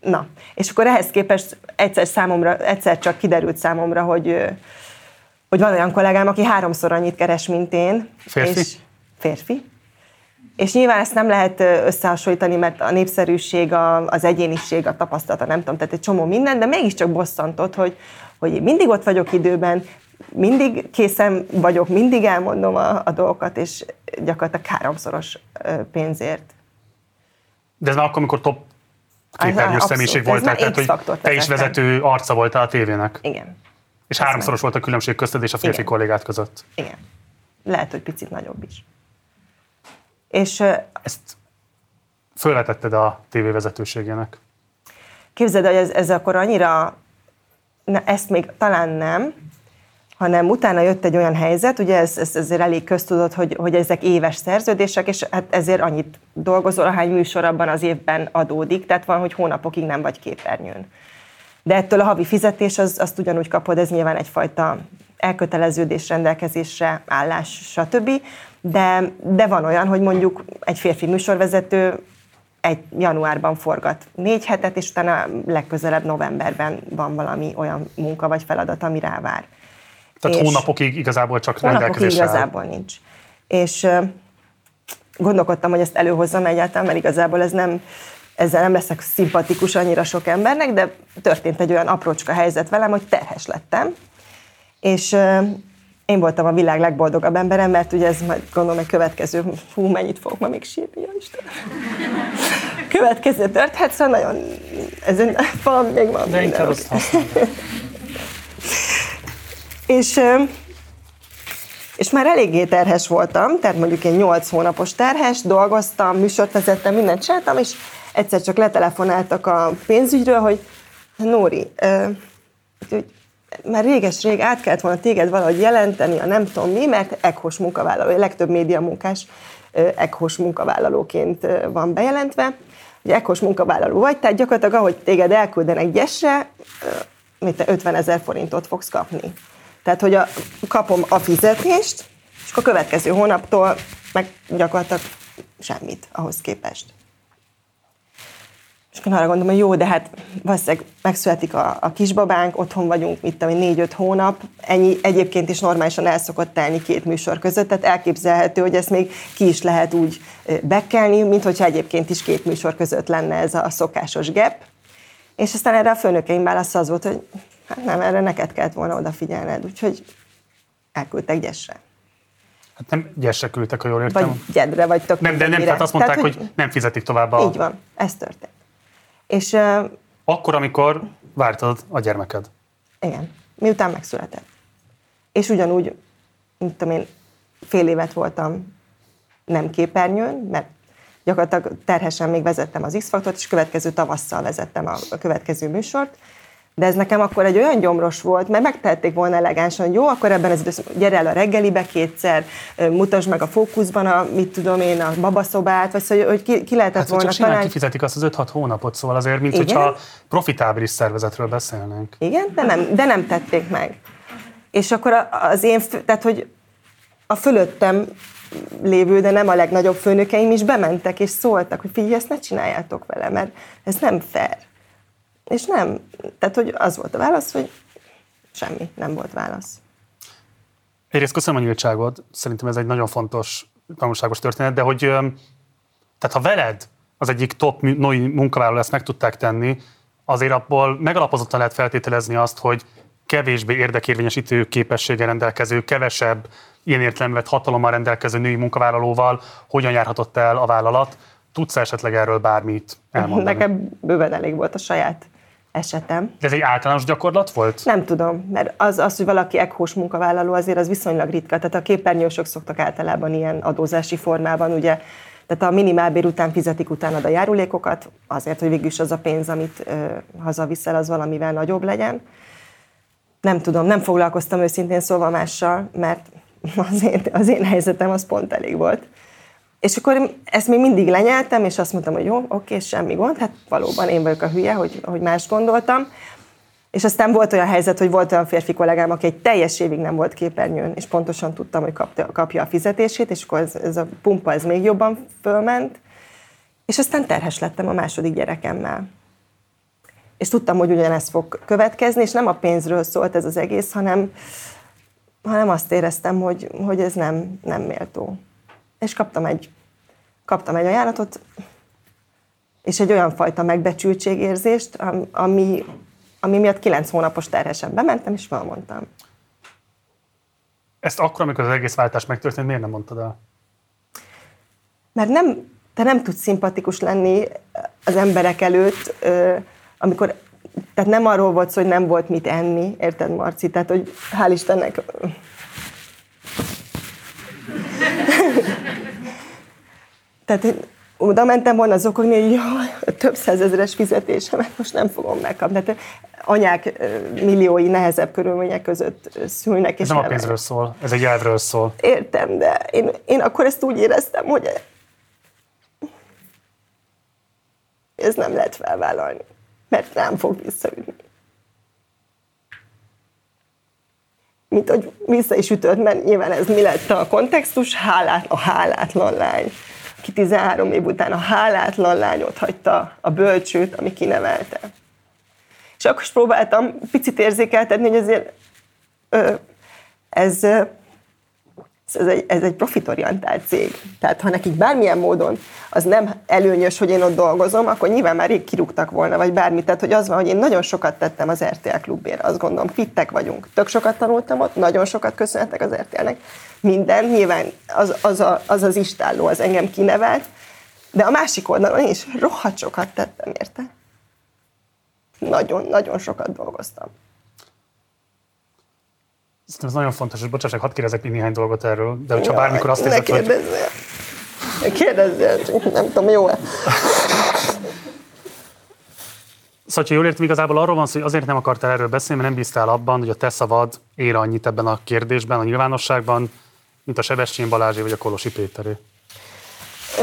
na. És akkor ehhez képest egyszer számomra, egyszer csak kiderült számomra, hogy hogy van olyan kollégám, aki háromszor annyit keres, mint én. Férfi? És férfi. És nyilván ezt nem lehet összehasonlítani, mert a népszerűség, a, az egyéniség, a tapasztalata, nem tudom, tehát egy csomó minden, de mégiscsak bosszantott, hogy, hogy mindig ott vagyok időben, mindig készen vagyok, mindig elmondom a, a dolgokat, és gyakorlatilag háromszoros pénzért. De ez már akkor, amikor top képernyős személyiség voltál, tehát hogy te is vezető arca voltál a tévének. Igen. És Ez háromszoros volt a különbség közted és a férfi Igen. kollégát között. Igen. Lehet, hogy picit nagyobb is. És ezt fölvetetted a tévévezetőségének. Képzeld, hogy ez, ez akkor annyira, na, ezt még talán nem, hanem utána jött egy olyan helyzet, ugye ez, ez ezért elég köztudott, hogy, hogy ezek éves szerződések, és hát ezért annyit dolgozol, ahány műsor abban az évben adódik, tehát van, hogy hónapokig nem vagy képernyőn. De ettől a havi fizetés az, azt ugyanúgy kapod, ez nyilván egyfajta elköteleződés, rendelkezésre, állás, stb. De, de van olyan, hogy mondjuk egy férfi műsorvezető egy januárban forgat négy hetet, és utána legközelebb novemberben van valami olyan munka vagy feladat, ami rá vár. Tehát és hónapokig igazából csak rendelkezésre igazából nincs. És gondolkodtam, hogy ezt előhozzam egyáltalán, mert igazából ez nem, ezzel nem leszek szimpatikus annyira sok embernek, de történt egy olyan aprócska helyzet velem, hogy terhes lettem, és én voltam a világ legboldogabb emberem, mert ugye ez majd gondolom egy következő, hú, mennyit fogok ma még sírni, ja Isten. Következő történet, szóval nagyon, ez (laughs) valami még van. De inkább azt (laughs) És, és már eléggé terhes voltam, tehát mondjuk én 8 hónapos terhes, dolgoztam, műsort vezettem, mindent csináltam, és egyszer csak letelefonáltak a pénzügyről, hogy Nóri, hogy már réges-rég át kellett volna téged valahogy jelenteni, a nem tudom mi, mert ekhos munkavállaló, a legtöbb média munkás ekhos munkavállalóként van bejelentve. Ugye ekhos munkavállaló vagy, tehát gyakorlatilag ahogy téged elküldenek gyesre, mit te 50 ezer forintot fogsz kapni. Tehát, hogy a, kapom a fizetést, és akkor a következő hónaptól meg gyakorlatilag semmit ahhoz képest. És akkor arra gondolom, hogy jó, de hát valószínűleg megszületik a, a kisbabánk, otthon vagyunk, mit tudom, négy-öt hónap, ennyi egyébként is normálisan el szokott telni két műsor között, tehát elképzelhető, hogy ezt még ki is lehet úgy bekelni, mint hogyha egyébként is két műsor között lenne ez a szokásos gap. És aztán erre a főnökeim válasza az volt, hogy hát nem, erre neked kellett volna odafigyelned, úgyhogy elküldtek gyesre. Hát nem gyesre küldtek, ha jól értem. Vagy gyedre, vagy tök Nem, de nem, tehát azt mondták, tehát, hogy, hogy nem fizetik tovább a... Így van, ez történt. És, uh, Akkor, amikor vártad a gyermeked. Igen, miután megszületett. És ugyanúgy, mint tudom én, fél évet voltam nem képernyőn, mert gyakorlatilag terhesen még vezettem az X-faktort, és következő tavasszal vezettem a, a következő műsort, De ez nekem akkor egy olyan gyomros volt, mert megtehették volna elegánsan, hogy jó, akkor ebben az időszak, gyere el a reggelibe kétszer, mutasd meg a fókuszban a, mit tudom én, a babaszobát, vagy szóval, hogy ki, ki lehetett hát, volna csak talán... kifizetik azt az 5-6 hónapot, szóval azért, mint Igen? hogyha profitábilis szervezetről beszélnénk. Igen, de nem, de nem tették meg. És akkor az én, tehát hogy a fölöttem lévő, de nem a legnagyobb főnökeim is bementek és szóltak, hogy figyelj, ezt ne csináljátok vele, mert ez nem fair. És nem, tehát hogy az volt a válasz, hogy semmi, nem volt válasz. Egyrészt köszönöm a nyíltságot, szerintem ez egy nagyon fontos, tanulságos történet, de hogy tehát ha veled az egyik top női munkavállaló ezt meg tudták tenni, azért abból megalapozottan lehet feltételezni azt, hogy kevésbé érdekérvényesítő képességgel rendelkező, kevesebb ilyen értelemben hatalommal rendelkező női munkavállalóval hogyan járhatott el a vállalat. Tudsz esetleg erről bármit elmondani? Nekem bőven elég volt a saját esetem. De ez egy általános gyakorlat volt? Nem tudom, mert az, az hogy valaki ekhós munkavállaló azért az viszonylag ritka. Tehát a képernyősök szoktak általában ilyen adózási formában, ugye, tehát a minimálbér után fizetik utána a járulékokat, azért, hogy végülis az a pénz, amit ö, hazaviszel, az valamivel nagyobb legyen. Nem tudom, nem foglalkoztam őszintén szóval mással, mert (laughs) az én, az én helyzetem az pont elég volt. És akkor ezt még mindig lenyeltem, és azt mondtam, hogy jó, oké, semmi gond, hát valóban én vagyok a hülye, hogy, hogy más gondoltam. És aztán volt olyan helyzet, hogy volt olyan férfi kollégám, aki egy teljes évig nem volt képernyőn, és pontosan tudtam, hogy kapta, kapja a fizetését, és akkor ez, ez a pumpa ez még jobban fölment. És aztán terhes lettem a második gyerekemmel. És tudtam, hogy ugyanezt fog következni, és nem a pénzről szólt ez az egész, hanem, hanem azt éreztem, hogy, hogy ez nem, nem méltó. És kaptam egy, kaptam egy ajánlatot, és egy olyan fajta megbecsültségérzést, ami, ami miatt kilenc hónapos terhesen bementem, és felmondtam. Ezt akkor, amikor az egész váltás megtörtént, miért nem mondtad el? Mert nem, te nem tudsz szimpatikus lenni az emberek előtt, amikor tehát nem arról volt szó, hogy nem volt mit enni, érted, Marci? Tehát, hogy hál' Istennek... Tehát én oda mentem volna zokogni, hogy jaj, több százezeres fizetésemet most nem fogom megkapni. Tehát anyák milliói nehezebb körülmények között szülnek. Ez nem a pénzről szól, ez egy elvről szól. Értem, de én, én akkor ezt úgy éreztem, hogy ez nem lehet felvállalni mert nem fog visszaütni. Mint hogy vissza is ütött, mert nyilván ez mi lett a kontextus, hálát, a hálátlan lány. Aki 13 év után a hálátlan lányot hagyta a bölcsőt, ami kinevelte. És akkor is próbáltam picit érzékeltetni, hogy azért ö, ez ez egy, ez egy profitorientált cég. Tehát ha nekik bármilyen módon az nem előnyös, hogy én ott dolgozom, akkor nyilván már rég kirúgtak volna, vagy bármi. Tehát, hogy az van, hogy én nagyon sokat tettem az RTL klubért, azt gondolom, fittek vagyunk. Tök sokat tanultam ott, nagyon sokat köszönhetek az RTL-nek. Minden, nyilván az az, a, az, az istálló, az engem kinevelt, de a másik oldalon is rohadt sokat tettem érte. Nagyon-nagyon sokat dolgoztam. Szerintem ez nagyon fontos, és bocsássak, hadd kérdezek még néhány dolgot erről, de hogyha ja, bármikor azt érzed, hogy... Kérdezzél, nem tudom, jó-e? Szóval, ha jól értem, igazából arról van szó, hogy azért nem akartál erről beszélni, mert nem bíztál abban, hogy a te szavad ér annyit ebben a kérdésben, a nyilvánosságban, mint a Sebestyén Balázsé vagy a Kolosi Péteré.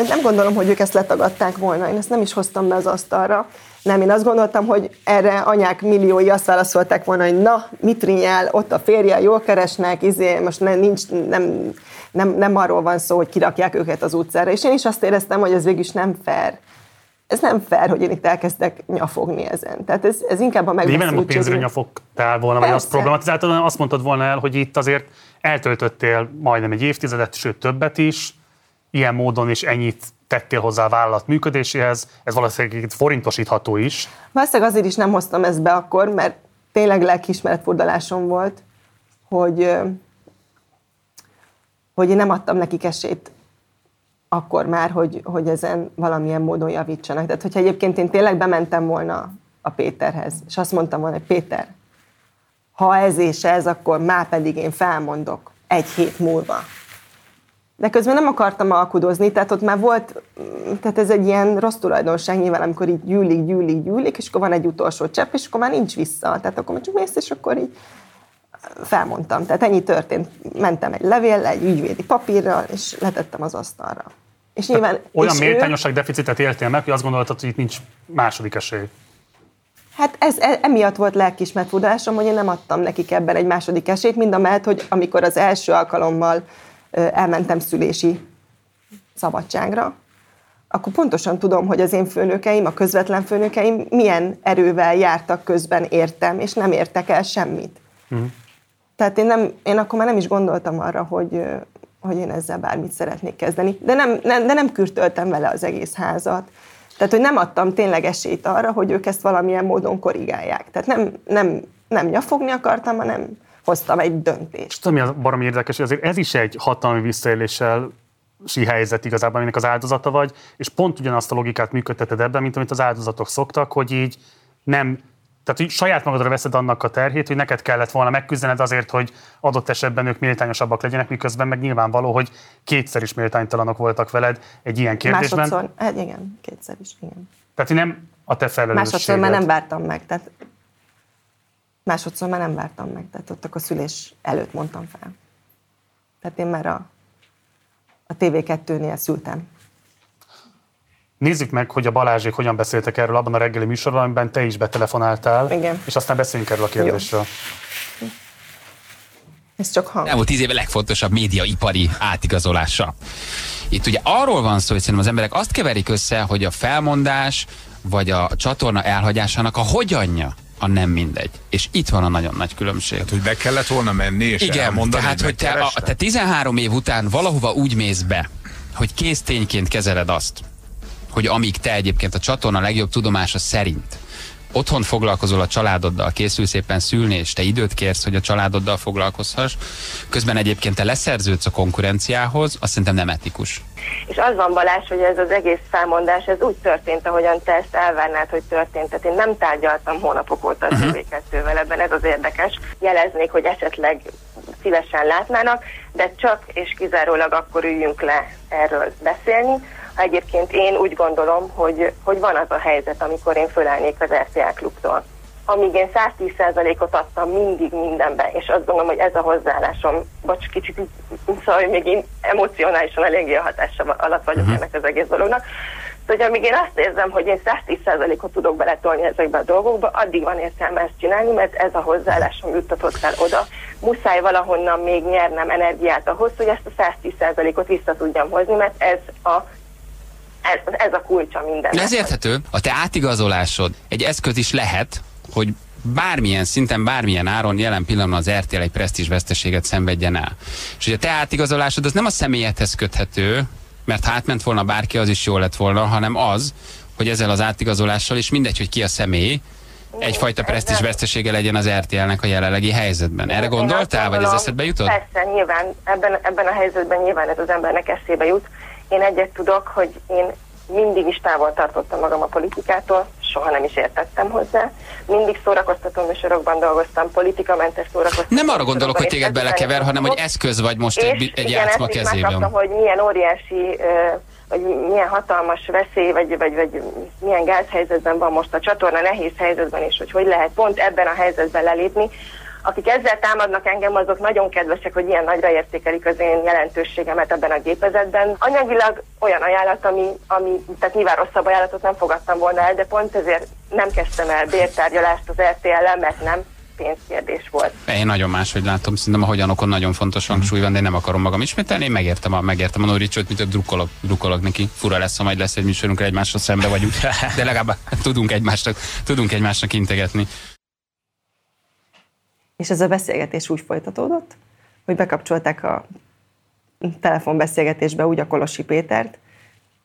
Nem gondolom, hogy ők ezt letagadták volna. Én ezt nem is hoztam be az asztalra. Nem, én azt gondoltam, hogy erre anyák milliói azt válaszolták volna, hogy na, mit rinyál, ott a férje, jól keresnek, izé, most ne, nincs, nem, nem, nem arról van szó, hogy kirakják őket az utcára. És én is azt éreztem, hogy ez végülis nem fair. Ez nem fair, hogy én itt elkezdek nyafogni ezen. Tehát ez, ez inkább a megbeszéltség. nem a pénzre nyafogtál volna, Persze. vagy azt problematizáltad, hanem azt mondtad volna el, hogy itt azért eltöltöttél majdnem egy évtizedet, sőt többet is, ilyen módon is ennyit tettél hozzá a vállalat működéséhez, ez valószínűleg forintosítható is. Valószínűleg azért is nem hoztam ezt be akkor, mert tényleg lelkiismeretfordalásom volt, hogy, hogy én nem adtam nekik esélyt akkor már, hogy, hogy ezen valamilyen módon javítsanak. Tehát, hogyha egyébként én tényleg bementem volna a Péterhez, és azt mondtam volna, hogy Péter, ha ez és ez, akkor már pedig én felmondok egy hét múlva De közben nem akartam alkudozni, tehát ott már volt, tehát ez egy ilyen rossz tulajdonság nyilván, amikor így gyűlik, gyűlik, gyűlik, és akkor van egy utolsó csepp, és akkor már nincs vissza. Tehát akkor már csak mész, és akkor így felmondtam. Tehát ennyi történt. Mentem egy levél, egy ügyvédi papírral, és letettem az asztalra. És nyilván, olyan méltányosság ő... deficitet éltél meg, hogy azt gondoltad, hogy itt nincs második esély. Hát ez, e, emiatt volt lelkismertfudásom, hogy én nem adtam nekik ebben egy második esélyt, mind a mellett, hogy amikor az első alkalommal elmentem szülési szabadságra, akkor pontosan tudom, hogy az én főnökeim, a közvetlen főnökeim milyen erővel jártak közben értem, és nem értek el semmit. Mm. Tehát én, nem, én akkor már nem is gondoltam arra, hogy, hogy én ezzel bármit szeretnék kezdeni. De nem, nem, de nem kürtöltem vele az egész házat. Tehát, hogy nem adtam tényleg esélyt arra, hogy ők ezt valamilyen módon korrigálják. Tehát nem, nem, nem nyafogni akartam, hanem hoztam egy döntést. És tudom, mi a baromi érdekes, hogy azért ez is egy hatalmi visszaéléssel si helyzet igazából, aminek az áldozata vagy, és pont ugyanazt a logikát működteted ebben, mint amit az áldozatok szoktak, hogy így nem tehát hogy saját magadra veszed annak a terhét, hogy neked kellett volna megküzdened azért, hogy adott esetben ők méltányosabbak legyenek, miközben meg nyilvánvaló, hogy kétszer is méltánytalanok voltak veled egy ilyen kérdésben. Másodszor, hát igen, kétszer is, igen. Tehát nem a te felelősséged. Másodszor már nem vártam meg, tehát másodszor már nem vártam meg, tehát ott a szülés előtt mondtam fel. Tehát én már a, a TV2-nél szültem. Nézzük meg, hogy a Balázsék hogyan beszéltek erről abban a reggeli műsorban, amiben te is betelefonáltál, Igen. és aztán beszéljünk erről a kérdésről. Jó. Ez csak hang. Volt tíz éve legfontosabb médiaipari átigazolása. Itt ugye arról van szó, hogy szerintem az emberek azt keverik össze, hogy a felmondás vagy a csatorna elhagyásának a hogyanja a nem mindegy. És itt van a nagyon nagy különbség. Tehát, hogy be kellett volna menni és Igen, elmondani, tehát, hogy te, a, te 13 év után valahova úgy mész be, hogy kész tényként kezeled azt, hogy amíg te egyébként a csatorna legjobb tudomása szerint otthon foglalkozol a családoddal, készülsz éppen szülni, és te időt kérsz, hogy a családoddal foglalkozhass, közben egyébként te leszerződsz a konkurenciához, azt szerintem nem etikus. És az van Balázs, hogy ez az egész felmondás, ez úgy történt, ahogyan te ezt elvárnád, hogy történt. Tehát én nem tárgyaltam hónapok óta a uh-huh. TV2-vel ebben, ez az érdekes. Jeleznék, hogy esetleg szívesen látnának, de csak és kizárólag akkor üljünk le erről beszélni, egyébként én úgy gondolom, hogy, hogy van az a helyzet, amikor én fölállnék az RTL klubtól. Amíg én 110%-ot adtam mindig mindenben, és azt gondolom, hogy ez a hozzáállásom, bocs, kicsit szóval, hogy még én emocionálisan eléggé a hatása alatt vagyok uh-huh. ennek az egész dolognak, hogy amíg én azt érzem, hogy én 110%-ot tudok beletolni ezekbe a dolgokba, addig van értelme ezt csinálni, mert ez a hozzáállásom juttatott fel oda. Muszáj valahonnan még nyernem energiát ahhoz, hogy ezt a 110%-ot vissza tudjam hozni, mert ez a ez, ez a kulcsa minden. Ez érthető. A te átigazolásod egy eszköz is lehet, hogy bármilyen szinten, bármilyen áron jelen pillanatban az RTL egy presztízs veszteséget szenvedjen el. És ugye a te átigazolásod az nem a személyedhez köthető, mert ha átment volna bárki, az is jó lett volna, hanem az, hogy ezzel az átigazolással, és mindegy, hogy ki a személy, egyfajta presztízs vesztesége legyen az RTL-nek a jelenlegi helyzetben. Erre gondoltál, vagy ez eszedbe jutott? Persze, nyilván ebben, ebben a helyzetben nyilván ez az embernek eszébe jut. Én egyet tudok, hogy én mindig is távol tartottam magam a politikától, soha nem is értettem hozzá. Mindig szórakoztató műsorokban dolgoztam, politikamentes szórakoztató Nem arra gondolok, hogy téged belekever, hanem hogy eszköz vagy most egy, egy játszma kezében. Megkaptam, hogy milyen óriási vagy milyen hatalmas veszély, vagy, vagy, vagy milyen gázhelyzetben van most a csatorna, nehéz helyzetben, és hogy hogy lehet pont ebben a helyzetben lelépni akik ezzel támadnak engem, azok nagyon kedvesek, hogy ilyen nagyra értékelik az én jelentőségemet ebben a gépezetben. Anyagilag olyan ajánlat, ami, ami tehát nyilván rosszabb ajánlatot nem fogadtam volna el, de pont ezért nem kezdtem el bértárgyalást az RTL-el, mert nem pénzkérdés volt. Én nagyon máshogy látom, szerintem a hogyanokon nagyon fontos hangsúly van, de én nem akarom magam ismételni. Én megértem a, megértem a Noricsot, mint a drukkolok, drukkolok neki. Fura lesz, ha majd lesz egy műsorunk, egymásra szembe vagyunk, (laughs) de legalább tudunk egymásnak, tudunk egymásnak integetni. És ez a beszélgetés úgy folytatódott, hogy bekapcsolták a telefonbeszélgetésbe úgy a Kolosi Pétert,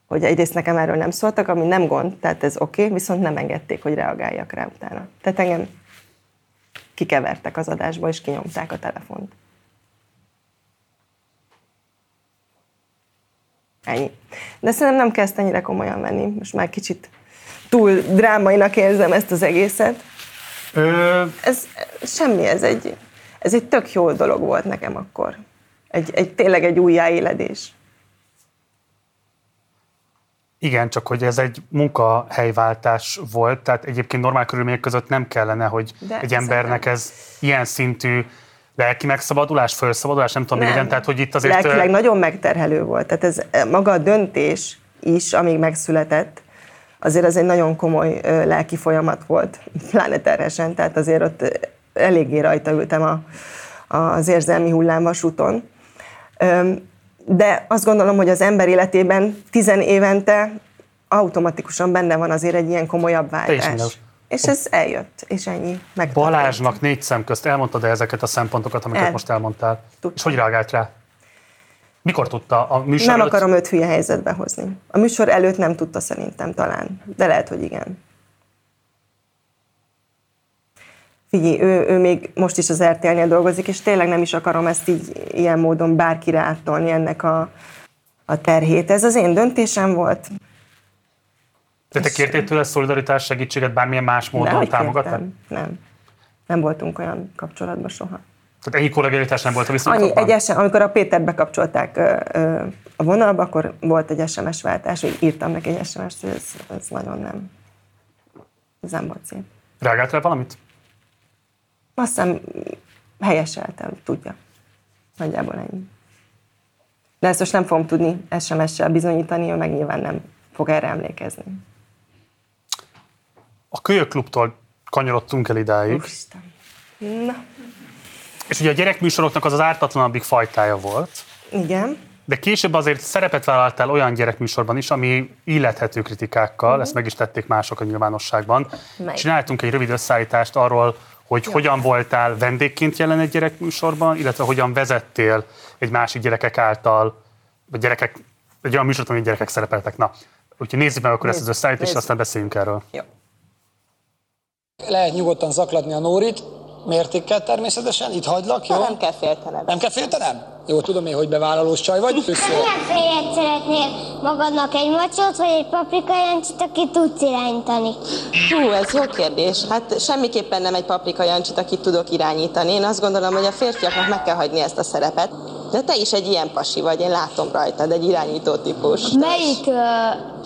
hogy egyrészt nekem erről nem szóltak, ami nem gond, tehát ez oké, okay, viszont nem engedték, hogy reagáljak rá utána. Tehát engem kikevertek az adásba, és kinyomták a telefont. Ennyi. De szerintem nem kezd ennyire komolyan venni. Most már kicsit túl drámainak érzem ezt az egészet. Ö... Ez semmi, ez egy, ez egy tök jó dolog volt nekem akkor. Egy, egy tényleg egy újjáéledés. Igen, csak hogy ez egy munkahelyváltás volt, tehát egyébként normál körülmények között nem kellene, hogy De egy embernek nem. ez ilyen szintű lelki megszabadulás, felszabadulás, nem tudom, nem. Tehát hogy itt azért... Lelkileg nagyon megterhelő volt, tehát ez maga a döntés is, amíg megszületett, azért az egy nagyon komoly lelki folyamat volt, pláne terhesen, tehát azért ott eléggé rajta ültem a, az érzelmi hullámvasúton. De azt gondolom, hogy az ember életében tizen évente automatikusan benne van azért egy ilyen komolyabb váltás. És ez eljött, és ennyi. Balázsnak négy szem közt elmondtad -e ezeket a szempontokat, amiket El. most elmondtál? Tudtam. És hogy reagált rá? Mikor tudta a műsor Nem előtt? akarom őt hülye helyzetbe hozni. A műsor előtt nem tudta szerintem talán, de lehet, hogy igen. Figyelj, ő, ő még most is az RTL-nél dolgozik, és tényleg nem is akarom ezt így ilyen módon bárkire áttolni ennek a, a terhét. Ez az én döntésem volt. De te kértél tőle szolidaritás segítséget bármilyen más módon támogatni? Nem. Nem voltunk olyan kapcsolatban soha. Tehát ennyi kollegialitás nem volt a viszonylatban? Annyi, egy SM, amikor a Pétert bekapcsolták ö, ö, a vonalba, akkor volt egy SMS váltás, hogy írtam neki egy SMS-t, hogy ez, ez nagyon nem, ez nem volt szép. Reagált rá valamit? Azt hiszem helyeselte, hogy tudja. Nagyjából ennyi. De ezt most nem fogom tudni SMS-sel bizonyítani, ő meg nyilván nem fog erre emlékezni. A kölyöklubtól kanyarodtunk el idáig. Isten. Na. És ugye a gyerekműsoroknak az az ártatlanabbik fajtája volt. Igen. De később azért szerepet vállaltál olyan gyerekműsorban is, ami illethető kritikákkal, uh-huh. ezt meg is tették mások a nyilvánosságban. Mely? Csináltunk egy rövid összeállítást arról, hogy Jó. hogyan voltál vendégként jelen egy gyerekműsorban, illetve hogyan vezettél egy másik gyerekek által, vagy gyerekek, egy olyan műsort, ahol gyerekek szerepeltek. Na, úgyhogy nézzük meg akkor Nézd, ezt az összeállítást, és aztán beszéljünk erről. Jó. Lehet nyugodtan zaklatni a Nórit, mértékkel természetesen, itt hagylak, jó? Nem kell féltenem. Nem kell féltenem? Jó, tudom én, hogy bevállalós csaj vagy. (laughs) Milyen férjet szeretnél magadnak egy macsot, vagy egy paprikajancsit, aki tudsz irányítani? Hú, ez jó kérdés. Hát semmiképpen nem egy paprikajancsit, akit tudok irányítani. Én azt gondolom, hogy a férfiaknak meg kell hagyni ezt a szerepet. De te is egy ilyen pasi vagy, én látom rajtad, egy irányító típus. Melyik uh,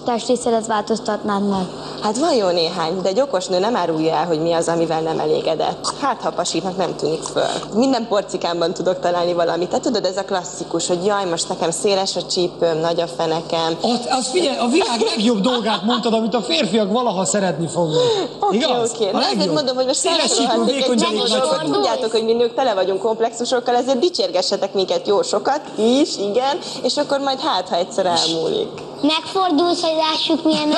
testrészedet változtatnád meg? Hát van jó néhány, de egy okos nő nem árulja el, hogy mi az, amivel nem elégedett. Hát, ha pasiknak nem tűnik föl. Minden porcikámban tudok találni valamit. Te tudod, ez a klasszikus, hogy jaj, most nekem széles a csípőm, nagy a fenekem. Az, az figyelj, a világ legjobb dolgát mondtad, amit a férfiak valaha szeretni fognak. Oké, Igaz? oké. Okay. Ezért mondom, hogy most széles csípő, vékony egy Tudjátok, hogy mi nők tele vagyunk komplexusokkal, ezért dicsérgessetek minket jó sokat is, igen, és akkor majd hát, ha egyszer elmúlik. Megfordulsz, hogy lássuk milyen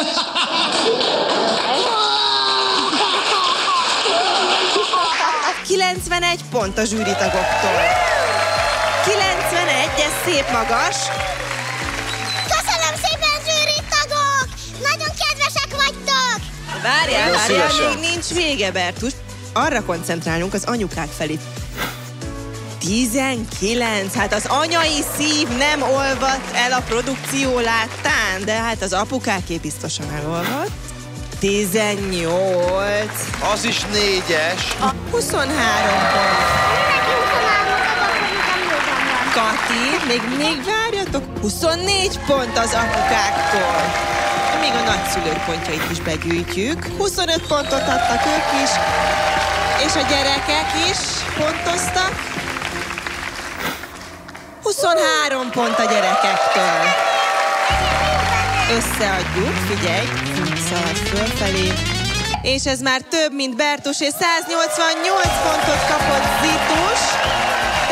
91 (laughs) pont a zsűritagoktól. 91, ez szép magas. Köszönöm szépen, zsűritagok! Nagyon kedvesek vagytok! Várjál, várjál, még nincs vége, Bertus. Arra koncentrálunk az anyukák felé. 19, hát az anyai szív nem olvadt el a produkció láttán, de hát az apukáké biztosan elolvadt. 18. Az is négyes. A 23 pont. Kati, még, még várjatok, 24 pont az apukáktól. Még a nagyszülők pontjait is begyűjtjük. 25 pontot adtak ők is, és a gyerekek is pontoztak. 23 pont a gyerekektől. Összeadjuk, figyelj, szalad fölfelé. És ez már több, mint Bertus, és 188 pontot kapott Zitus.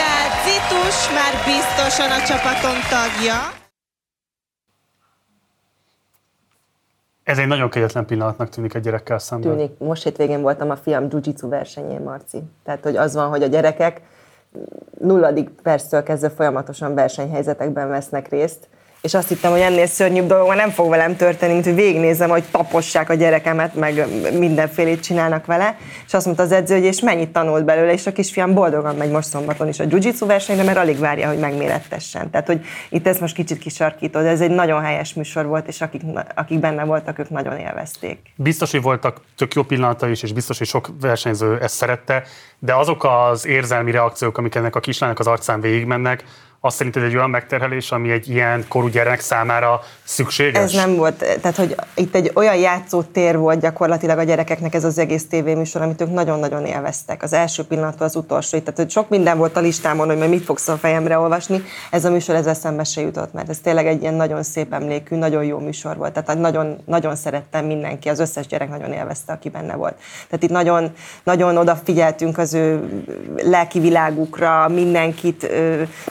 Tehát Zitus már biztosan a csapaton tagja. Ez egy nagyon kegyetlen pillanatnak tűnik egy gyerekkel szemben. Tűnik. Most hétvégén voltam a fiam jiu versenyén, Marci. Tehát, hogy az van, hogy a gyerekek nulladik perctől kezdve folyamatosan versenyhelyzetekben vesznek részt, és azt hittem, hogy ennél szörnyűbb dolog nem fog velem történni, mint hogy végignézem, hogy tapossák a gyerekemet, meg mindenfélét csinálnak vele, és azt mondta az edző, hogy és mennyit tanult belőle, és a kisfiam boldogan megy most szombaton is a jiu versenyre, mert alig várja, hogy megmérettessen. Tehát, hogy itt ez most kicsit kisarkítod, ez egy nagyon helyes műsor volt, és akik, akik benne voltak, ők nagyon élvezték. Biztos, hogy voltak tök jó pillanata is, és biztos, hogy sok versenyző ezt szerette, de azok az érzelmi reakciók, amik ennek a kislánynak az arcán végigmennek, azt szerinted egy olyan megterhelés, ami egy ilyen korú gyerek számára szükséges? Ez nem volt, tehát hogy itt egy olyan játszótér volt gyakorlatilag a gyerekeknek ez az egész tévéműsor, amit ők nagyon-nagyon élveztek. Az első pillanattól az utolsó. Tehát hogy sok minden volt a listámon, hogy majd mit fogsz a fejemre olvasni. Ez a műsor ezzel szembe se jutott, mert ez tényleg egy ilyen nagyon szép emlékű, nagyon jó műsor volt. Tehát nagyon, nagyon szerettem mindenki, az összes gyerek nagyon élvezte, aki benne volt. Tehát itt nagyon, nagyon odafigyeltünk az ő lelki világukra, mindenkit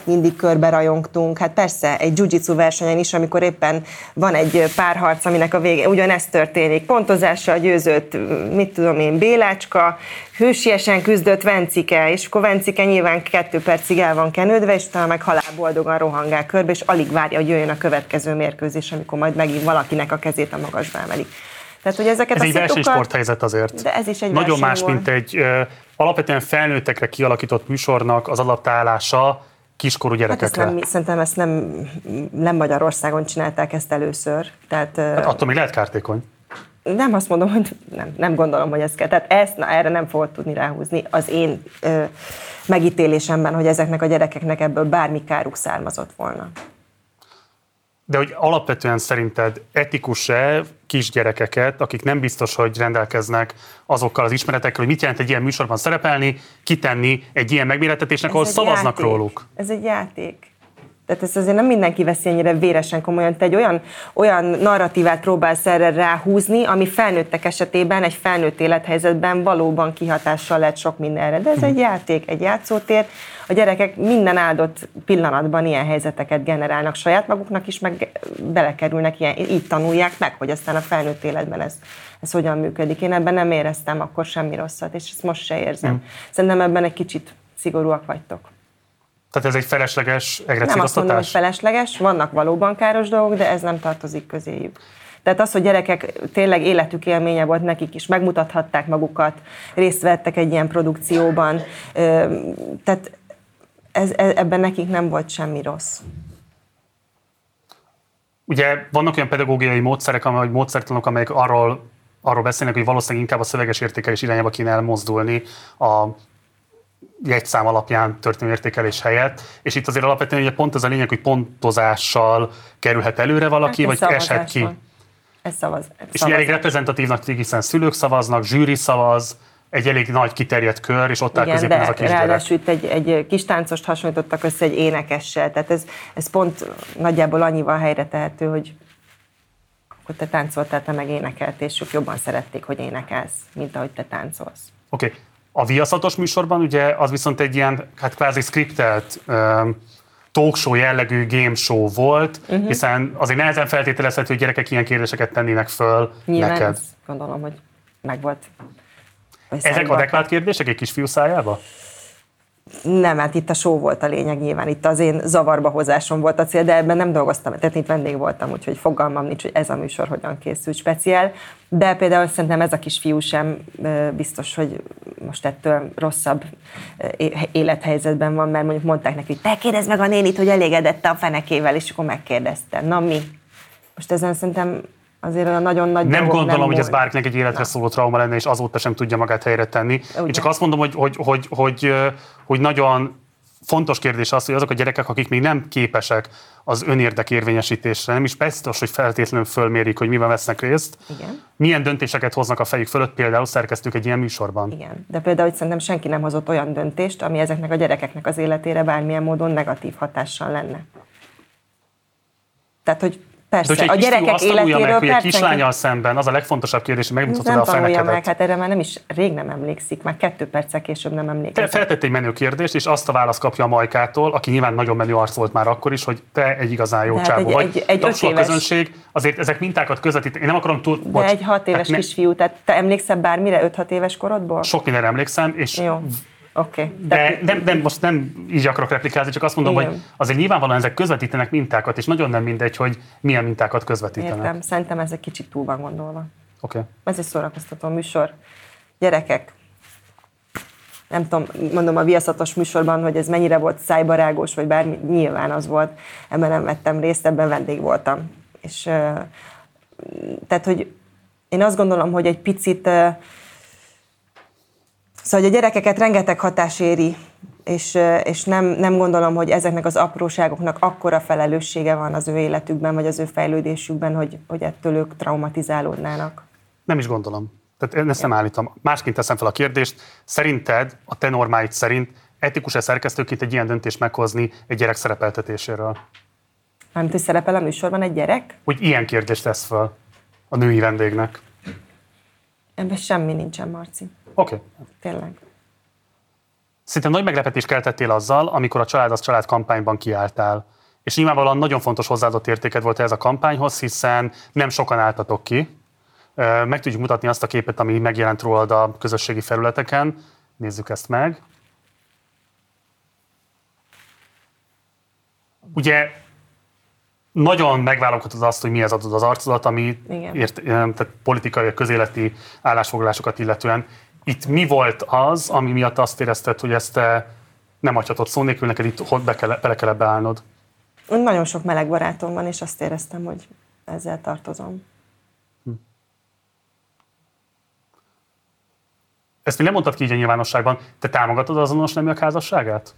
mindig körbe rajongtunk. Hát persze, egy jiu versenyen is, amikor éppen van egy párharc, aminek a végén ugyanezt történik. Pontozással győzött, mit tudom én, Bélácska, hősiesen küzdött Vencike, és akkor Vencike nyilván kettő percig el van kenődve, és talán meg halál boldogan rohangál körbe, és alig várja, hogy jöjjön a következő mérkőzés, amikor majd megint valakinek a kezét a magasba emelik. Tehát, hogy ezeket ez a egy versenysporthelyzet azért. De ez is egy Nagyon más, volt. mint egy ö, alapvetően felnőttekre kialakított műsornak az adaptálása kiskorú gyerekekre. Hát ezt nem, szerintem ezt nem, nem Magyarországon csinálták ezt először. Tehát, hát attól még lehet kártékony. Nem azt mondom, hogy nem, nem gondolom, hogy ez kell. Tehát ezt, na, erre nem fogod tudni ráhúzni az én ö, megítélésemben, hogy ezeknek a gyerekeknek ebből bármi káruk származott volna. De hogy alapvetően szerinted etikus-e kisgyerekeket, akik nem biztos, hogy rendelkeznek azokkal az ismeretekkel, hogy mit jelent egy ilyen műsorban szerepelni, kitenni egy ilyen megméretetésnek, ahol szavaznak játék. róluk? Ez egy játék. Tehát ezt azért nem mindenki veszi ennyire véresen komolyan. Te egy olyan, olyan narratívát próbálsz erre ráhúzni, ami felnőttek esetében, egy felnőtt élethelyzetben valóban kihatással lehet sok mindenre. De ez egy játék, egy játszótér. A gyerekek minden áldott pillanatban ilyen helyzeteket generálnak saját maguknak is, meg belekerülnek ilyen, így tanulják meg, hogy aztán a felnőtt életben ez, ez hogyan működik. Én ebben nem éreztem akkor semmi rosszat, és ezt most se érzem. Mm. Szerintem ebben egy kicsit szigorúak vagytok. Tehát ez egy felesleges egresszívoztatás? Nem azt mondom, hogy felesleges, vannak valóban káros dolgok, de ez nem tartozik közéjük. Tehát az, hogy gyerekek tényleg életük élménye volt nekik is, megmutathatták magukat, részt vettek egy ilyen produkcióban, tehát ez, ebben nekik nem volt semmi rossz. Ugye vannak olyan pedagógiai módszerek, vagy módszertanok, amelyek arról, arról beszélnek, hogy valószínűleg inkább a szöveges értékelés irányába kéne elmozdulni a jegyszám alapján történő értékelés helyett, és itt azért alapvetően ugye pont az a lényeg, hogy pontozással kerülhet előre valaki, hát vagy eshet ki. Ez szavaz. És ugye elég reprezentatívnak hiszen szülők szavaznak, zsűri szavaz, egy elég nagy kiterjedt kör, és ott áll középen ez a kis ráadásul itt egy, egy kis táncost hasonlítottak össze egy énekessel, tehát ez, ez pont nagyjából annyival helyre tehető, hogy akkor te táncoltál, te meg énekelt, és ők jobban szerették, hogy énekelsz, mint ahogy te táncolsz. Oké. Okay. A viaszatos műsorban ugye az viszont egy ilyen, hát kvázi skriptelt um, talkshow jellegű game show volt, uh-huh. hiszen azért nehezen feltételezhető, hogy gyerekek ilyen kérdéseket tennének föl Nyilván neked. gondolom, hogy meg volt. Ezek adekvát kérdések egy kisfiú szájába? Nem, hát itt a show volt a lényeg nyilván, itt az én zavarba hozásom volt a cél, de ebben nem dolgoztam, tehát itt vendég voltam, úgyhogy fogalmam nincs, hogy ez a műsor hogyan készült speciál. De például szerintem ez a kisfiú sem biztos, hogy most ettől rosszabb élethelyzetben van, mert mondjuk mondták neki, hogy te kérdezd meg a nénit, hogy elégedette a fenekével, és akkor megkérdezte. Na mi? Most ezen szerintem azért a nagyon nagy Nem gondolom, nem hogy ez bárkinek egy életre szóló trauma lenne, és azóta sem tudja magát helyre tenni. Ugye. Én csak azt mondom, hogy, hogy, hogy, hogy, hogy nagyon fontos kérdés az, hogy azok a gyerekek, akik még nem képesek az önérdek érvényesítésre, nem is biztos, hogy feltétlenül fölmérik, hogy miben vesznek részt, Igen. milyen döntéseket hoznak a fejük fölött, például szerkeztük egy ilyen műsorban. Igen, de például hogy szerintem senki nem hozott olyan döntést, ami ezeknek a gyerekeknek az életére bármilyen módon negatív hatással lenne. Tehát, hogy Persze, De, a gyerekek életéről meg, hogy egy kislányal szemben, az a legfontosabb kérdés, hogy megmutatod nem a fenekedet. meg, hát erre már nem is, rég nem emlékszik, már kettő perccel később nem emlékszik. Feltett egy menő kérdést, és azt a választ kapja a Majkától, aki nyilván nagyon menő arc volt már akkor is, hogy te egy igazán jó csávó egy, vagy. Egy, egy éves... közönség, azért ezek mintákat közvetít. Én nem akarom túl... De bocs, egy hat éves hát kisfiú, tehát te emlékszel bármire 5-6 éves korodból? Sok mindenre emlékszem, és jó Okay. De nem, nem, most nem így akarok replikálni, csak azt mondom, Igen. hogy azért nyilvánvalóan ezek közvetítenek mintákat, és nagyon nem mindegy, hogy milyen mintákat közvetítenek. Értem, szerintem ez egy kicsit túl van gondolva. Oké. Okay. Ez egy szórakoztató műsor. Gyerekek, nem tudom, mondom a viaszatos műsorban, hogy ez mennyire volt szájbarágos, vagy bármi, nyilván az volt. Ebben nem vettem részt, ebben vendég voltam. És tehát, hogy én azt gondolom, hogy egy picit Szóval hogy a gyerekeket rengeteg hatás éri és, és nem, nem gondolom, hogy ezeknek az apróságoknak akkora felelőssége van az ő életükben, vagy az ő fejlődésükben, hogy, hogy ettől ők traumatizálódnának. Nem is gondolom. Tehát én ezt nem állítom. Másként teszem fel a kérdést. Szerinted, a te normáid szerint etikus-e szerkesztőként egy ilyen döntést meghozni egy gyerek szerepeltetéséről? Nem, hogy szerepel a műsorban egy gyerek? Hogy ilyen kérdést tesz fel a női vendégnek. Ebben semmi nincsen, Marci. Oké. Okay. Tényleg. Szinte nagy meglepetést keltettél azzal, amikor a Család az Család kampányban kiálltál. És nyilvánvalóan nagyon fontos hozzáadott értéked volt ez a kampányhoz, hiszen nem sokan álltatok ki. Meg tudjuk mutatni azt a képet, ami megjelent rólad a közösségi felületeken. Nézzük ezt meg. Ugye nagyon megválogatod azt, hogy mihez adod az arcodat, ami ért, tehát politikai, közéleti állásfoglalásokat illetően. Itt mi volt az, ami miatt azt érezted, hogy ezt te nem hagyhatod szó nélkül, neked itt hogy be kell, bele kellett beállnod? Nagyon sok meleg barátom van, és azt éreztem, hogy ezzel tartozom. Hm. Ezt még nem mondtad ki így a nyilvánosságban. Te támogatod az azonos neműek házasságát?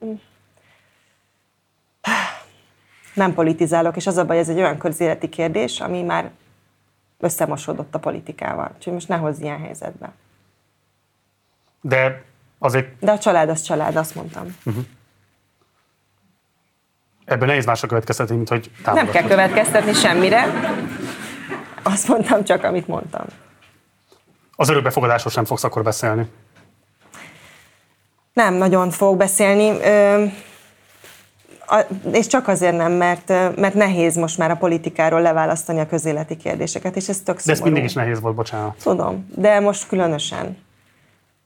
Hm. Nem politizálok, és az a baj, ez egy olyan közéleti kérdés, ami már összemosódott a politikával. Úgyhogy most ne hozz ilyen helyzetbe. De azért... De a család az család, azt mondtam. Uh-huh. Ebből nehéz másra következtetni, mint hogy támogatom. Nem kell következtetni semmire. Azt mondtam csak, amit mondtam. Az örökbefogadásról sem fogsz akkor beszélni? Nem nagyon fog beszélni. Ö, a, és csak azért nem, mert, mert nehéz most már a politikáról leválasztani a közéleti kérdéseket, és ez tök De ez mindig is nehéz volt, bocsánat. Tudom, de most különösen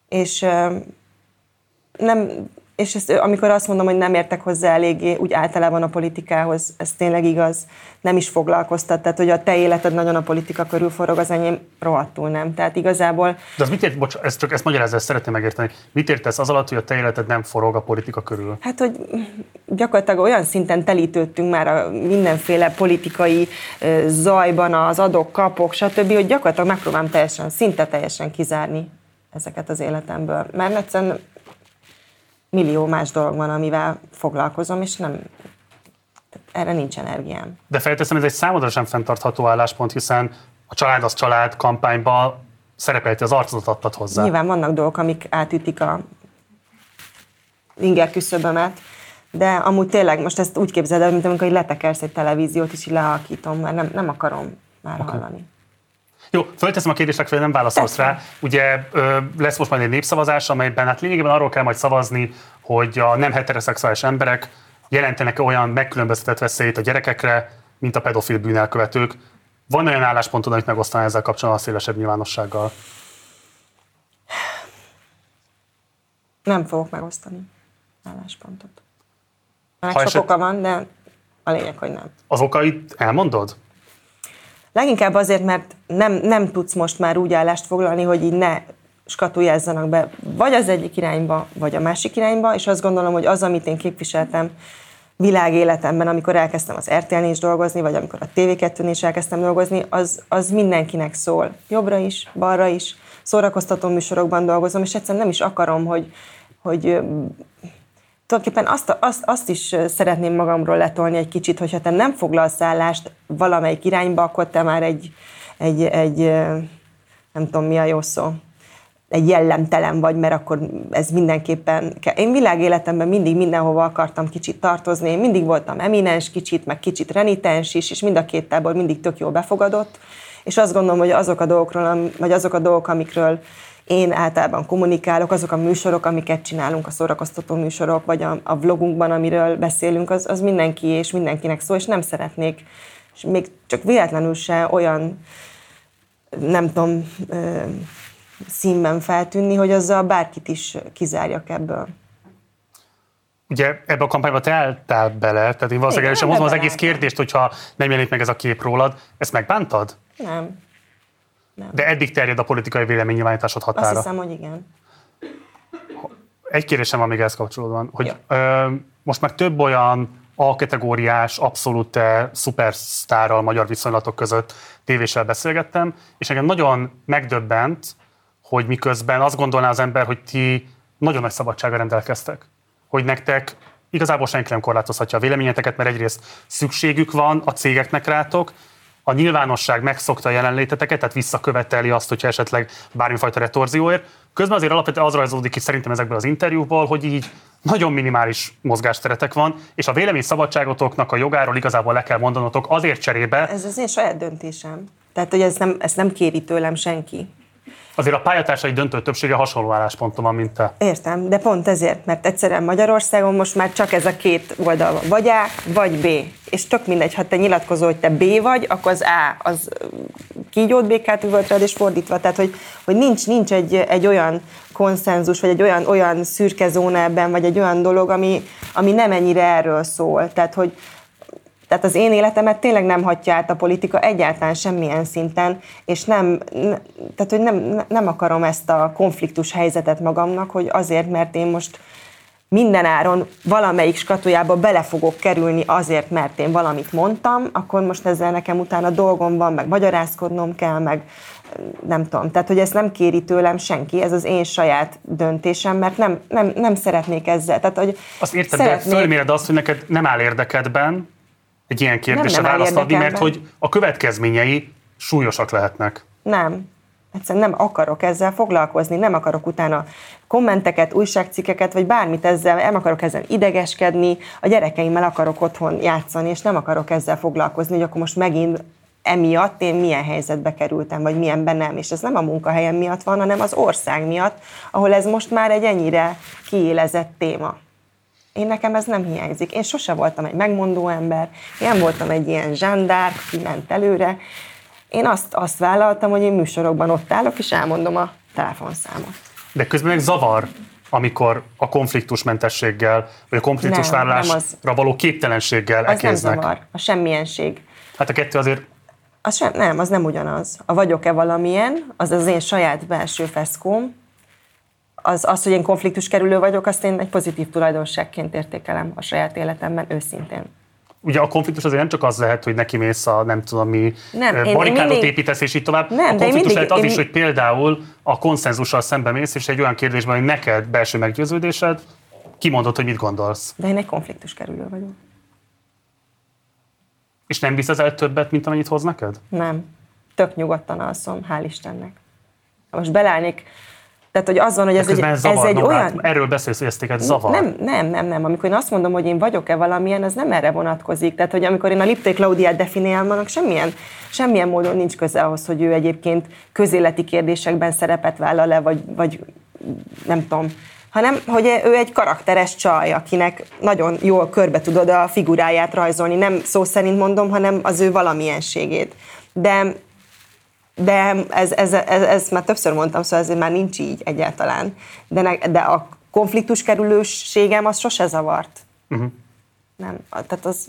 és nem, és ezt, amikor azt mondom, hogy nem értek hozzá eléggé, úgy általában a politikához, ez tényleg igaz, nem is foglalkoztat, tehát hogy a te életed nagyon a politika körül forog, az enyém rohadtul nem. Tehát igazából... De az mit ért, bocs, ezt csak ezt magyarázza, szeretném megérteni. Mit értesz az alatt, hogy a te életed nem forog a politika körül? Hát, hogy gyakorlatilag olyan szinten telítődtünk már a mindenféle politikai zajban, az adok, kapok, stb., hogy gyakorlatilag megpróbálom teljesen, szinte teljesen kizárni ezeket az életemből. Mert egyszerűen millió más dolog van, amivel foglalkozom, és nem, erre nincs energiám. De felteszem, ez egy számodra sem fenntartható álláspont, hiszen a család az család kampányban szerepelti az arcodat adtad hozzá. Nyilván vannak dolgok, amik átütik a inger küszöbömet, de amúgy tényleg most ezt úgy képzeld el, mint amikor letekersz egy televíziót, és így lehalkítom, mert nem, nem akarom már okay. hallani. Jó, fölteszem a kérdést, hogy nem válaszolsz rá. Ugye lesz most majd egy népszavazás, amelyben hát lényegében arról kell majd szavazni, hogy a nem heteroszexuális emberek jelentenek olyan megkülönböztetett veszélyt a gyerekekre, mint a pedofil bűnelkövetők. Van olyan álláspontod, amit megosztaná ezzel kapcsolatban a szélesebb nyilvánossággal? Nem fogok megosztani álláspontot. Ennek sok eset... oka van, de a lényeg, hogy nem. Az okait elmondod? Leginkább azért, mert nem, nem tudsz most már úgy állást foglalni, hogy így ne skatujázzanak be vagy az egyik irányba, vagy a másik irányba, és azt gondolom, hogy az, amit én képviseltem világéletemben, amikor elkezdtem az RTL-n is dolgozni, vagy amikor a TV2-n is elkezdtem dolgozni, az, az mindenkinek szól. Jobbra is, balra is, szórakoztató műsorokban dolgozom, és egyszerűen nem is akarom, hogy, hogy tulajdonképpen azt, azt, azt is szeretném magamról letolni egy kicsit, hogyha te nem foglalsz állást valamelyik irányba, akkor te már egy, egy, egy nem tudom mi a jó szó, egy jellemtelen vagy, mert akkor ez mindenképpen kell. Én világéletemben mindig mindenhova akartam kicsit tartozni, én mindig voltam eminens kicsit, meg kicsit renitens is, és mind a két tábor mindig tök jól befogadott, és azt gondolom, hogy azok a dolgokról, vagy azok a dolgok, amikről én általában kommunikálok, azok a műsorok, amiket csinálunk, a szórakoztató műsorok, vagy a, a vlogunkban, amiről beszélünk, az, az mindenki és mindenkinek szól, és nem szeretnék, és még csak véletlenül se olyan, nem tudom, ö, színben feltűnni, hogy azzal bárkit is kizárjak ebből. Ugye ebbe a kampányba te eltál bele, tehát én valószínűleg sem hozom az egész kérdést, hogyha nem jelenik meg ez a kép rólad. Ezt megbántad? Nem. Nem. De eddig terjed a politikai véleménynyilvánításod határa. Azt hiszem, hogy igen. Egy kérdésem van még ehhez kapcsolódóan, hogy ö, most már több olyan A-kategóriás, abszolút szupersztárral magyar viszonylatok között tévéssel beszélgettem, és engem nagyon megdöbbent, hogy miközben azt gondolná az ember, hogy ti nagyon nagy szabadsága rendelkeztek. hogy nektek igazából senki nem korlátozhatja a véleményeteket, mert egyrészt szükségük van a cégeknek rátok, a nyilvánosság megszokta a jelenléteteket, tehát visszaköveteli azt, hogyha esetleg bármifajta retorzióért. Közben azért alapvetően az rajzódik ki szerintem ezekből az interjúkból, hogy így nagyon minimális mozgásteretek van, és a vélemény szabadságotoknak a jogáról igazából le kell mondanotok azért cserébe. Ez az én saját döntésem. Tehát, hogy ezt nem, ezt nem kéri tőlem senki. Azért a pályatársai döntő többsége hasonló állásponton van, mint te. Értem, de pont ezért, mert egyszerűen Magyarországon most már csak ez a két oldal van, vagy A, vagy B. És tök mindegy, ha te nyilatkozol, hogy te B vagy, akkor az A, az kígyót békát üvöltred, és fordítva. Tehát, hogy, hogy nincs, nincs egy, egy olyan konszenzus, vagy egy olyan, olyan szürke zóna ebben, vagy egy olyan dolog, ami, ami nem ennyire erről szól. Tehát, hogy, tehát az én életemet tényleg nem hagyja át a politika egyáltalán semmilyen szinten, és nem, tehát, hogy nem, nem akarom ezt a konfliktus helyzetet magamnak, hogy azért, mert én most minden áron valamelyik skatujába bele fogok kerülni azért, mert én valamit mondtam, akkor most ezzel nekem utána dolgom van, meg magyarázkodnom kell, meg nem tudom. Tehát, hogy ezt nem kéri tőlem senki, ez az én saját döntésem, mert nem, nem, nem szeretnék ezzel. Tehát, hogy azt érted, szeretnék... de fölméred azt, hogy neked nem áll érdekedben, egy ilyen kérdésre választ adni, mert hogy a következményei súlyosak lehetnek. Nem. Egyszerűen nem akarok ezzel foglalkozni, nem akarok utána kommenteket, újságcikkeket, vagy bármit ezzel, nem akarok ezzel idegeskedni, a gyerekeimmel akarok otthon játszani, és nem akarok ezzel foglalkozni, hogy akkor most megint emiatt én milyen helyzetbe kerültem, vagy milyenben nem. És ez nem a munkahelyem miatt van, hanem az ország miatt, ahol ez most már egy ennyire kiélezett téma. Én nekem ez nem hiányzik. Én sose voltam egy megmondó ember, én voltam egy ilyen zsándár, ki ment előre. Én azt, azt vállaltam, hogy én műsorokban ott állok, és elmondom a telefonszámot. De közben meg zavar, amikor a konfliktusmentességgel, vagy a konfliktusvállalásra való képtelenséggel az ekéznek. nem zavar, a semmienség. Hát a kettő azért... Az sem, nem, az nem ugyanaz. A vagyok-e valamilyen, az az én saját belső feszkóm, az, az, hogy én konfliktus kerülő vagyok, azt én egy pozitív tulajdonságként értékelem a saját életemben őszintén. Ugye a konfliktus azért nem csak az lehet, hogy neki mész a nem tudom mi nem, barikádot mindig... építesz, és így tovább. Nem, a konfliktus mindig, lehet az is, hogy például a konszenzussal szembe mész, és egy olyan kérdésben, hogy neked belső meggyőződésed, kimondod, hogy mit gondolsz. De én egy konfliktus kerülő vagyok. És nem visz el többet, mint amennyit hoz neked? Nem. Tök nyugodtan alszom, hál' Istennek. Most belállnék tehát, hogy az van, hogy ez egy, ez egy olyan... Erről beszélsz, hogy ezt téged zavar. Nem, nem, nem, nem. Amikor én azt mondom, hogy én vagyok-e valamilyen, az nem erre vonatkozik. Tehát, hogy amikor én a Lipté Klaudiát definiálom, annak semmilyen, semmilyen módon nincs köze ahhoz, hogy ő egyébként közéleti kérdésekben szerepet vállal le, vagy, vagy nem tudom, hanem hogy ő egy karakteres csaj, akinek nagyon jól körbe tudod a figuráját rajzolni. Nem szó szerint mondom, hanem az ő valamienségét. De de ez, ez, ez, ez már többször mondtam, szóval ez már nincs így egyáltalán. De, ne, de a konfliktus kerülőségem az sose zavart. Uh-huh. Nem, tehát az,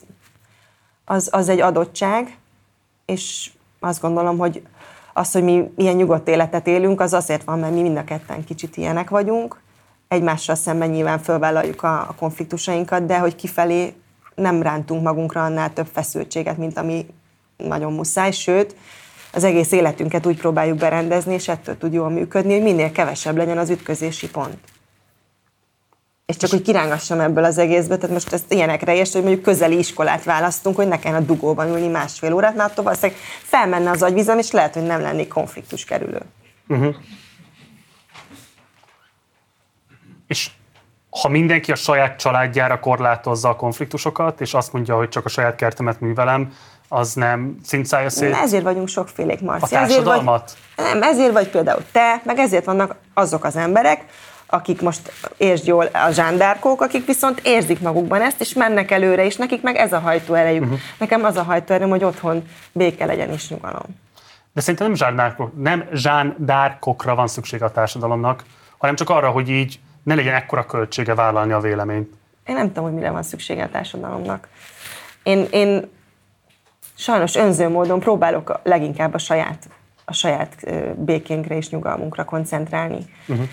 az, az egy adottság, és azt gondolom, hogy az, hogy mi ilyen nyugodt életet élünk, az azért van, mert mi mind a ketten kicsit ilyenek vagyunk. Egymással szemben nyilván fölvállaljuk a, a konfliktusainkat, de hogy kifelé nem rántunk magunkra annál több feszültséget, mint ami nagyon muszáj, sőt, az egész életünket úgy próbáljuk berendezni, és ettől tud jól működni, hogy minél kevesebb legyen az ütközési pont. És csak hogy kirángassam ebből az egészből, tehát most ezt ilyenekre és hogy mondjuk közeli iskolát választunk, hogy ne kelljen a dugóban ülni másfél órát, mert attól valószínűleg felmenne az agyvizem, és lehet, hogy nem lennék konfliktus kerülő. Uh-huh. És ha mindenki a saját családjára korlátozza a konfliktusokat, és azt mondja, hogy csak a saját kertemet művelem, az nem cincálja szét? Ezért vagyunk sokfélék, Marci. A társadalmat? Ezért vagy, nem, ezért vagy például te, meg ezért vannak azok az emberek, akik most értsd jól a zsándárkók, akik viszont érzik magukban ezt, és mennek előre, és nekik meg ez a hajtóerejük. Uh-huh. Nekem az a hajtóerőm, hogy otthon béke legyen és nyugalom. De szerintem nem zsándárkok, nem zsándárkokra van szükség a társadalomnak, hanem csak arra, hogy így ne legyen ekkora költsége vállalni a véleményt. Én nem tudom, hogy mire van szüksége a társadalomnak. Én, én sajnos önző módon próbálok leginkább a saját, a saját békénkre és nyugalmunkra koncentrálni. Uh-huh.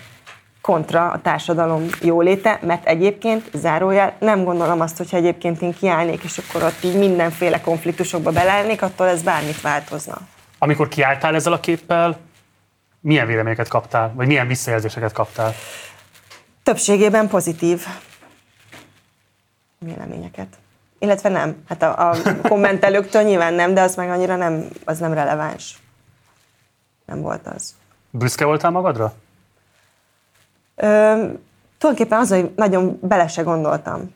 Kontra a társadalom jóléte, mert egyébként, zárójel, nem gondolom azt, hogyha egyébként én kiállnék, és akkor ott így mindenféle konfliktusokba beleállnék, attól ez bármit változna. Amikor kiálltál ezzel a képpel, milyen véleményeket kaptál, vagy milyen visszajelzéseket kaptál? Többségében pozitív. véleményeket. Illetve nem. Hát a, a kommentelőktől nyilván nem, de az meg annyira nem, az nem releváns. Nem volt az. Büszke voltál magadra? Ö, tulajdonképpen az, hogy nagyon bele se gondoltam,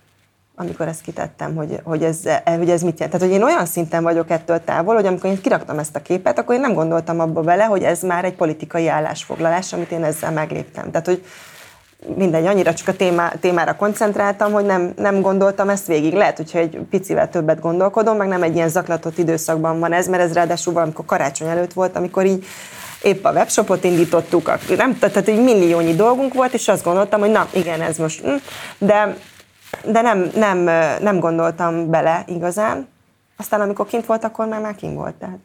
amikor ezt kitettem, hogy, hogy, ez, hogy ez mit jelent. Tehát, hogy én olyan szinten vagyok ettől távol, hogy amikor én kiraktam ezt a képet, akkor én nem gondoltam abba bele, hogy ez már egy politikai állásfoglalás, amit én ezzel megléptem. Tehát, hogy mindegy, annyira csak a témá, témára koncentráltam, hogy nem, nem gondoltam ezt végig. Lehet, hogyha egy picivel többet gondolkodom, meg nem egy ilyen zaklatott időszakban van ez, mert ez ráadásul valamikor karácsony előtt volt, amikor így épp a webshopot indítottuk, nem, tehát egy milliónyi dolgunk volt, és azt gondoltam, hogy na, igen, ez most, hm, de, de nem, nem, nem gondoltam bele igazán. Aztán amikor kint volt, akkor már már kint volt, tehát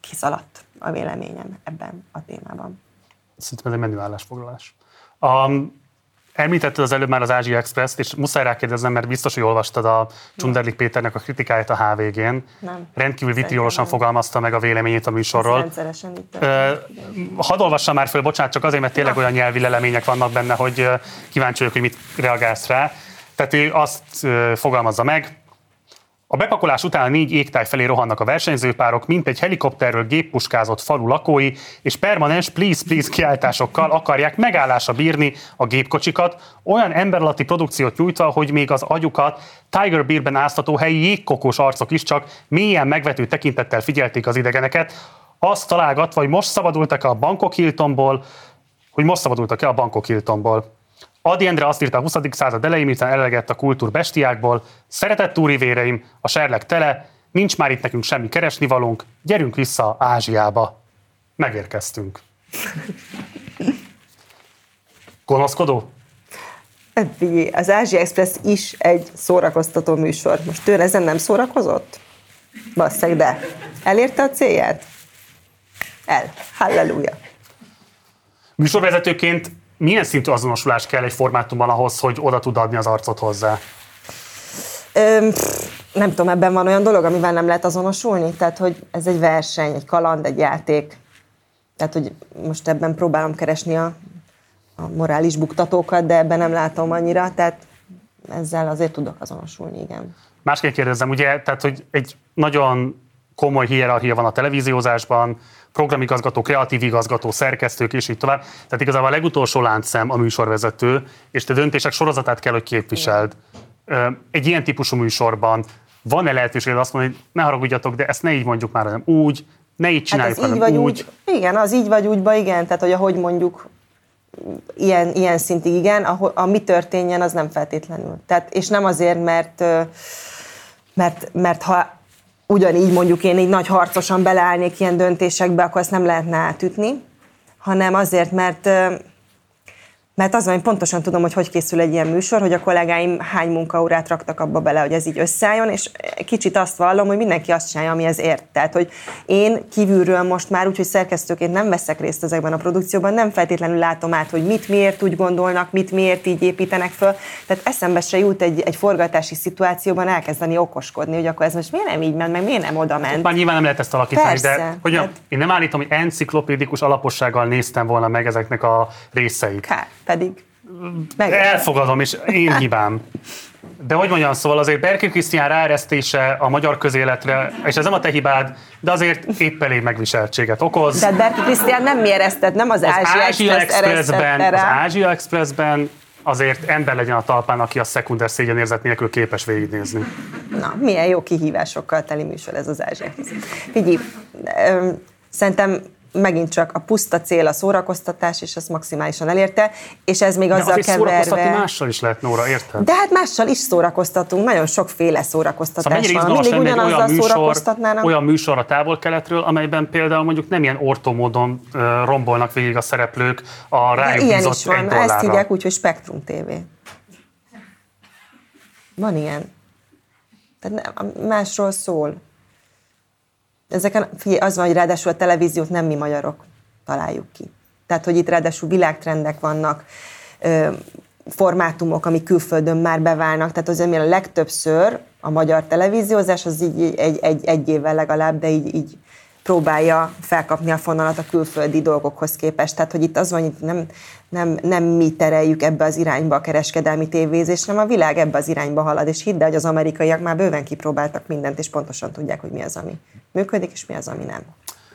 kiszaladt a véleményem ebben a témában. Szerintem ez egy menő állásfoglalás. Um, Említetted az előbb már az Ázsia Express-t, és muszáj rákérdeznem, mert biztos, hogy olvastad a Csunderlik Péternek a kritikáját a HVG-n. Nem. Rendkívül vitriolosan fogalmazta meg a véleményét a műsorról. Rendszeresen itt. hadd olvassam már föl, bocsánat, csak azért, mert tényleg olyan nyelvi lelemények vannak benne, hogy kíváncsi vagyok, hogy mit reagálsz rá. Tehát ő azt fogalmazza meg, a bepakolás után négy égtáj felé rohannak a versenyzőpárok, mint egy helikopterről géppuskázott falu lakói, és permanens please-please kiáltásokkal akarják megállásra bírni a gépkocsikat, olyan emberalatti produkciót nyújtva, hogy még az agyukat Tiger Beerben áztató helyi jégkokós arcok is csak mélyen megvető tekintettel figyelték az idegeneket, azt találgatva, hogy most szabadultak a Bangkok Hiltonból, hogy most szabadultak-e a Bangkok Hiltonból. Adi Endre azt írta a 20. század elején, miután elegett a kultúr bestiákból, szeretett véreim, a serleg tele, nincs már itt nekünk semmi keresnivalónk, gyerünk vissza Ázsiába. Megérkeztünk. (laughs) Gonoszkodó? Az Ázsia Express is egy szórakoztató műsor. Most ő ezen nem szórakozott? Basszeg, de elérte a célját? El. Halleluja. Műsorvezetőként milyen szintű azonosulás kell egy formátumban ahhoz, hogy oda tud adni az arcot hozzá? Öm, nem tudom, ebben van olyan dolog, amivel nem lehet azonosulni? Tehát, hogy ez egy verseny, egy kaland, egy játék. Tehát, hogy most ebben próbálom keresni a, a morális buktatókat, de ebben nem látom annyira, tehát ezzel azért tudok azonosulni, igen. Másképp kérdezem, ugye, tehát, hogy egy nagyon komoly hierarchia van a televíziózásban, programigazgató, kreatív igazgató, szerkesztők, és így tovább. Tehát igazából a legutolsó láncszem a műsorvezető, és te döntések sorozatát kell, hogy képviseld. Egy ilyen típusú műsorban van-e lehetőség azt mondani, hogy ne haragudjatok, de ezt ne így mondjuk már, hanem úgy, ne így csináljuk, hát ez így vagy úgy. úgy. Igen, az így vagy úgyba, igen. Tehát, hogy ahogy mondjuk ilyen, ilyen szintig igen, a, a mi történjen, az nem feltétlenül. Tehát, és nem azért, mert, mert, mert ha ugyanígy mondjuk én így nagy harcosan beleállnék ilyen döntésekbe, akkor ezt nem lehetne átütni, hanem azért, mert mert az van, hogy pontosan tudom, hogy hogy készül egy ilyen műsor, hogy a kollégáim hány munkaórát raktak abba bele, hogy ez így összeálljon, és kicsit azt vallom, hogy mindenki azt csinálja, ami ez ért. Tehát, hogy én kívülről most már úgy, hogy szerkesztőként nem veszek részt ezekben a produkcióban, nem feltétlenül látom át, hogy mit miért úgy gondolnak, mit miért így építenek föl. Tehát eszembe se jut egy, egy forgatási szituációban elkezdeni okoskodni, hogy akkor ez most miért nem így ment, meg miért nem oda ment. Már nyilván nem lehet ezt alakítani, Persze, de hogy hát... én nem állítom, hogy enciklopédikus alapossággal néztem volna meg ezeknek a részeit. Hát pedig meg. Elfogadom, és én (laughs) hibám. De hogy mondjam, szóval azért Berki Krisztián ráeresztése a magyar közéletre, és ez nem a te hibád, de azért épp elég megviseltséget okoz. Tehát Berki Krisztián nem mi eresztett, nem az, az Ázsia, Ázsia Express Expressben, az Ázsia Expressben azért ember legyen a talpán, aki a szekunder szégyenérzet nélkül képes végignézni. Na, milyen jó kihívásokkal teli műsor ez az Ázsia. Figyelj, szerintem megint csak a puszta cél a szórakoztatás, és ezt maximálisan elérte, és ez még azzal De keverve... mással is lehet, Nóra, érted? De hát mással is szórakoztatunk, nagyon sokféle szórakoztatás szóval van. Mindig ugyanazzal olyan műsor, szórakoztatnának. Olyan műsor a távol-keletről, amelyben például mondjuk nem ilyen ortomódon rombolnak végig a szereplők a rájuk Ilyen is van, ezt hívják úgy, hogy Spektrum TV. Van ilyen. Tehát nem, másról szól. Ezeken, az van, hogy ráadásul a televíziót nem mi magyarok találjuk ki. Tehát, hogy itt ráadásul világtrendek vannak, formátumok, amik külföldön már beválnak, tehát azért a legtöbbször a magyar televíziózás az így egy, egy, egy évvel legalább, de így, így próbálja felkapni a fonalat a külföldi dolgokhoz képest. Tehát, hogy itt az van, hogy nem, nem, nem mi tereljük ebbe az irányba a kereskedelmi tévézést, hanem a világ ebbe az irányba halad, és hidd el, hogy az amerikaiak már bőven kipróbáltak mindent, és pontosan tudják, hogy mi az, ami működik, és mi az, ami nem.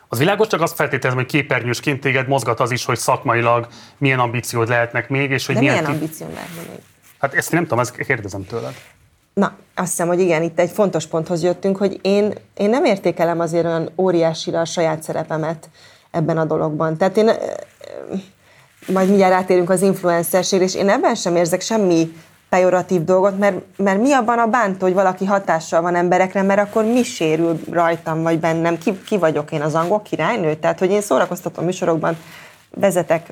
Az világos csak azt feltételezem, hogy képernyősként téged mozgat az is, hogy szakmailag milyen ambíciód lehetnek még, és hogy De milyen... milyen ambíció lehetne még? Hát ezt nem tudom, ezt kérdezem tőled. Na, azt hiszem, hogy igen, itt egy fontos ponthoz jöttünk, hogy én, én nem értékelem azért olyan óriásira a saját szerepemet ebben a dologban. Tehát én, majd mindjárt rátérünk az influencerségre, és én ebben sem érzek semmi pejoratív dolgot, mert, mert mi abban a bántó, hogy valaki hatással van emberekre, mert akkor mi sérül rajtam vagy bennem, ki, ki vagyok én az angol királynő? Tehát, hogy én szórakoztatom műsorokban vezetek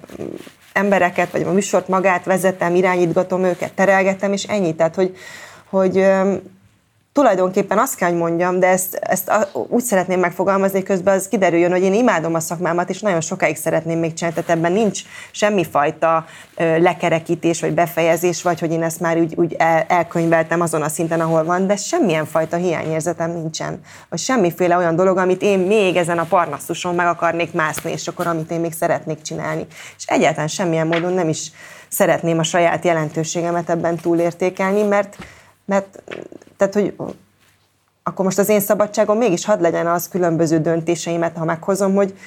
embereket, vagy a műsort magát vezetem, irányítgatom őket, terelgetem, és ennyi. Tehát, hogy, hogy tulajdonképpen azt kell, hogy mondjam, de ezt, ezt úgy szeretném megfogalmazni, közben az kiderüljön, hogy én imádom a szakmámat, és nagyon sokáig szeretném még csinálni, tehát ebben nincs semmifajta lekerekítés, vagy befejezés, vagy hogy én ezt már úgy, úgy el, elkönyveltem azon a szinten, ahol van, de semmilyen fajta hiányérzetem nincsen. Vagy semmiféle olyan dolog, amit én még ezen a parnaszuson meg akarnék mászni, és akkor amit én még szeretnék csinálni. És egyáltalán semmilyen módon nem is szeretném a saját jelentőségemet ebben túlértékelni, mert mert tehát, hogy akkor most az én szabadságom mégis hadd legyen az különböző döntéseimet, ha meghozom, hogy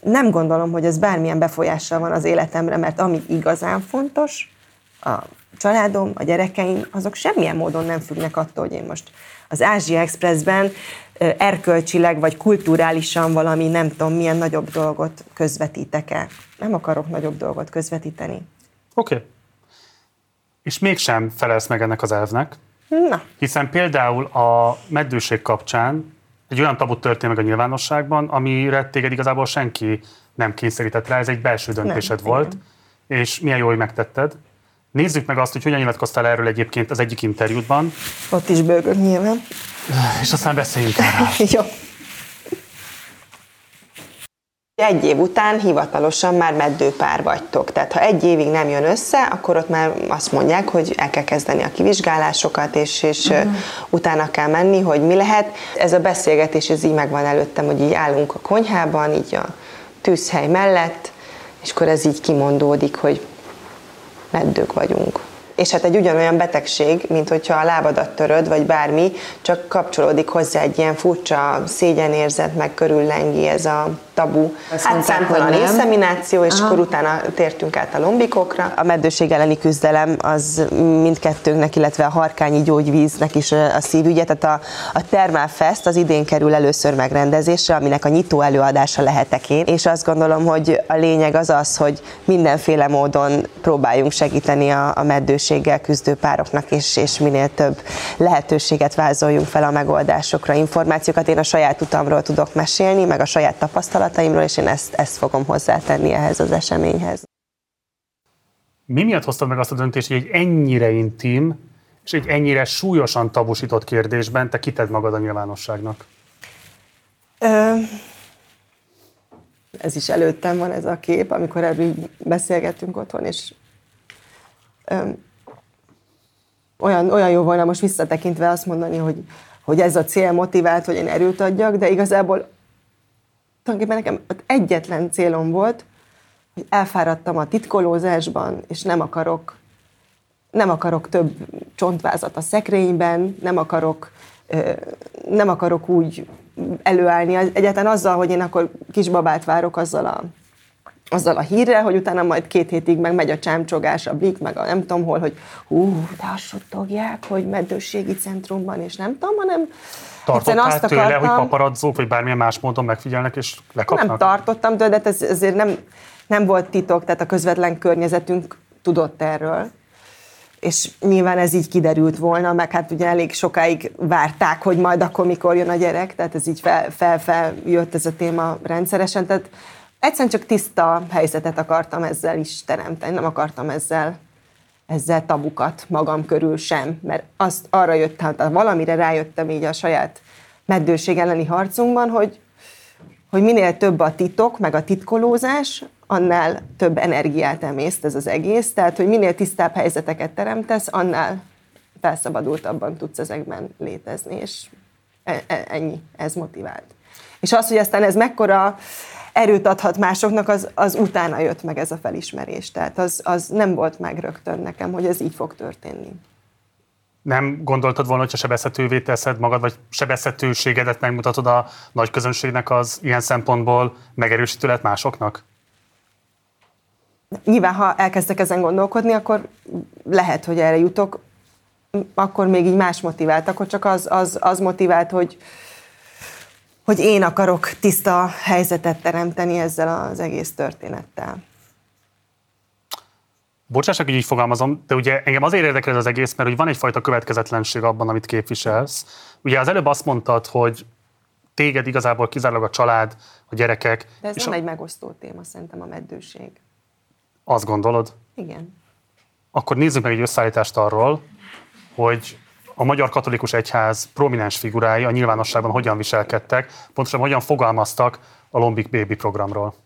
nem gondolom, hogy ez bármilyen befolyással van az életemre, mert ami igazán fontos, a családom, a gyerekeim, azok semmilyen módon nem függnek attól, hogy én most az Ázsia Expressben erkölcsileg vagy kulturálisan valami nem tudom milyen nagyobb dolgot közvetítek-e. Nem akarok nagyobb dolgot közvetíteni. Oké. Okay. És mégsem felelsz meg ennek az elvnek, Na. Hiszen például a meddőség kapcsán egy olyan tabut történt meg a nyilvánosságban, amire téged igazából senki nem kényszerített rá, ez egy belső döntésed nem, volt, igen. és milyen jó, hogy megtetted. Nézzük meg azt, hogy hogyan nyilatkoztál erről egyébként az egyik interjútban. Ott is bőgök nyilván. És aztán beszéljünk erről. (laughs) jó. Egy év után hivatalosan már meddőpár vagytok. Tehát ha egy évig nem jön össze, akkor ott már azt mondják, hogy el kell kezdeni a kivizsgálásokat, és, és uh-huh. utána kell menni, hogy mi lehet. Ez a beszélgetés, ez így megvan előttem, hogy így állunk a konyhában, így a tűzhely mellett, és akkor ez így kimondódik, hogy meddők vagyunk és hát egy ugyanolyan betegség, mint hogyha a lábadat töröd, vagy bármi, csak kapcsolódik hozzá egy ilyen furcsa szégyenérzet, meg körüllengi ez a tabu. Hát számtalan inszemináció, és Aha. akkor utána tértünk át a lombikokra. A meddőség elleni küzdelem az mindkettőnknek, illetve a harkányi gyógyvíznek is a szívügye. Tehát a, a Thermal Fest az idén kerül először megrendezésre, aminek a nyitó előadása lehetek én, és azt gondolom, hogy a lényeg az az, hogy mindenféle módon próbáljunk segíteni a, a meddőséggel küzdő pároknak, és, és minél több lehetőséget vázoljunk fel a megoldásokra, információkat. Én a saját utamról tudok mesélni, meg a saját tapasztalat tapasztalataimról, és én ezt, ezt fogom hozzátenni ehhez az eseményhez. Mi miatt hoztad meg azt a döntést, hogy egy ennyire intim és egy ennyire súlyosan tabusított kérdésben te kited magad a nyilvánosságnak? Ö, ez is előttem van ez a kép, amikor erről beszélgettünk otthon, és ö, olyan, olyan jó volna most visszatekintve azt mondani, hogy, hogy ez a cél motivált, hogy én erőt adjak, de igazából tulajdonképpen nekem ott egyetlen célom volt, hogy elfáradtam a titkolózásban, és nem akarok, nem akarok több csontvázat a szekrényben, nem akarok, nem akarok úgy előállni. Egyáltalán azzal, hogy én akkor kisbabát várok azzal a, azzal a hírrel, hogy utána majd két hétig meg megy a csámcsogás, a blik, meg a nem tudom hol, hogy hú, de azt suttogják, hogy meddőségi centrumban, és nem tudom, hanem Tartottál azt tőle, akartam, hogy paparazzók, vagy bármilyen más módon megfigyelnek és lekapnak? Nem tartottam tőle, de ez azért nem, nem volt titok, tehát a közvetlen környezetünk tudott erről. És nyilván ez így kiderült volna, meg hát ugye elég sokáig várták, hogy majd akkor mikor jön a gyerek, tehát ez így fel, fel, fel jött ez a téma rendszeresen, tehát egyszerűen csak tiszta helyzetet akartam ezzel is teremteni, nem akartam ezzel ezzel tabukat magam körül sem, mert azt arra jöttem, tehát valamire rájöttem így a saját meddőség elleni harcunkban, hogy, hogy minél több a titok, meg a titkolózás, annál több energiát emészt ez az egész, tehát hogy minél tisztább helyzeteket teremtesz, annál felszabadultabban tudsz ezekben létezni, és e, e, ennyi, ez motivált. És az, hogy aztán ez mekkora erőt adhat másoknak, az, az utána jött meg ez a felismerés. Tehát az, az nem volt meg rögtön nekem, hogy ez így fog történni. Nem gondoltad volna, hogyha sebezhetővé teszed magad, vagy sebezhetőségedet megmutatod a nagy közönségnek, az ilyen szempontból megerősítő lett másoknak? Nyilván, ha elkezdek ezen gondolkodni, akkor lehet, hogy erre jutok, akkor még így más motivált, akkor csak az, az, az motivált, hogy, hogy én akarok tiszta helyzetet teremteni ezzel az egész történettel. Bocsássak, hogy így fogalmazom, de ugye engem azért érdekel ez az egész, mert hogy van egyfajta következetlenség abban, amit képviselsz. Ugye az előbb azt mondtad, hogy téged igazából kizárólag a család, a gyerekek. De ez és nem a... egy megosztó téma, szerintem a meddőség. Azt gondolod? Igen. Akkor nézzük meg egy összeállítást arról, hogy a Magyar Katolikus Egyház prominens figurái a nyilvánosságban hogyan viselkedtek, pontosan hogyan fogalmaztak a Lombik Baby programról.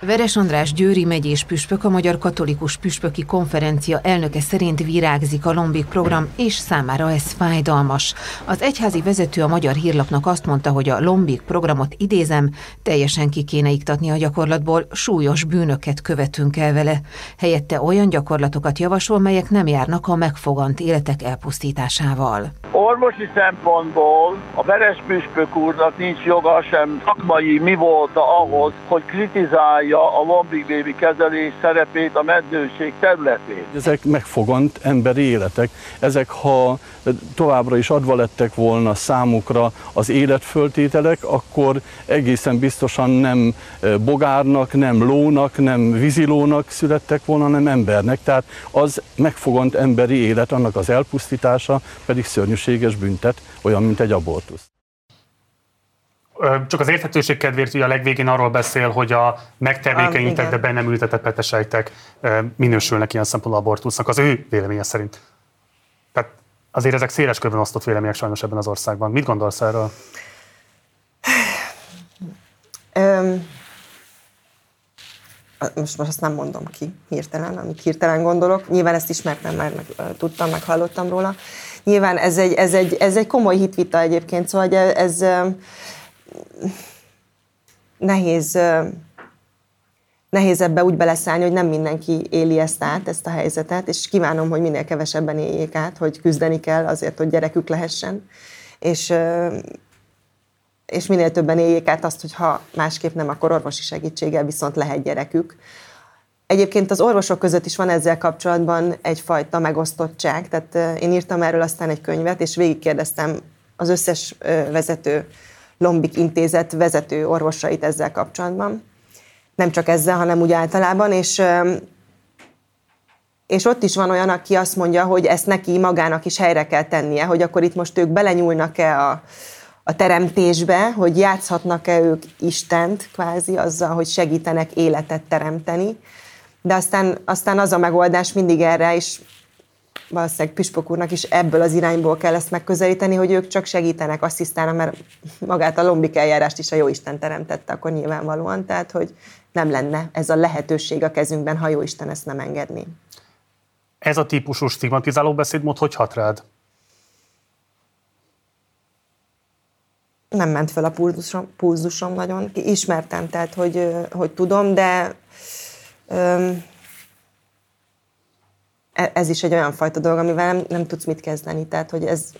Veres András Győri megyés püspök a Magyar Katolikus Püspöki Konferencia elnöke szerint virágzik a Lombik program, és számára ez fájdalmas. Az egyházi vezető a Magyar Hírlapnak azt mondta, hogy a Lombik programot idézem, teljesen ki kéne iktatni a gyakorlatból, súlyos bűnöket követünk el vele. Helyette olyan gyakorlatokat javasol, melyek nem járnak a megfogant életek elpusztításával. Orvosi szempontból a Veres püspök úrnak nincs joga sem szakmai mi volt ahhoz, hogy kritizálja vállalja a lombik baby kezelés szerepét a meddőség területén. Ezek megfogant emberi életek. Ezek, ha továbbra is adva lettek volna számukra az életföltételek, akkor egészen biztosan nem bogárnak, nem lónak, nem vízilónak születtek volna, hanem embernek. Tehát az megfogant emberi élet, annak az elpusztítása pedig szörnyűséges büntet, olyan, mint egy abortusz. Csak az érthetőség kedvéért ugye a legvégén arról beszél, hogy a megtermékenyített, de be nem ültetett petesejtek minősülnek ilyen szempontból abortusznak, az ő véleménye szerint. Tehát azért ezek széles körben osztott vélemények sajnos ebben az országban. Mit gondolsz erről? Um, most, most azt nem mondom ki hirtelen, amit hirtelen gondolok. Nyilván ezt ismertem, mert meg, tudtam, meg hallottam róla. Nyilván ez egy, ez egy, ez egy komoly hitvita egyébként, szóval ez, ez nehéz, nehéz ebbe úgy beleszállni, hogy nem mindenki éli ezt át, ezt a helyzetet, és kívánom, hogy minél kevesebben éljék át, hogy küzdeni kell azért, hogy gyerekük lehessen, és, és minél többen éljék át azt, hogy ha másképp nem, akkor orvosi segítséggel viszont lehet gyerekük. Egyébként az orvosok között is van ezzel kapcsolatban egyfajta megosztottság, tehát én írtam erről aztán egy könyvet, és végigkérdeztem az összes vezető Lombik Intézet vezető orvosait ezzel kapcsolatban. Nem csak ezzel, hanem úgy általában, és és ott is van olyan, aki azt mondja, hogy ezt neki magának is helyre kell tennie, hogy akkor itt most ők belenyúlnak-e a, a teremtésbe, hogy játszhatnak-e ők Istent kvázi azzal, hogy segítenek életet teremteni. De aztán, aztán az a megoldás mindig erre, és valószínűleg Püspök úrnak is ebből az irányból kell ezt megközelíteni, hogy ők csak segítenek, asszisztálnak, mert magát a lombik eljárást is a Jóisten teremtette, akkor nyilvánvalóan, tehát hogy nem lenne ez a lehetőség a kezünkben, ha Jóisten ezt nem engedni. Ez a típusú stigmatizáló beszédmód hogy hat rád? Nem ment fel a pulzusom, pulzusom nagyon. Ismertem, tehát hogy, hogy tudom, de öm, ez is egy olyan fajta dolog, amivel nem, nem tudsz mit kezdeni. Tehát, hogy ez,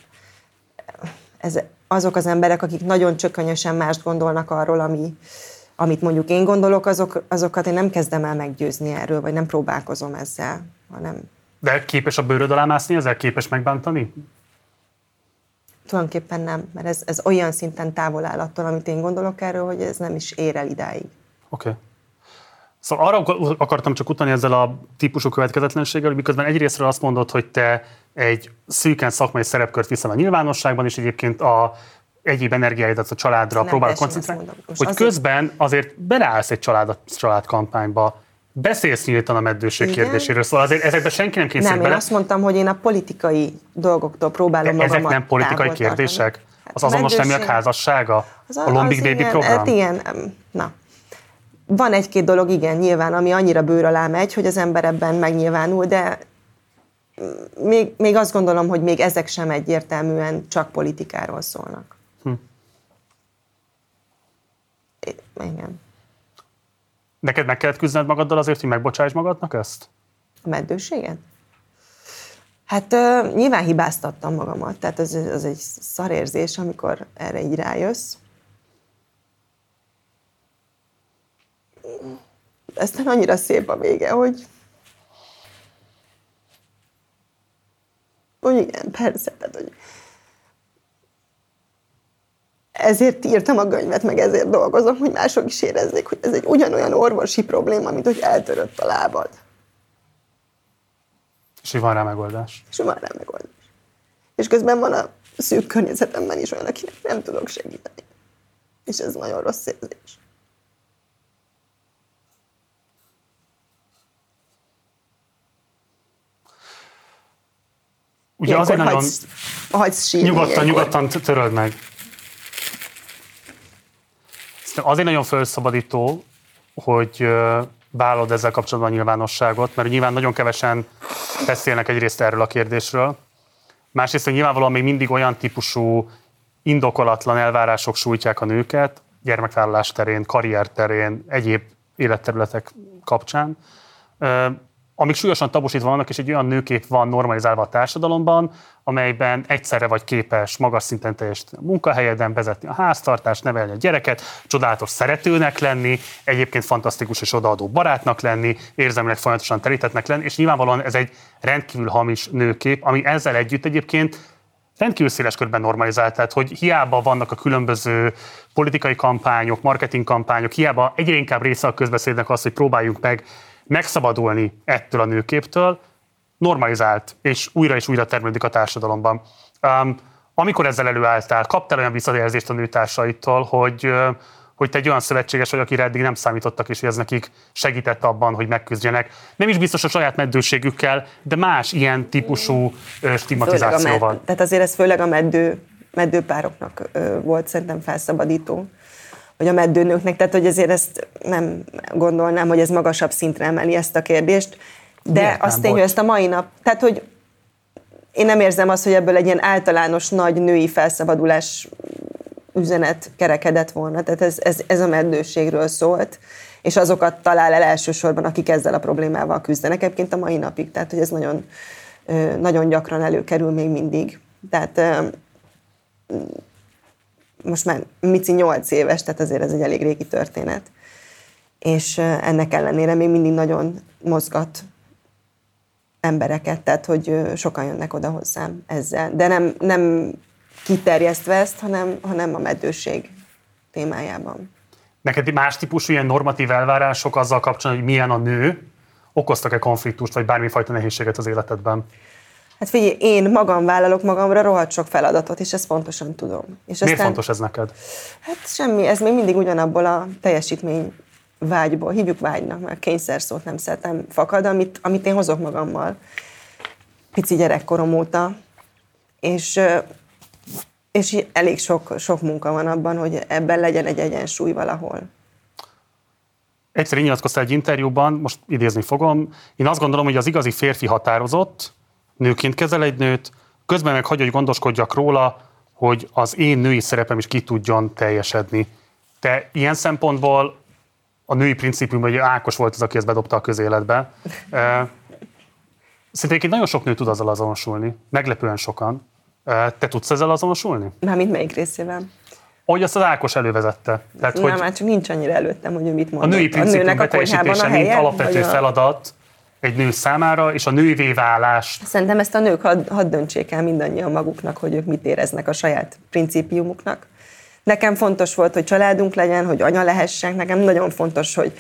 ez azok az emberek, akik nagyon csökönyösen mást gondolnak arról, ami, amit mondjuk én gondolok, azok, azokat én nem kezdem el meggyőzni erről, vagy nem próbálkozom ezzel, hanem... De képes a bőröd alá mászni, ezzel képes megbántani? Tulajdonképpen nem, mert ez, ez olyan szinten távol áll attól, amit én gondolok erről, hogy ez nem is ér el idáig. Oké. Okay. Szóval arra akartam csak utalni ezzel a típusú következetlenséggel, hogy miközben egyrésztről azt mondod, hogy te egy szűken szakmai szerepkört viszel a nyilvánosságban, és egyébként a egyéb energiáidat a családra nem próbál koncentrálni, hogy azért... közben azért beleállsz egy család, családkampányba, beszélsz nyíltan a meddőség Igen? kérdéséről, szóval azért ezekben senki nem kényszerít Nem, bele. én azt mondtam, hogy én a politikai dolgoktól próbálom De ezek nem politikai kérdések? Hát az azonos neműek házassága? Az a, a Lombik Baby igen, program? Hát igen, na, van egy-két dolog, igen, nyilván, ami annyira bőr alá megy, hogy az ember ebben megnyilvánul, de még, még azt gondolom, hogy még ezek sem egyértelműen csak politikáról szólnak. Hm. Igen. Neked meg kellett küzdened magaddal azért, hogy megbocsáss magadnak ezt? A meddőséget? Hát uh, nyilván hibáztattam magamat, tehát az, az egy szarérzés, amikor erre így rájössz. Aztán annyira szép a vége, hogy hogy igen, persze, tehát, hogy ezért írtam a könyvet, meg ezért dolgozom, hogy mások is érezzék, hogy ez egy ugyanolyan orvosi probléma, mint hogy eltörött a lábad. És van rá megoldás. És van rá megoldás. És közben van a szűk környezetemben is olyan, akinek nem tudok segíteni. És ez nagyon rossz érzés. Ugye azért nagyon... Hagysz, hagysz sírni nyugodtan, ilyenkor. nyugodtan töröld meg. Azért nagyon felszabadító, hogy vállalod ezzel kapcsolatban a nyilvánosságot, mert nyilván nagyon kevesen beszélnek egyrészt erről a kérdésről, másrészt, hogy nyilvánvalóan még mindig olyan típusú indokolatlan elvárások sújtják a nőket, gyermekvállalás terén, karrier terén, egyéb életterületek kapcsán, amik súlyosan tabusítva vannak, és egy olyan nőkép van normalizálva a társadalomban, amelyben egyszerre vagy képes magas szinten teljesíteni munkahelyeden, vezetni a háztartást, nevelni a gyereket, csodálatos szeretőnek lenni, egyébként fantasztikus és odaadó barátnak lenni, érzelmileg folyamatosan terítetnek lenni, és nyilvánvalóan ez egy rendkívül hamis nőkép, ami ezzel együtt egyébként rendkívül széles körben normalizált, tehát hogy hiába vannak a különböző politikai kampányok, marketing kampányok, hiába egyre inkább része a közbeszédnek az, hogy próbáljuk meg megszabadulni ettől a nőképtől, normalizált, és újra és újra termelődik a társadalomban. Um, amikor ezzel előálltál, kaptál olyan visszajelzést a nőtársaitól, hogy, hogy te egy olyan szövetséges vagy, akire eddig nem számítottak, és hogy ez nekik segített abban, hogy megküzdjenek. Nem is biztos a saját meddőségükkel, de más ilyen típusú stigmatizációval. Med, tehát azért ez főleg a meddő, meddőpároknak volt szerintem felszabadító vagy a meddőnőknek, tehát hogy ezért ezt nem gondolnám, hogy ez magasabb szintre emeli ezt a kérdést, de Miért azt tény, hogy ezt a mai nap, tehát hogy én nem érzem azt, hogy ebből egy ilyen általános nagy női felszabadulás üzenet kerekedett volna, tehát ez, ez, ez a meddőségről szólt, és azokat talál el elsősorban, akik ezzel a problémával küzdenek, egyébként a mai napig, tehát hogy ez nagyon, nagyon gyakran előkerül még mindig. Tehát most már Mici 8 éves, tehát azért ez egy elég régi történet. És ennek ellenére még mindig nagyon mozgat embereket, tehát hogy sokan jönnek oda hozzám ezzel. De nem, nem kiterjesztve ezt, hanem, hanem a meddőség témájában. Neked más típusú ilyen normatív elvárások azzal kapcsolatban, hogy milyen a nő, okoztak-e konfliktust, vagy bármifajta nehézséget az életedben? Hát figyelj, én magam vállalok magamra rohadt sok feladatot, és ezt pontosan tudom. És Miért aztán, fontos ez neked? Hát semmi, ez még mindig ugyanabból a teljesítmény vágyból, hívjuk vágynak, mert kényszer szót nem szeretem fakad, amit, amit én hozok magammal pici gyerekkorom óta, és, és elég sok, sok munka van abban, hogy ebben legyen egy egyensúly valahol. Egyszer nyilatkoztál egy interjúban, most idézni fogom, én azt gondolom, hogy az igazi férfi határozott, nőként kezel egy nőt, közben meg hagyja, hogy gondoskodjak róla, hogy az én női szerepem is ki tudjon teljesedni. Te ilyen szempontból a női principium, hogy Ákos volt az, aki ezt bedobta a közéletbe. (laughs) Szerintem nagyon sok nő tud azzal azonosulni, meglepően sokan. Te tudsz ezzel azonosulni? Mármint melyik részével? Ahogy azt az Ákos elővezette. Tehát, Nem, hogy már csak nincs annyira előttem, hogy ő mit mondott. A női principium beteljesítése, mint alapvető feladat, egy nő számára, és a nővé válás. Szerintem ezt a nők hadd had döntsék el mindannyian maguknak, hogy ők mit éreznek a saját principiumuknak. Nekem fontos volt, hogy családunk legyen, hogy anya lehessek, nekem nagyon fontos, hogy,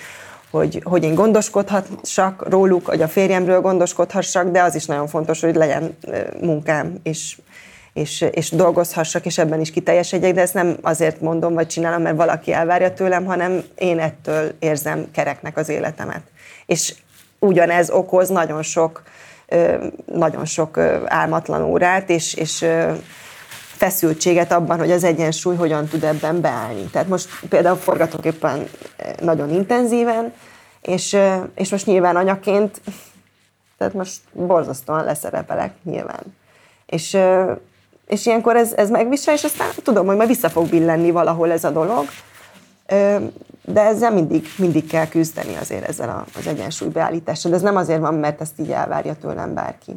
hogy, hogy én gondoskodhassak róluk, hogy a férjemről gondoskodhassak, de az is nagyon fontos, hogy legyen munkám, és, és, és dolgozhassak, és ebben is kiteljesedjek, de ezt nem azért mondom, vagy csinálom, mert valaki elvárja tőlem, hanem én ettől érzem kereknek az életemet. És ugyanez okoz nagyon sok, nagyon sok álmatlan órát, és, és feszültséget abban, hogy az egyensúly hogyan tud ebben beállni. Tehát most például forgatok éppen nagyon intenzíven, és, és most nyilván anyaként, tehát most borzasztóan leszerepelek nyilván. És, és ilyenkor ez, ez megvisel, és aztán tudom, hogy majd vissza fog billenni valahol ez a dolog. De ezzel mindig, mindig kell küzdeni azért ezzel a, az egyensúly beállítással. De ez nem azért van, mert ezt így elvárja tőlem bárki.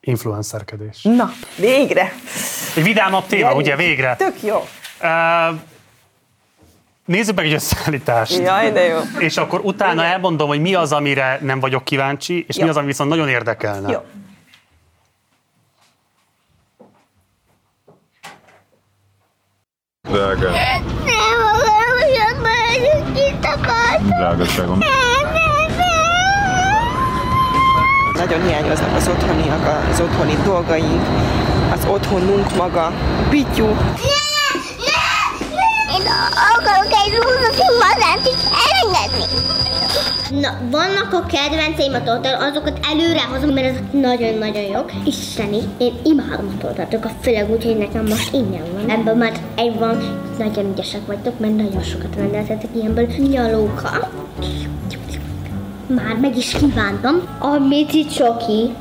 Influencerkedés. Na, végre! Egy vidámabb téma, Gyerünk. ugye, végre. Tök jó. Uh, Nézzük meg egy összeállítást. Jaj, de jó. És akkor utána Igen. elmondom, hogy mi az, amire nem vagyok kíváncsi, és jó. mi az, ami viszont nagyon érdekelne. Jó. Drága. Drágaságom. Nagyon hiányoznak az otthoniak, az otthoni dolgaink, az otthonunk maga, Pityu. Én akarok egy rózsaszín mazántit elengedni. Na, vannak a kedvenceim a tortát, azokat előre hozom, mert ezek nagyon-nagyon jók. Isteni, én imádom a tortátokat, főleg úgy, hogy nekem most ingyen van. Ebből már egy van, nagyon ügyesek vagytok, mert nagyon sokat rendeltetek ilyenből. Nyalóka. Már meg is kívántam. A Mici Csoki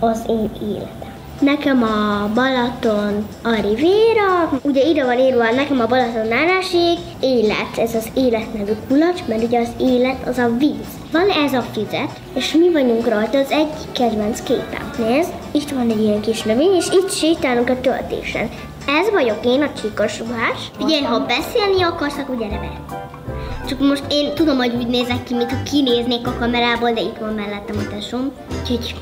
az én életem. Nekem a Balaton a Riviera, ugye ide van írva nekem a Balaton nárásig, élet, ez az élet nevű kulacs, mert ugye az élet az a víz. Van ez a fizet, és mi vagyunk rajta, az egy kedvenc képem. Nézd, itt van egy ilyen kis növény, és itt sétálunk a töltésen. Ez vagyok én, a csíkos ruhás. Ugye, ha beszélni akarsz, akkor gyere be. Csak most én tudom, hogy úgy nézek ki, mintha kinéznék a kamerából, de itt van mellettem a tesóm. Úgyhogy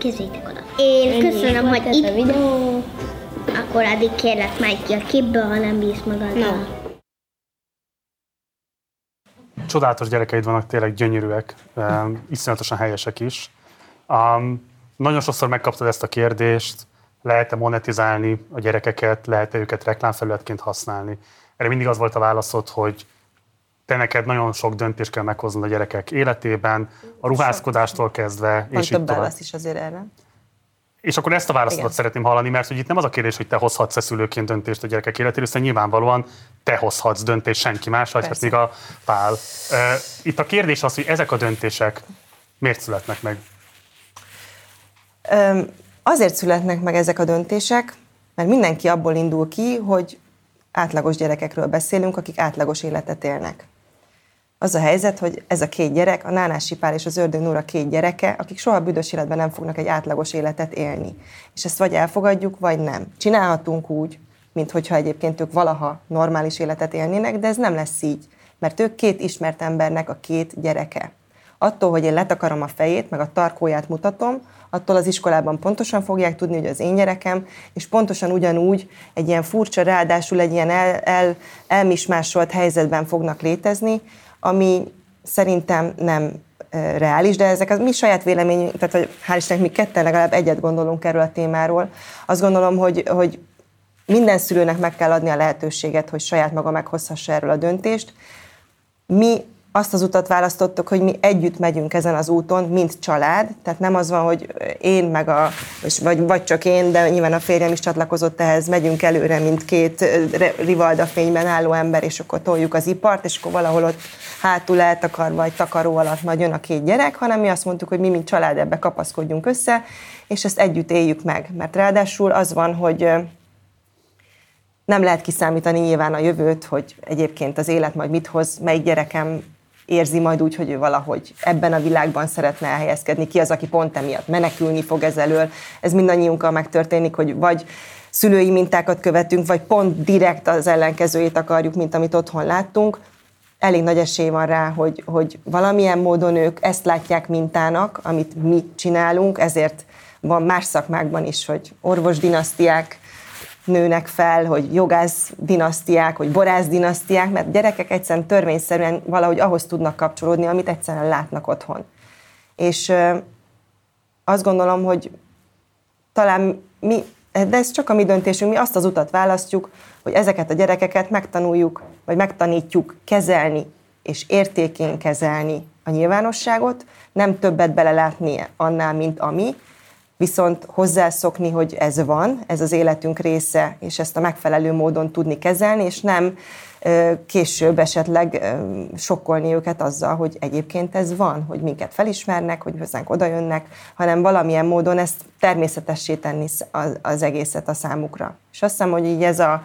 Kézzétek oda. Én Ennyi köszönöm, hogy itt... A videó. Akkor addig kérlek majd ki a képből, ha nem bízsz magaddal. No. Csodálatos gyerekeid vannak, tényleg gyönyörűek, um, iszonyatosan helyesek is. Um, nagyon sokszor megkaptad ezt a kérdést, lehet-e monetizálni a gyerekeket, lehet-e őket reklámfelületként használni. Erre mindig az volt a válaszod, hogy te neked nagyon sok döntést kell meghoznod a gyerekek életében, a ruházkodástól kezdve, Van és több válasz is azért erre. És akkor ezt a válaszodat szeretném hallani, mert hogy itt nem az a kérdés, hogy te hozhatsz-e szülőként döntést a gyerekek életéről, hiszen nyilvánvalóan te hozhatsz döntést, senki más, vagy hát még a pál. Itt a kérdés az, hogy ezek a döntések miért születnek meg? Azért születnek meg ezek a döntések, mert mindenki abból indul ki, hogy átlagos gyerekekről beszélünk, akik átlagos életet élnek. Az a helyzet, hogy ez a két gyerek, a Nánási Pál és az Ördög Nóra két gyereke, akik soha büdös életben nem fognak egy átlagos életet élni. És ezt vagy elfogadjuk, vagy nem. Csinálhatunk úgy, mint hogyha egyébként ők valaha normális életet élnének, de ez nem lesz így, mert ők két ismert embernek a két gyereke. Attól, hogy én letakarom a fejét, meg a tarkóját mutatom, attól az iskolában pontosan fogják tudni, hogy az én gyerekem, és pontosan ugyanúgy egy ilyen furcsa, ráadásul egy ilyen el, el, elmismásolt helyzetben fognak létezni, ami szerintem nem reális, de ezek az mi saját véleményünk, tehát hogy hál' Istennek mi ketten legalább egyet gondolunk erről a témáról. Azt gondolom, hogy, hogy minden szülőnek meg kell adni a lehetőséget, hogy saját maga meghozhassa erről a döntést. Mi azt az utat választottuk, hogy mi együtt megyünk ezen az úton, mint család, tehát nem az van, hogy én meg a, vagy, vagy csak én, de nyilván a férjem is csatlakozott ehhez, megyünk előre, mint két rivalda fényben álló ember, és akkor toljuk az ipart, és akkor valahol ott hátul eltakar, vagy takaró alatt majd jön a két gyerek, hanem mi azt mondtuk, hogy mi, mint család ebbe kapaszkodjunk össze, és ezt együtt éljük meg. Mert ráadásul az van, hogy nem lehet kiszámítani nyilván a jövőt, hogy egyébként az élet majd mit hoz, melyik gyerekem érzi majd úgy, hogy ő valahogy ebben a világban szeretne elhelyezkedni, ki az, aki pont emiatt menekülni fog ez elől. Ez mindannyiunkkal megtörténik, hogy vagy szülői mintákat követünk, vagy pont direkt az ellenkezőjét akarjuk, mint amit otthon láttunk. Elég nagy esély van rá, hogy, hogy valamilyen módon ők ezt látják mintának, amit mi csinálunk, ezért van más szakmákban is, hogy orvosdinasztiák, nőnek fel, hogy jogász dinasztiák, hogy borász dinasztiák, mert gyerekek egyszerűen törvényszerűen valahogy ahhoz tudnak kapcsolódni, amit egyszerűen látnak otthon. És azt gondolom, hogy talán mi, de ez csak a mi döntésünk, mi azt az utat választjuk, hogy ezeket a gyerekeket megtanuljuk, vagy megtanítjuk kezelni, és értékén kezelni a nyilvánosságot, nem többet belelátni annál, mint ami, viszont hozzászokni, hogy ez van, ez az életünk része, és ezt a megfelelő módon tudni kezelni, és nem később esetleg sokkolni őket azzal, hogy egyébként ez van, hogy minket felismernek, hogy hozzánk odajönnek, hanem valamilyen módon ezt természetessé tenni az, egészet a számukra. És azt hiszem, hogy így ez a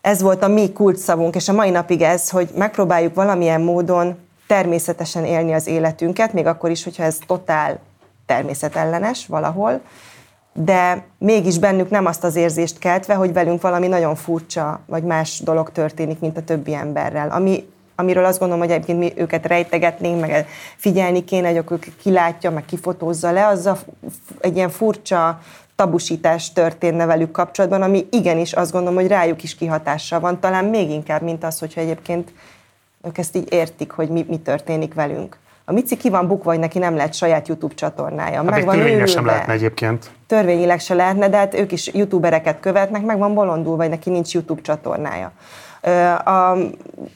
ez volt a mi kulcsszavunk, és a mai napig ez, hogy megpróbáljuk valamilyen módon természetesen élni az életünket, még akkor is, hogyha ez totál természetellenes valahol, de mégis bennük nem azt az érzést keltve, hogy velünk valami nagyon furcsa, vagy más dolog történik, mint a többi emberrel. Ami, amiről azt gondolom, hogy egyébként mi őket rejtegetnénk, meg figyelni kéne, hogy ők kilátja, meg kifotózza le, az a, egy ilyen furcsa tabusítás történne velük kapcsolatban, ami igenis azt gondolom, hogy rájuk is kihatással van, talán még inkább, mint az, hogyha egyébként ők ezt így értik, hogy mi, mi történik velünk. A Mici ki van bukva, hogy neki nem lehet saját YouTube csatornája. Hát meg van törvényileg sem lehetne egyébként. Törvényileg se lehetne, de hát ők is youtubereket követnek, meg van bolondul, vagy neki nincs YouTube csatornája. A,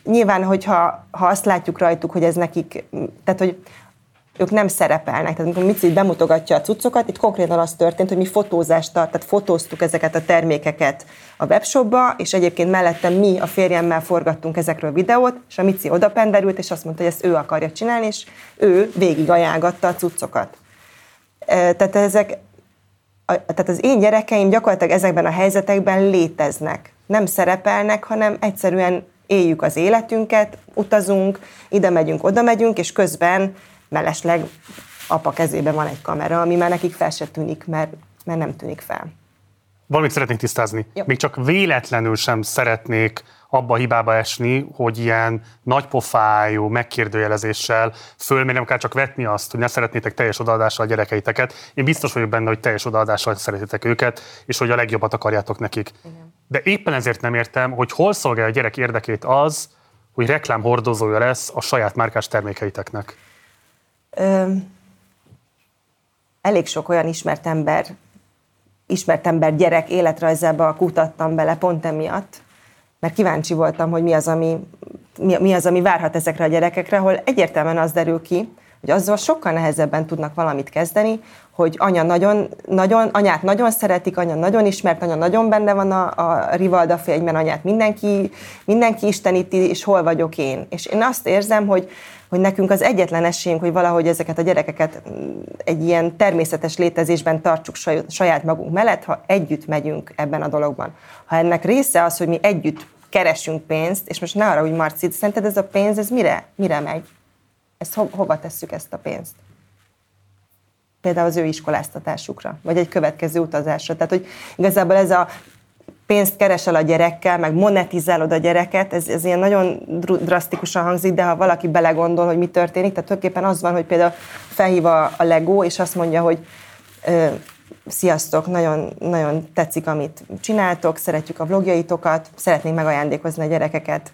nyilván, hogyha ha azt látjuk rajtuk, hogy ez nekik, tehát hogy ők nem szerepelnek. Tehát amikor Mici bemutogatja a cuccokat, itt konkrétan az történt, hogy mi fotózást tart, tehát fotóztuk ezeket a termékeket a webshopba, és egyébként mellettem mi a férjemmel forgattunk ezekről videót, és a Mici odapenderült, és azt mondta, hogy ezt ő akarja csinálni, és ő végig ajánlgatta a cuccokat. Tehát ezek, tehát az én gyerekeim gyakorlatilag ezekben a helyzetekben léteznek. Nem szerepelnek, hanem egyszerűen éljük az életünket, utazunk, ide megyünk, oda megyünk, és közben mellesleg apa kezében van egy kamera, ami már nekik fel se tűnik, mert, mert nem tűnik fel. Valamit szeretnék tisztázni. Jó. Még csak véletlenül sem szeretnék abba a hibába esni, hogy ilyen nagypofájú megkérdőjelezéssel fölmérem, akár csak vetni azt, hogy ne szeretnétek teljes odaadással a gyerekeiteket. Én biztos vagyok benne, hogy teljes odaadással szeretitek őket, és hogy a legjobbat akarjátok nekik. Igen. De éppen ezért nem értem, hogy hol szolgálja a gyerek érdekét az, hogy reklám hordozója lesz a saját márkás termékeiteknek elég sok olyan ismert ember, ismert ember gyerek életrajzába kutattam bele pont emiatt, mert kíváncsi voltam, hogy mi az, ami, mi, mi az, ami várhat ezekre a gyerekekre, ahol egyértelműen az derül ki, hogy azzal sokkal nehezebben tudnak valamit kezdeni, hogy anya nagyon, nagyon, anyát nagyon szeretik, anya nagyon ismert, anya nagyon benne van a, a Rivalda fényben, anyát mindenki, mindenki isteníti, és hol vagyok én. És én azt érzem, hogy hogy nekünk az egyetlen esélyünk, hogy valahogy ezeket a gyerekeket egy ilyen természetes létezésben tartsuk saját magunk mellett, ha együtt megyünk ebben a dologban. Ha ennek része az, hogy mi együtt keresünk pénzt, és most ne arra, hogy Marci, szerinted ez a pénz, ez mire, mire megy? Ezt ho- hova tesszük ezt a pénzt? Például az ő iskoláztatásukra, vagy egy következő utazásra. Tehát, hogy igazából ez a pénzt keresel a gyerekkel, meg monetizálod a gyereket, ez, ez ilyen nagyon drasztikusan hangzik, de ha valaki belegondol, hogy mi történik, tehát tulajdonképpen az van, hogy például felhív a, a Lego, és azt mondja, hogy ö, sziasztok, nagyon, nagyon tetszik, amit csináltok, szeretjük a vlogjaitokat, szeretnénk megajándékozni a gyerekeket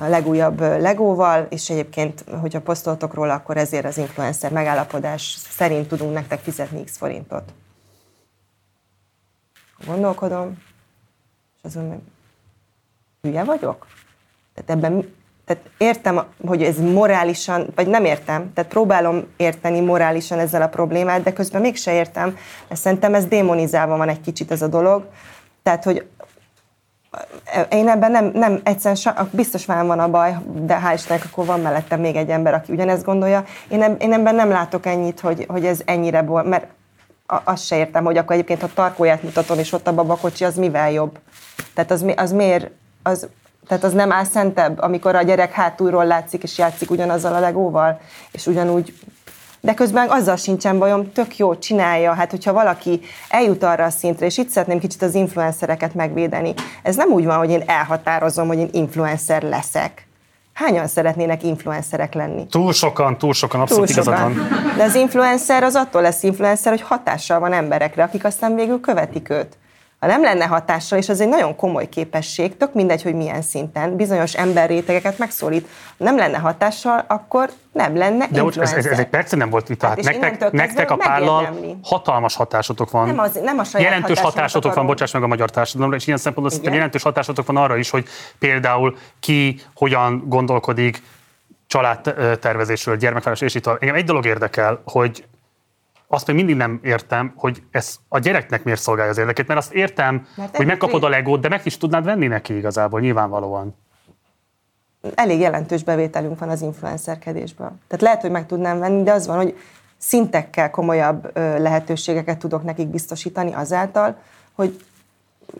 a legújabb legóval, és egyébként, hogyha posztoltok róla, akkor ezért az influencer megállapodás szerint tudunk nektek fizetni x forintot. Gondolkodom, és azon meg hülye vagyok? Tehát ebben tehát értem, hogy ez morálisan, vagy nem értem, tehát próbálom érteni morálisan ezzel a problémát, de közben mégse értem, mert szerintem ez démonizálva van egy kicsit ez a dolog. Tehát, hogy én ebben nem, nem egyszerűen, biztos már van a baj, de hál' Istennek, akkor van mellettem még egy ember, aki ugyanezt gondolja. Én, eb, én ebben nem látok ennyit, hogy, hogy ez ennyire bol, mert azt se értem, hogy akkor egyébként, ha tarkóját mutatom, és ott a babakocsi, az mivel jobb? Tehát az, az miért, az, tehát az nem áll szentebb, amikor a gyerek hátulról látszik, és játszik ugyanazzal a legóval, és ugyanúgy de közben azzal sincsen bajom, tök jó, csinálja. Hát, hogyha valaki eljut arra a szintre, és itt szeretném kicsit az influencereket megvédeni. Ez nem úgy van, hogy én elhatározom, hogy én influencer leszek. Hányan szeretnének influencerek lenni? Túl sokan, túl sokan, abszolút túl sokan. igazad van. De az influencer az attól lesz influencer, hogy hatással van emberekre, akik aztán végül követik őt. Ha nem lenne hatással, és ez egy nagyon komoly képesség, tök mindegy, hogy milyen szinten, bizonyos emberrétegeket megszólít, nem lenne hatással, akkor nem lenne De úgy, ez, ez, ez egy perc nem volt itt, hát nektek, nektek a pállal hatalmas hatásotok van. Nem, az, nem a saját Jelentős hatásotok van, bocsáss meg a magyar társadalomra, és ilyen szempontból szerintem jelentős hatásotok van arra is, hogy például ki hogyan gondolkodik családtervezésről, gyermekvállalás, és itt Engem egy dolog érdekel, hogy azt még mindig nem értem, hogy ez a gyereknek miért szolgálja az érdekét, mert azt értem, mert hogy megkapod a legót, de meg is tudnád venni neki igazából, nyilvánvalóan. Elég jelentős bevételünk van az influencerkedésből. Tehát lehet, hogy meg tudnám venni, de az van, hogy szintekkel komolyabb lehetőségeket tudok nekik biztosítani azáltal, hogy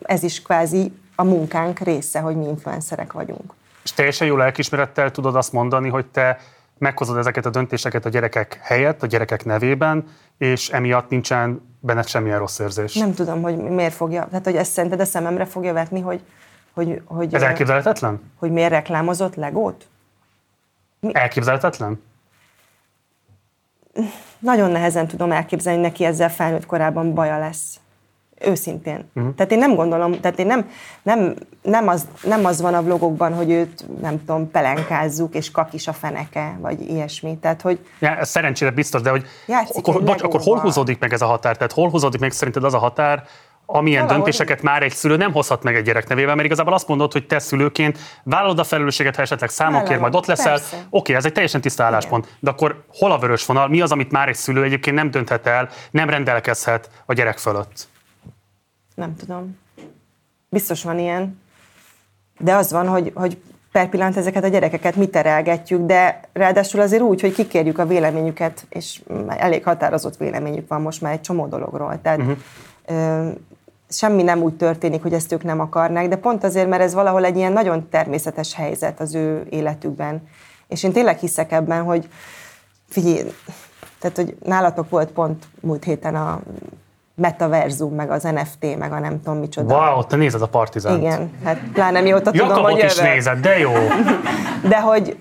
ez is kvázi a munkánk része, hogy mi influencerek vagyunk. És teljesen jól lelkismerettel tudod azt mondani, hogy te meghozod ezeket a döntéseket a gyerekek helyett, a gyerekek nevében, és emiatt nincsen benned semmilyen rossz érzés. Nem tudom, hogy miért fogja, tehát hogy ezt szerinted a szememre fogja vetni, hogy... hogy, hogy Ez elképzelhetetlen? Hogy miért reklámozott Legót? Mi? Elképzelhetetlen? Nagyon nehezen tudom elképzelni, neki ezzel felnőtt korában baja lesz. Őszintén. Uh-huh. Tehát én nem gondolom, tehát én nem, nem, nem, az, nem az van a vlogokban, hogy őt, nem tudom, pelenkázzuk, és kak is a feneke, vagy ilyesmi. Tehát, hogy... Ja, ez szerencsére biztos, de hogy akkor, bocs, akkor hol húzódik meg ez a határ? Tehát hol húzódik meg szerinted az a határ, amilyen Valahogy... döntéseket már egy szülő nem hozhat meg egy gyerek nevében, mert igazából azt mondod, hogy te szülőként vállalod a felelősséget, ha esetleg számokért majd ott leszel. Oké, okay, ez egy teljesen tiszta álláspont, de akkor hol a vörös vonal? Mi az, amit már egy szülő egyébként nem dönthet el, nem rendelkezhet a gyerek fölött? Nem tudom. Biztos van ilyen. De az van, hogy, hogy per pillanat ezeket a gyerekeket mi terelgetjük, de ráadásul azért úgy, hogy kikérjük a véleményüket, és elég határozott véleményük van most már egy csomó dologról. Tehát uh-huh. ö, semmi nem úgy történik, hogy ezt ők nem akarnák, de pont azért, mert ez valahol egy ilyen nagyon természetes helyzet az ő életükben. És én tényleg hiszek ebben, hogy figyelj, tehát, hogy nálatok volt pont múlt héten a metaverzum, meg az NFT, meg a nem tudom micsoda. Wow, te nézed a partizánt. Igen, hát pláne mióta Jakabot tudom, hogy is jövök. nézed, de jó. (laughs) De hogy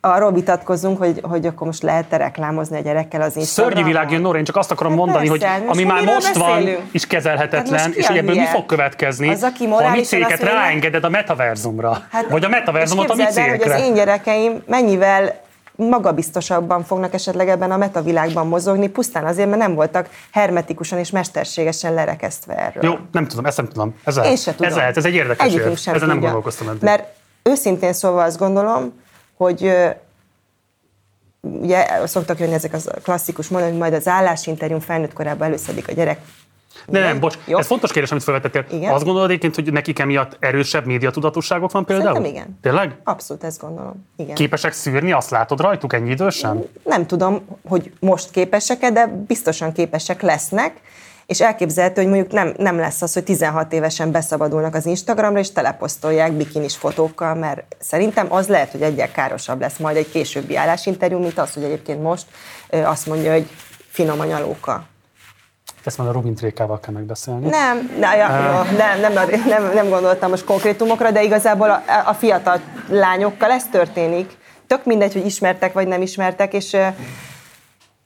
arról vitatkozunk, hogy, hogy akkor most lehet-e reklámozni a gyerekkel az Instagramon. Szörnyű világ jön, Nora, én csak azt akarom hát mondani, persze, hogy ami már most beszélünk? van, is kezelhetetlen, hát és hogy ebből mi fog következni, az, aki ha a mi céget ráengeded a metaverzumra, hát, vagy a metaverzumot a mi cégekre. hogy az én gyerekeim mennyivel magabiztosabban fognak esetleg ebben a metavilágban mozogni, pusztán azért, mert nem voltak hermetikusan és mesterségesen lerekesztve erről. Jó, nem tudom, ezt nem tudom. Ez lehet. Én sem tudom. Ez lehet, ez egy érdekes Egyikünk sem Ezzel nem gondolkoztam eddig. Mert őszintén szóval azt gondolom, hogy ugye szoktak jönni ezek a klasszikus mondani, hogy majd az állásinterjún felnőtt korában előszedik a gyerek de nem, bocs, Jó. ez fontos kérdés, amit felvetettél. Igen? Azt gondolod egyébként, hogy nekik emiatt erősebb médiatudatosságok van például? Szerintem igen. Tényleg? Abszolút ezt gondolom. Igen. Képesek szűrni, azt látod rajtuk ennyi idősen? Nem tudom, hogy most képesek-e, de biztosan képesek lesznek, és elképzelhető, hogy mondjuk nem, nem lesz az, hogy 16 évesen beszabadulnak az Instagramra, és teleposztolják bikinis fotókkal, mert szerintem az lehet, hogy egyel károsabb lesz majd egy későbbi állásinterjú, mint az, hogy egyébként most azt mondja, hogy finom a nyalóka. Ezt már a Rubin Trékával kell megbeszélni. Nem, ne, ja, uh. nem, nem, nem, nem gondoltam most konkrétumokra, de igazából a, a fiatal lányokkal ez történik. Tök mindegy, hogy ismertek vagy nem ismertek, és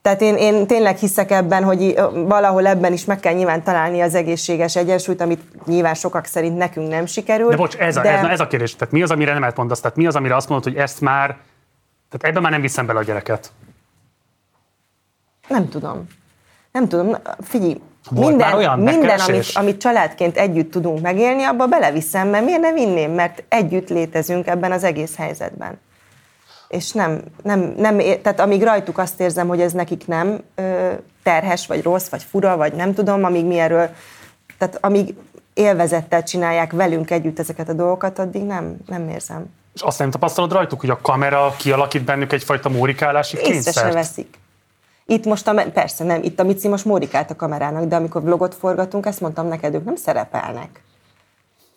tehát én, én tényleg hiszek ebben, hogy valahol ebben is meg kell nyilván találni az egészséges egyensúlyt, amit nyilván sokak szerint nekünk nem sikerül. De bocs, ez a, de... ez, ez a kérdés. Tehát mi az, amire nem mondasz? Tehát mi az, amire azt mondod, hogy ezt már, tehát ebben már nem viszem bele a gyereket? Nem tudom. Nem tudom, figyelj, Volt minden, olyan minden amit, amit családként együtt tudunk megélni, abba beleviszem, mert miért ne vinném, mert együtt létezünk ebben az egész helyzetben és nem, nem, nem, tehát amíg rajtuk azt érzem, hogy ez nekik nem terhes, vagy rossz, vagy fura, vagy nem tudom, amíg mi erről, tehát amíg élvezettel csinálják velünk együtt ezeket a dolgokat, addig nem, nem érzem. És azt nem tapasztalod rajtuk, hogy a kamera kialakít bennük egyfajta mórikálási kényszert? Észre se veszik. Itt most, a, persze nem, itt a Mici most mórikált a kamerának, de amikor vlogot forgatunk, ezt mondtam neked, ők nem szerepelnek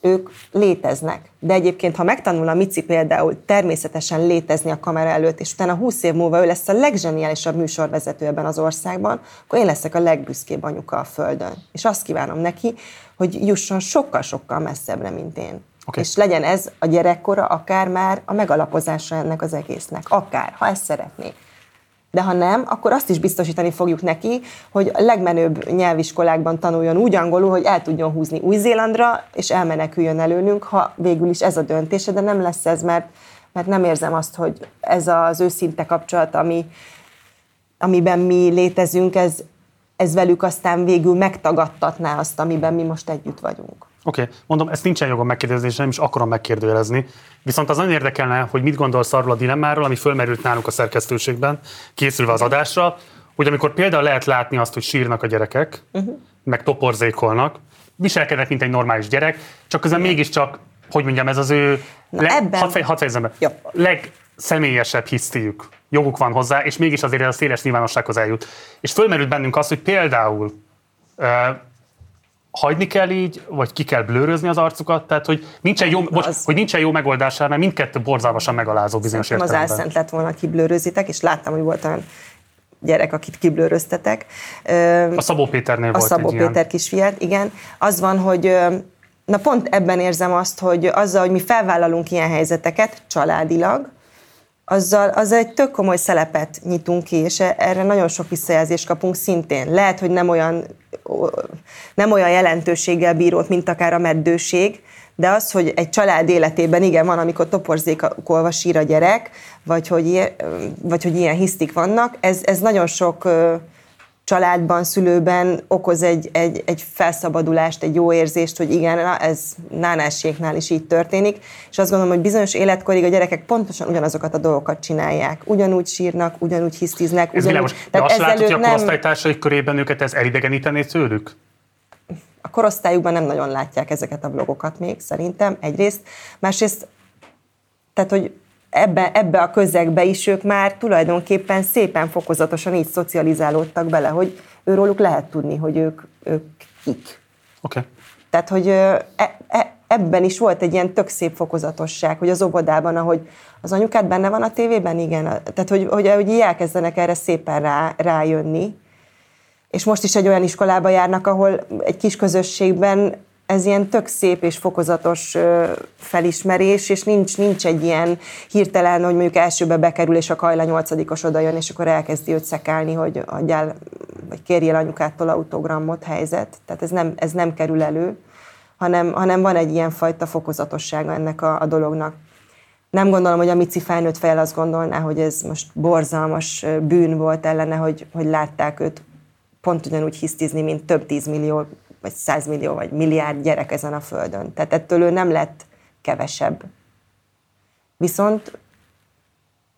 ők léteznek. De egyébként, ha megtanul a Mici például természetesen létezni a kamera előtt, és utána 20 év múlva ő lesz a legzseniálisabb műsorvezető ebben az országban, akkor én leszek a legbüszkébb anyuka a Földön. És azt kívánom neki, hogy jusson sokkal-sokkal messzebbre, mint én. Okay. És legyen ez a gyerekkora akár már a megalapozása ennek az egésznek. Akár, ha ezt szeretné de ha nem, akkor azt is biztosítani fogjuk neki, hogy a legmenőbb nyelviskolákban tanuljon úgy angolul, hogy el tudjon húzni Új-Zélandra, és elmeneküljön előnünk, ha végül is ez a döntése, de nem lesz ez, mert, mert nem érzem azt, hogy ez az őszinte kapcsolat, ami, amiben mi létezünk, ez, ez velük aztán végül megtagadtatná azt, amiben mi most együtt vagyunk. Oké, okay. mondom, ezt nincsen jogom megkérdezni, és nem is akarom megkérdőjelezni. Viszont az nagyon érdekelne, hogy mit gondolsz arról a dilemmáról, ami fölmerült nálunk a szerkesztőségben, készülve az adásra, hogy amikor például lehet látni azt, hogy sírnak a gyerekek, uh-huh. meg toporzékolnak, viselkednek, mint egy normális gyerek, csak közben mégiscsak, hogy mondjam, ez az ő Na le, ebben... hat, hat fejezem legszemélyesebb hisztiük, joguk van hozzá, és mégis azért a széles nyilvánossághoz eljut. És fölmerült bennünk az, hogy például hagyni kell így, vagy ki kell blőrözni az arcukat, tehát hogy nincsen jó, bocs, hogy nincsen jó megoldás mert mindkettő borzalmasan megalázó bizonyos értelemben. Az álszent lett volna, kiblőrözitek, és láttam, hogy volt olyan gyerek, akit kiblőröztetek. A Szabó Péternél a volt Szabó Péter ilyen. kisfiát, igen. Az van, hogy na pont ebben érzem azt, hogy azzal, hogy mi felvállalunk ilyen helyzeteket családilag, azzal, azzal egy tök komoly szelepet nyitunk ki, és erre nagyon sok visszajelzést kapunk szintén. Lehet, hogy nem olyan, nem olyan jelentőséggel bírót, mint akár a meddőség, de az, hogy egy család életében igen, van, amikor toporzékolva sír a gyerek, vagy hogy, vagy hogy ilyen hisztik vannak, ez, ez nagyon sok családban, szülőben okoz egy, egy, egy felszabadulást, egy jó érzést, hogy igen, ez nánáséknál is így történik, és azt gondolom, hogy bizonyos életkorig a gyerekek pontosan ugyanazokat a dolgokat csinálják. Ugyanúgy sírnak, ugyanúgy hisztiznek. Ez ugyanúgy, de azt látod, hogy a nem... korosztálytársaik körében őket ez elidegenítené tőlük? A korosztályukban nem nagyon látják ezeket a vlogokat még, szerintem, egyrészt. Másrészt, tehát, hogy ebbe, ebbe a közegbe is ők már tulajdonképpen szépen fokozatosan így szocializálódtak bele, hogy őróluk lehet tudni, hogy ők, ők kik. Oké. Okay. Tehát, hogy e, e, ebben is volt egy ilyen tök szép fokozatosság, hogy az óvodában, ahogy az anyukád benne van a tévében, igen. Tehát, hogy, hogy, hogy elkezdenek erre szépen rá, rájönni. És most is egy olyan iskolába járnak, ahol egy kis közösségben ez ilyen tök szép és fokozatos felismerés, és nincs, nincs egy ilyen hirtelen, hogy mondjuk elsőbe bekerül, és a Kajla nyolcadikos oda jön, és akkor elkezdi őt szekálni, hogy adjál, vagy kérjél anyukától autogramot helyzet. Tehát ez nem, ez nem kerül elő, hanem, hanem van egy ilyen fajta fokozatossága ennek a, a dolognak. Nem gondolom, hogy a Mici felnőtt fel azt gondolná, hogy ez most borzalmas bűn volt ellene, hogy, hogy látták őt pont ugyanúgy hisztizni, mint több tízmillió vagy százmillió, vagy milliárd gyerek ezen a földön. Tehát ettől ő nem lett kevesebb. Viszont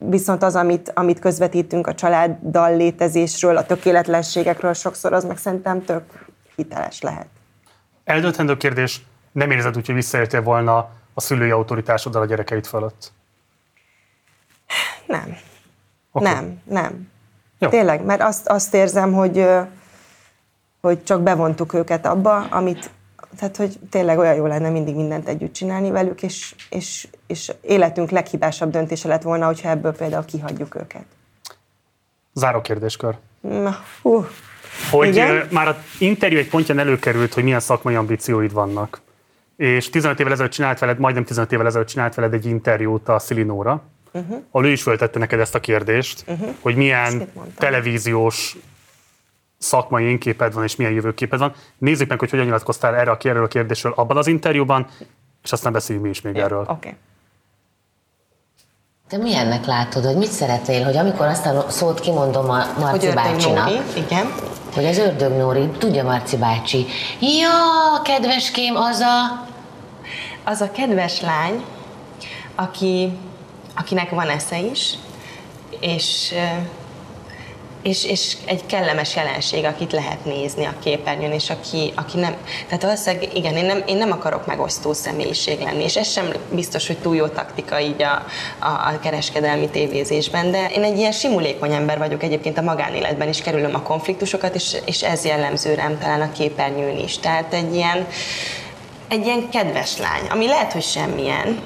Viszont az, amit, amit közvetítünk a családdal létezésről, a tökéletlenségekről sokszor, az meg szerintem tök hiteles lehet. Eldöntendő kérdés, nem érzed úgy, hogy visszaértél volna a szülői autoritásoddal a gyerekeit fölött? Nem. Okay. Nem, nem. Jó. Tényleg, mert azt, azt érzem, hogy hogy csak bevontuk őket abba, amit, tehát hogy tényleg olyan jó lenne mindig mindent együtt csinálni velük, és, és, és életünk leghibásabb döntése lett volna, hogyha ebből például kihagyjuk őket. Záró kérdéskör. Na, hú. Hogy Igen? már az interjú egy pontján előkerült, hogy milyen szakmai ambícióid vannak. És 15 évvel ezelőtt csinált veled, majdnem 15 évvel ezelőtt csinált veled egy interjút a Szilinóra, uh-huh. ahol ő is föltette neked ezt a kérdést, uh-huh. hogy milyen televíziós szakmai énképed van, és milyen jövőképed van. Nézzük meg, hogy hogyan nyilatkoztál erre a, a kérdésről abban az interjúban, és aztán beszéljünk mi is még erről. Oké. Okay. Te milyennek látod, hogy mit szeretnél, hogy amikor azt a szót kimondom a Marci hogy bácsinak, Nóri, igen. hogy az ördög Nóri, tudja Marci bácsi, ja, kedveském, az a... Az a kedves lány, aki, akinek van esze is, és és, és egy kellemes jelenség, akit lehet nézni a képernyőn, és aki, aki nem... Tehát valószínűleg, igen, én nem, én nem akarok megosztó személyiség lenni, és ez sem biztos, hogy túl jó taktika így a, a, a kereskedelmi tévézésben, de én egy ilyen simulékony ember vagyok egyébként a magánéletben is, kerülöm a konfliktusokat, és, és ez jellemző rám talán a képernyőn is. Tehát egy ilyen, egy ilyen kedves lány, ami lehet, hogy semmilyen,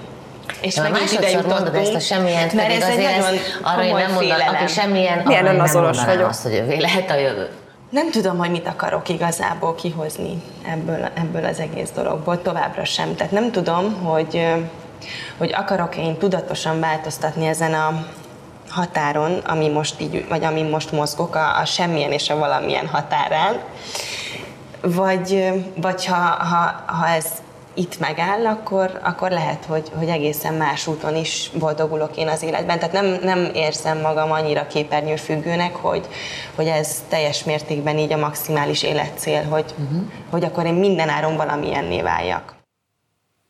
és meg másodszor mondod ezt a semmilyen, mert ez azért ez, arra én nem mondom, aki semmilyen, Milyen arra nem vagyok. azt, hogy jövő lehet a jövő. Nem tudom, hogy mit akarok igazából kihozni ebből, ebből az egész dologból, továbbra sem. Tehát nem tudom, hogy, hogy akarok én tudatosan változtatni ezen a határon, ami most így, vagy ami most mozgok, a, a semmilyen és a valamilyen határán, vagy, vagy ha, ha, ha ez itt megáll, akkor, akkor lehet, hogy, hogy egészen más úton is boldogulok én az életben. Tehát nem, nem érzem magam annyira képernyőfüggőnek, hogy, hogy ez teljes mértékben így a maximális életcél, hogy, uh-huh. hogy akkor én minden áron valamilyenné váljak.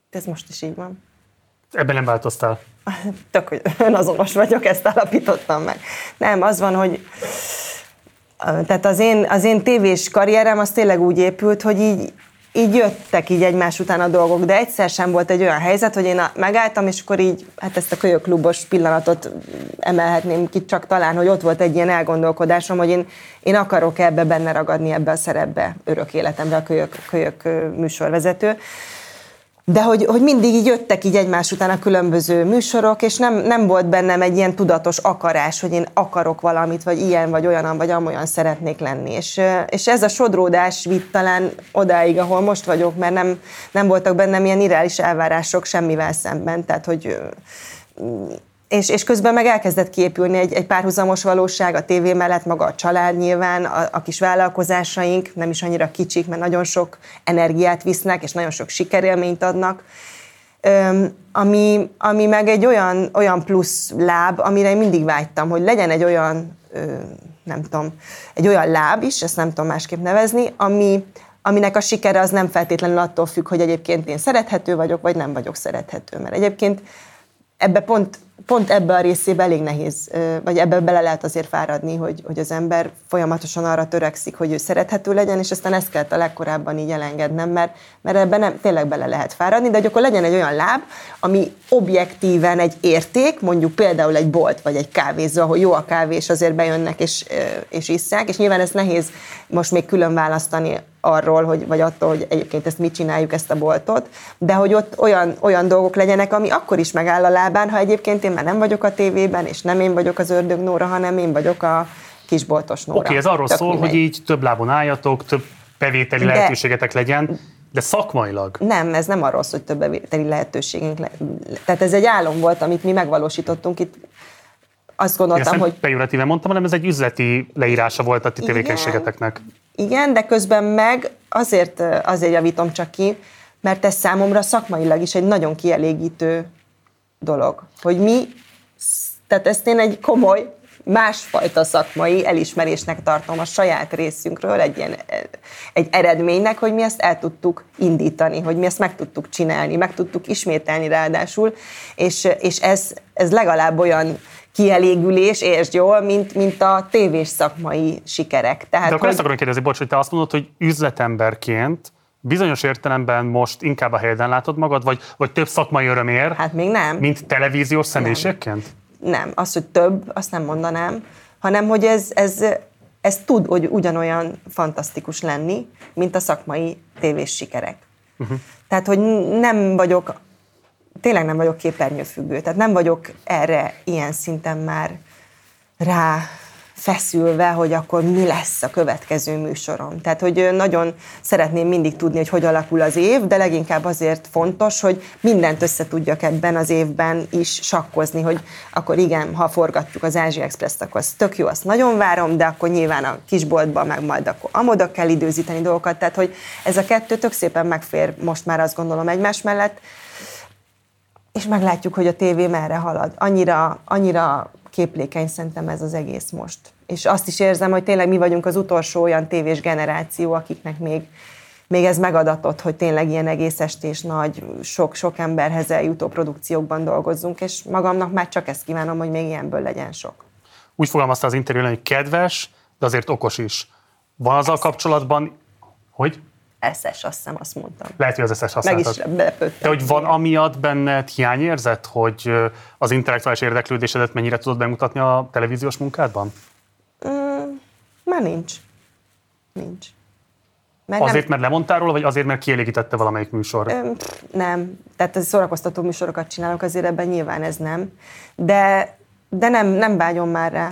Ez most is így van. Ebben nem változtál? (laughs) Tök, hogy önazonos vagyok, ezt alapítottam meg. Nem, az van, hogy tehát az én, az én tévés karrierem az tényleg úgy épült, hogy így így jöttek így egymás után a dolgok, de egyszer sem volt egy olyan helyzet, hogy én megálltam, és akkor így, hát ezt a kölyöklubos pillanatot emelhetném ki csak talán, hogy ott volt egy ilyen elgondolkodásom, hogy én, én akarok ebbe benne ragadni ebbe a szerepbe örök életemre a kölyök, kölyök műsorvezető de hogy, hogy mindig így jöttek így egymás után a különböző műsorok, és nem, nem volt bennem egy ilyen tudatos akarás, hogy én akarok valamit, vagy ilyen, vagy olyan, vagy amolyan szeretnék lenni. És, és ez a sodródás vitt talán odáig, ahol most vagyok, mert nem, nem voltak bennem ilyen irreális elvárások semmivel szemben. Tehát, hogy és, és közben meg elkezdett kiépülni egy, egy párhuzamos valóság, a tévé mellett maga a család nyilván, a, a kis vállalkozásaink, nem is annyira kicsik, mert nagyon sok energiát visznek, és nagyon sok sikerélményt adnak, Öm, ami, ami meg egy olyan, olyan plusz láb, amire én mindig vágytam, hogy legyen egy olyan, ö, nem tudom, egy olyan láb is, ezt nem tudom másképp nevezni, ami, aminek a sikere az nem feltétlenül attól függ, hogy egyébként én szerethető vagyok, vagy nem vagyok szerethető. Mert egyébként ebbe pont pont ebbe a részébe elég nehéz, vagy ebbe bele lehet azért fáradni, hogy, hogy az ember folyamatosan arra törekszik, hogy ő szerethető legyen, és aztán ezt kellett a legkorábban így elengednem, mert, mert ebben nem, tényleg bele lehet fáradni, de hogy akkor legyen egy olyan láb, ami objektíven egy érték, mondjuk például egy bolt vagy egy kávézó, ahol jó a kávé, és azért bejönnek és, és isszák, és nyilván ez nehéz most még külön választani arról, hogy, vagy attól, hogy egyébként ezt mit csináljuk, ezt a boltot, de hogy ott olyan, olyan dolgok legyenek, ami akkor is megáll a lábán, ha egyébként én már nem vagyok a tévében, és nem én vagyok az ördög Nóra, hanem én vagyok a kisboltos Nóra. Oké, okay, ez arról Tök szól, mindegy. hogy így több lábon álljatok, több bevételi de, lehetőségetek legyen, de szakmailag? Nem, ez nem arról szól, hogy több bevételi lehetőségünk le, Tehát ez egy álom volt, amit mi megvalósítottunk itt azt gondoltam, hogy... pejoratíven mondtam, hanem ez egy üzleti leírása volt a ti tevékenységeteknek. Igen, de közben meg azért, azért javítom csak ki, mert ez számomra szakmailag is egy nagyon kielégítő dolog. Hogy mi, tehát ezt én egy komoly, másfajta szakmai elismerésnek tartom a saját részünkről, egy, ilyen, egy eredménynek, hogy mi ezt el tudtuk indítani, hogy mi ezt meg tudtuk csinálni, meg tudtuk ismételni ráadásul, és, és ez, ez legalább olyan kielégülés, értsd jól, mint, mint a tévés szakmai sikerek. Tehát, De akkor hogy... ezt akarom kérdezni, bocs, hogy te azt mondod, hogy üzletemberként bizonyos értelemben most inkább a helyen látod magad, vagy, vagy több szakmai örömér? Hát még nem. Mint televíziós személyiségként? Nem. nem, az, hogy több, azt nem mondanám, hanem hogy ez, ez, ez tud hogy ugyanolyan fantasztikus lenni, mint a szakmai tévés sikerek. Uh-huh. Tehát, hogy nem vagyok tényleg nem vagyok képernyőfüggő, tehát nem vagyok erre ilyen szinten már rá feszülve, hogy akkor mi lesz a következő műsorom. Tehát, hogy nagyon szeretném mindig tudni, hogy hogy alakul az év, de leginkább azért fontos, hogy mindent össze tudjak ebben az évben is sakkozni, hogy akkor igen, ha forgatjuk az Ázsia Express-t, akkor az tök jó, azt nagyon várom, de akkor nyilván a kisboltban meg majd akkor amoda kell időzíteni dolgokat, tehát hogy ez a kettő tök szépen megfér most már azt gondolom egymás mellett, és meglátjuk, hogy a tévé merre halad. Annyira, annyira képlékeny szerintem ez az egész most. És azt is érzem, hogy tényleg mi vagyunk az utolsó olyan tévés generáció, akiknek még, még ez megadatott, hogy tényleg ilyen egész estés nagy, sok-sok emberhez eljutó produkciókban dolgozzunk, és magamnak már csak ezt kívánom, hogy még ilyenből legyen sok. Úgy fogalmazta az interjúban, hogy kedves, de azért okos is. Van azzal kapcsolatban, hogy? SS, azt hiszem, azt mondtam. Lehet, hogy az SS használtad. Meg is belepődtem. De hogy van amiatt benned hiányérzet, hogy az intellektuális érdeklődésedet mennyire tudod bemutatni a televíziós munkádban? Mm, már nincs. Nincs. Mert azért, nem... mert lemondtál róla, vagy azért, mert kielégítette valamelyik műsor? Ö, nem. Tehát ez szórakoztató műsorokat csinálok, azért ebben nyilván ez nem. De, de nem, nem vágyom már rá.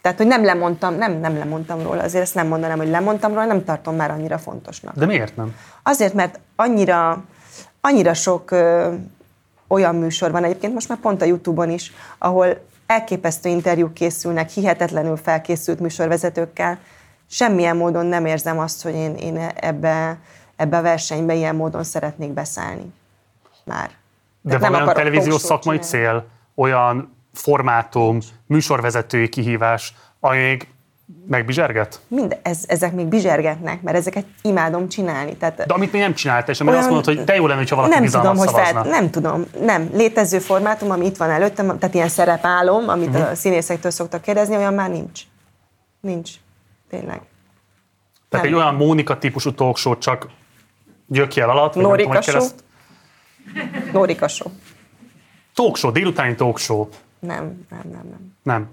Tehát, hogy nem lemondtam, nem, nem lemondtam róla, azért ezt nem mondanám, hogy lemondtam róla, nem tartom már annyira fontosnak. De miért nem? Azért, mert annyira, annyira sok ö, olyan műsor van egyébként, most már pont a Youtube-on is, ahol elképesztő interjúk készülnek, hihetetlenül felkészült műsorvezetőkkel. Semmilyen módon nem érzem azt, hogy én, én ebbe, ebbe a versenybe ilyen módon szeretnék beszállni. Már. De, De van olyan televíziós szakmai cél, olyan formátum, műsorvezetői kihívás, ami még megbizserget? Mind, ez, ezek még bizsergetnek, mert ezeket imádom csinálni. Tehát De amit még nem csináltál, és amire azt mondod, hogy te jó lenne, ha valaki nem tudom, hogy fel, Nem tudom, nem. Létező formátum, ami itt van előttem, tehát ilyen szerepálom, amit uh-huh. a színészektől szoktak kérdezni, olyan már nincs. Nincs. Tényleg. Tehát nem. egy olyan Mónika típusú talkshow csak Gyökjel alatt. Nórika show. Nórika show. Talk show, délutáni talk show. Nem, nem, nem, nem. Nem.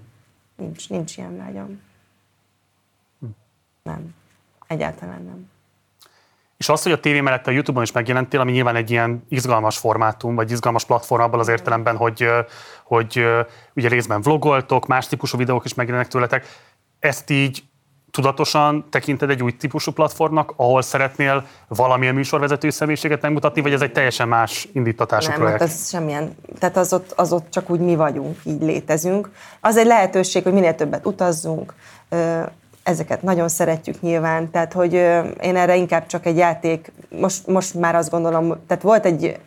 Nincs, nincs ilyen vágyam. Hm. Nem. Egyáltalán nem. És az, hogy a tévé mellett a YouTube-on is megjelentél, ami nyilván egy ilyen izgalmas formátum, vagy izgalmas platform abban az értelemben, hogy, hogy ugye részben vlogoltok, más típusú videók is megjelennek tőletek. Ezt így tudatosan tekinted egy új típusú platformnak, ahol szeretnél valamilyen műsorvezető személyiséget megmutatni, vagy ez egy teljesen más indítatású Nem, projekt? Nem, ez semmilyen. Tehát az ott, az ott csak úgy mi vagyunk, így létezünk. Az egy lehetőség, hogy minél többet utazzunk, ezeket nagyon szeretjük nyilván, tehát hogy én erre inkább csak egy játék, most, most már azt gondolom, tehát volt egy,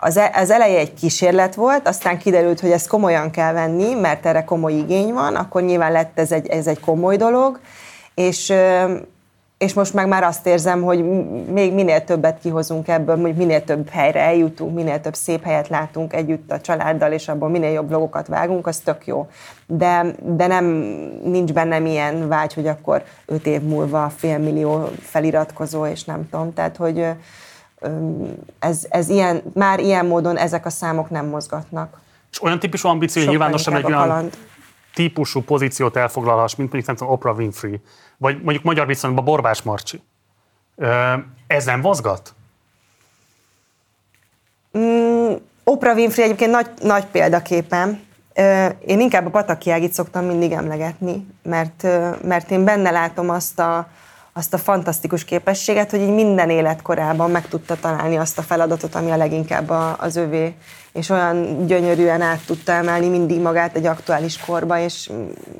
az, e, az eleje egy kísérlet volt, aztán kiderült, hogy ezt komolyan kell venni, mert erre komoly igény van, akkor nyilván lett ez egy, ez egy komoly dolog, és és most meg már azt érzem, hogy még minél többet kihozunk ebből, hogy minél több helyre eljutunk, minél több szép helyet látunk együtt a családdal, és abból minél jobb blogokat vágunk, az tök jó. De, de nem, nincs bennem ilyen vágy, hogy akkor öt év múlva félmillió feliratkozó, és nem tudom. Tehát, hogy ez, ez ilyen, már ilyen módon ezek a számok nem mozgatnak. És olyan típusú ambíció, hogy nyilvánosan egy olyan típusú pozíciót elfoglalhass, mint mondjuk nem tudom, Oprah Winfrey, vagy mondjuk magyar viszonyban Borbás Marcsi. Ez nem vazgat? Mm, Oprah Winfrey egyébként nagy, nagy példaképem. Én inkább a Patakiágit szoktam mindig emlegetni, mert, mert én benne látom azt a, azt a fantasztikus képességet, hogy így minden életkorában meg tudta találni azt a feladatot, ami a leginkább az övé, és olyan gyönyörűen át tudta emelni mindig magát egy aktuális korba, és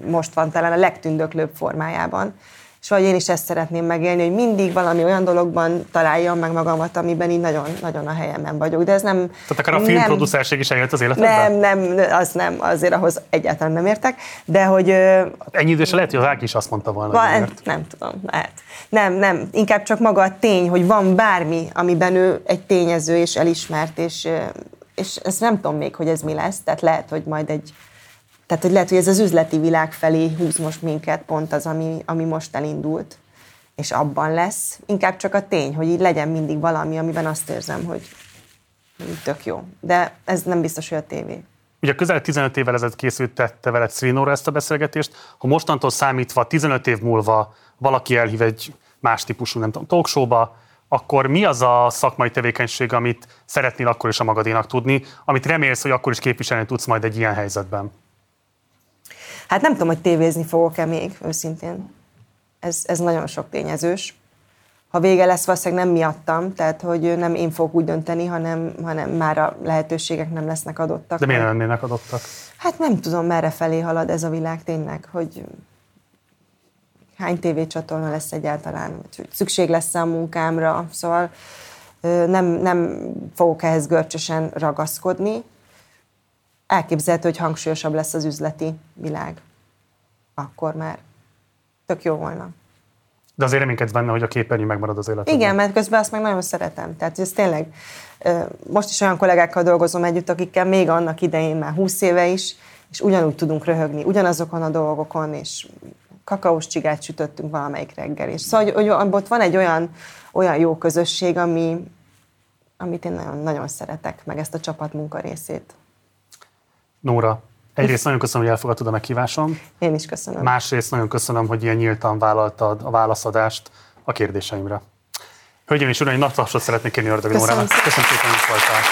most van talán a legtündöklőbb formájában. És vagy én is ezt szeretném megélni, hogy mindig valami olyan dologban találjam meg magamat, amiben így nagyon, nagyon a helyemen vagyok. De ez nem... Tehát akár a filmproducerség is eljött az életedben? Nem, nem, az nem, azért ahhoz egyáltalán nem értek, de hogy... Ennyi idősen lehet, hogy az Áki is azt mondta volna. Van, nem, nem tudom, lehet. Nem, nem, inkább csak maga a tény, hogy van bármi, amiben ő egy tényező és elismert, és, és ezt nem tudom még, hogy ez mi lesz, tehát lehet, hogy majd egy tehát, hogy lehet, hogy ez az üzleti világ felé húz most minket, pont az, ami, ami most elindult, és abban lesz. Inkább csak a tény, hogy így legyen mindig valami, amiben azt érzem, hogy tök jó. De ez nem biztos, hogy a tévé. Ugye közel 15 évvel ezelőtt készült tette veled Srinóra ezt a beszélgetést. Ha mostantól számítva 15 év múlva valaki elhív egy más típusú, nem tudom, talkshowba, akkor mi az a szakmai tevékenység, amit szeretnél akkor is a magadénak tudni, amit remélsz, hogy akkor is képviselni tudsz majd egy ilyen helyzetben? Hát nem tudom, hogy tévézni fogok-e még, őszintén. Ez, ez nagyon sok tényezős. Ha vége lesz, valószínűleg nem miattam, tehát hogy nem én fogok úgy dönteni, hanem, hanem már a lehetőségek nem lesznek adottak. De miért nem lennének adottak? Hát nem tudom, merre felé halad ez a világ tényleg, hogy hány tévécsatorna lesz egyáltalán, hogy szükség lesz a munkámra, szóval nem, nem fogok ehhez görcsösen ragaszkodni, elképzelhető, hogy hangsúlyosabb lesz az üzleti világ. Akkor már tök jó volna. De azért reménykedsz benne, hogy a képernyő megmarad az életedben. Igen, mert közben azt meg nagyon szeretem. Tehát ez tényleg, most is olyan kollégákkal dolgozom együtt, akikkel még annak idején már 20 éve is, és ugyanúgy tudunk röhögni, ugyanazokon a dolgokon, és kakaós csigát sütöttünk valamelyik reggel. És szóval, hogy, hogy ott van egy olyan, olyan jó közösség, ami, amit én nagyon, nagyon szeretek, meg ezt a csapatmunka részét. Nóra, egyrészt nagyon köszönöm, hogy elfogadtad a meghívásom. Én is köszönöm. Másrészt nagyon köszönöm, hogy ilyen nyíltan vállaltad a válaszadást a kérdéseimre. Hölgyeim és uraim, nagy szeretnék kérni Ördög Nórának. Köszönöm szépen, hogy voltál.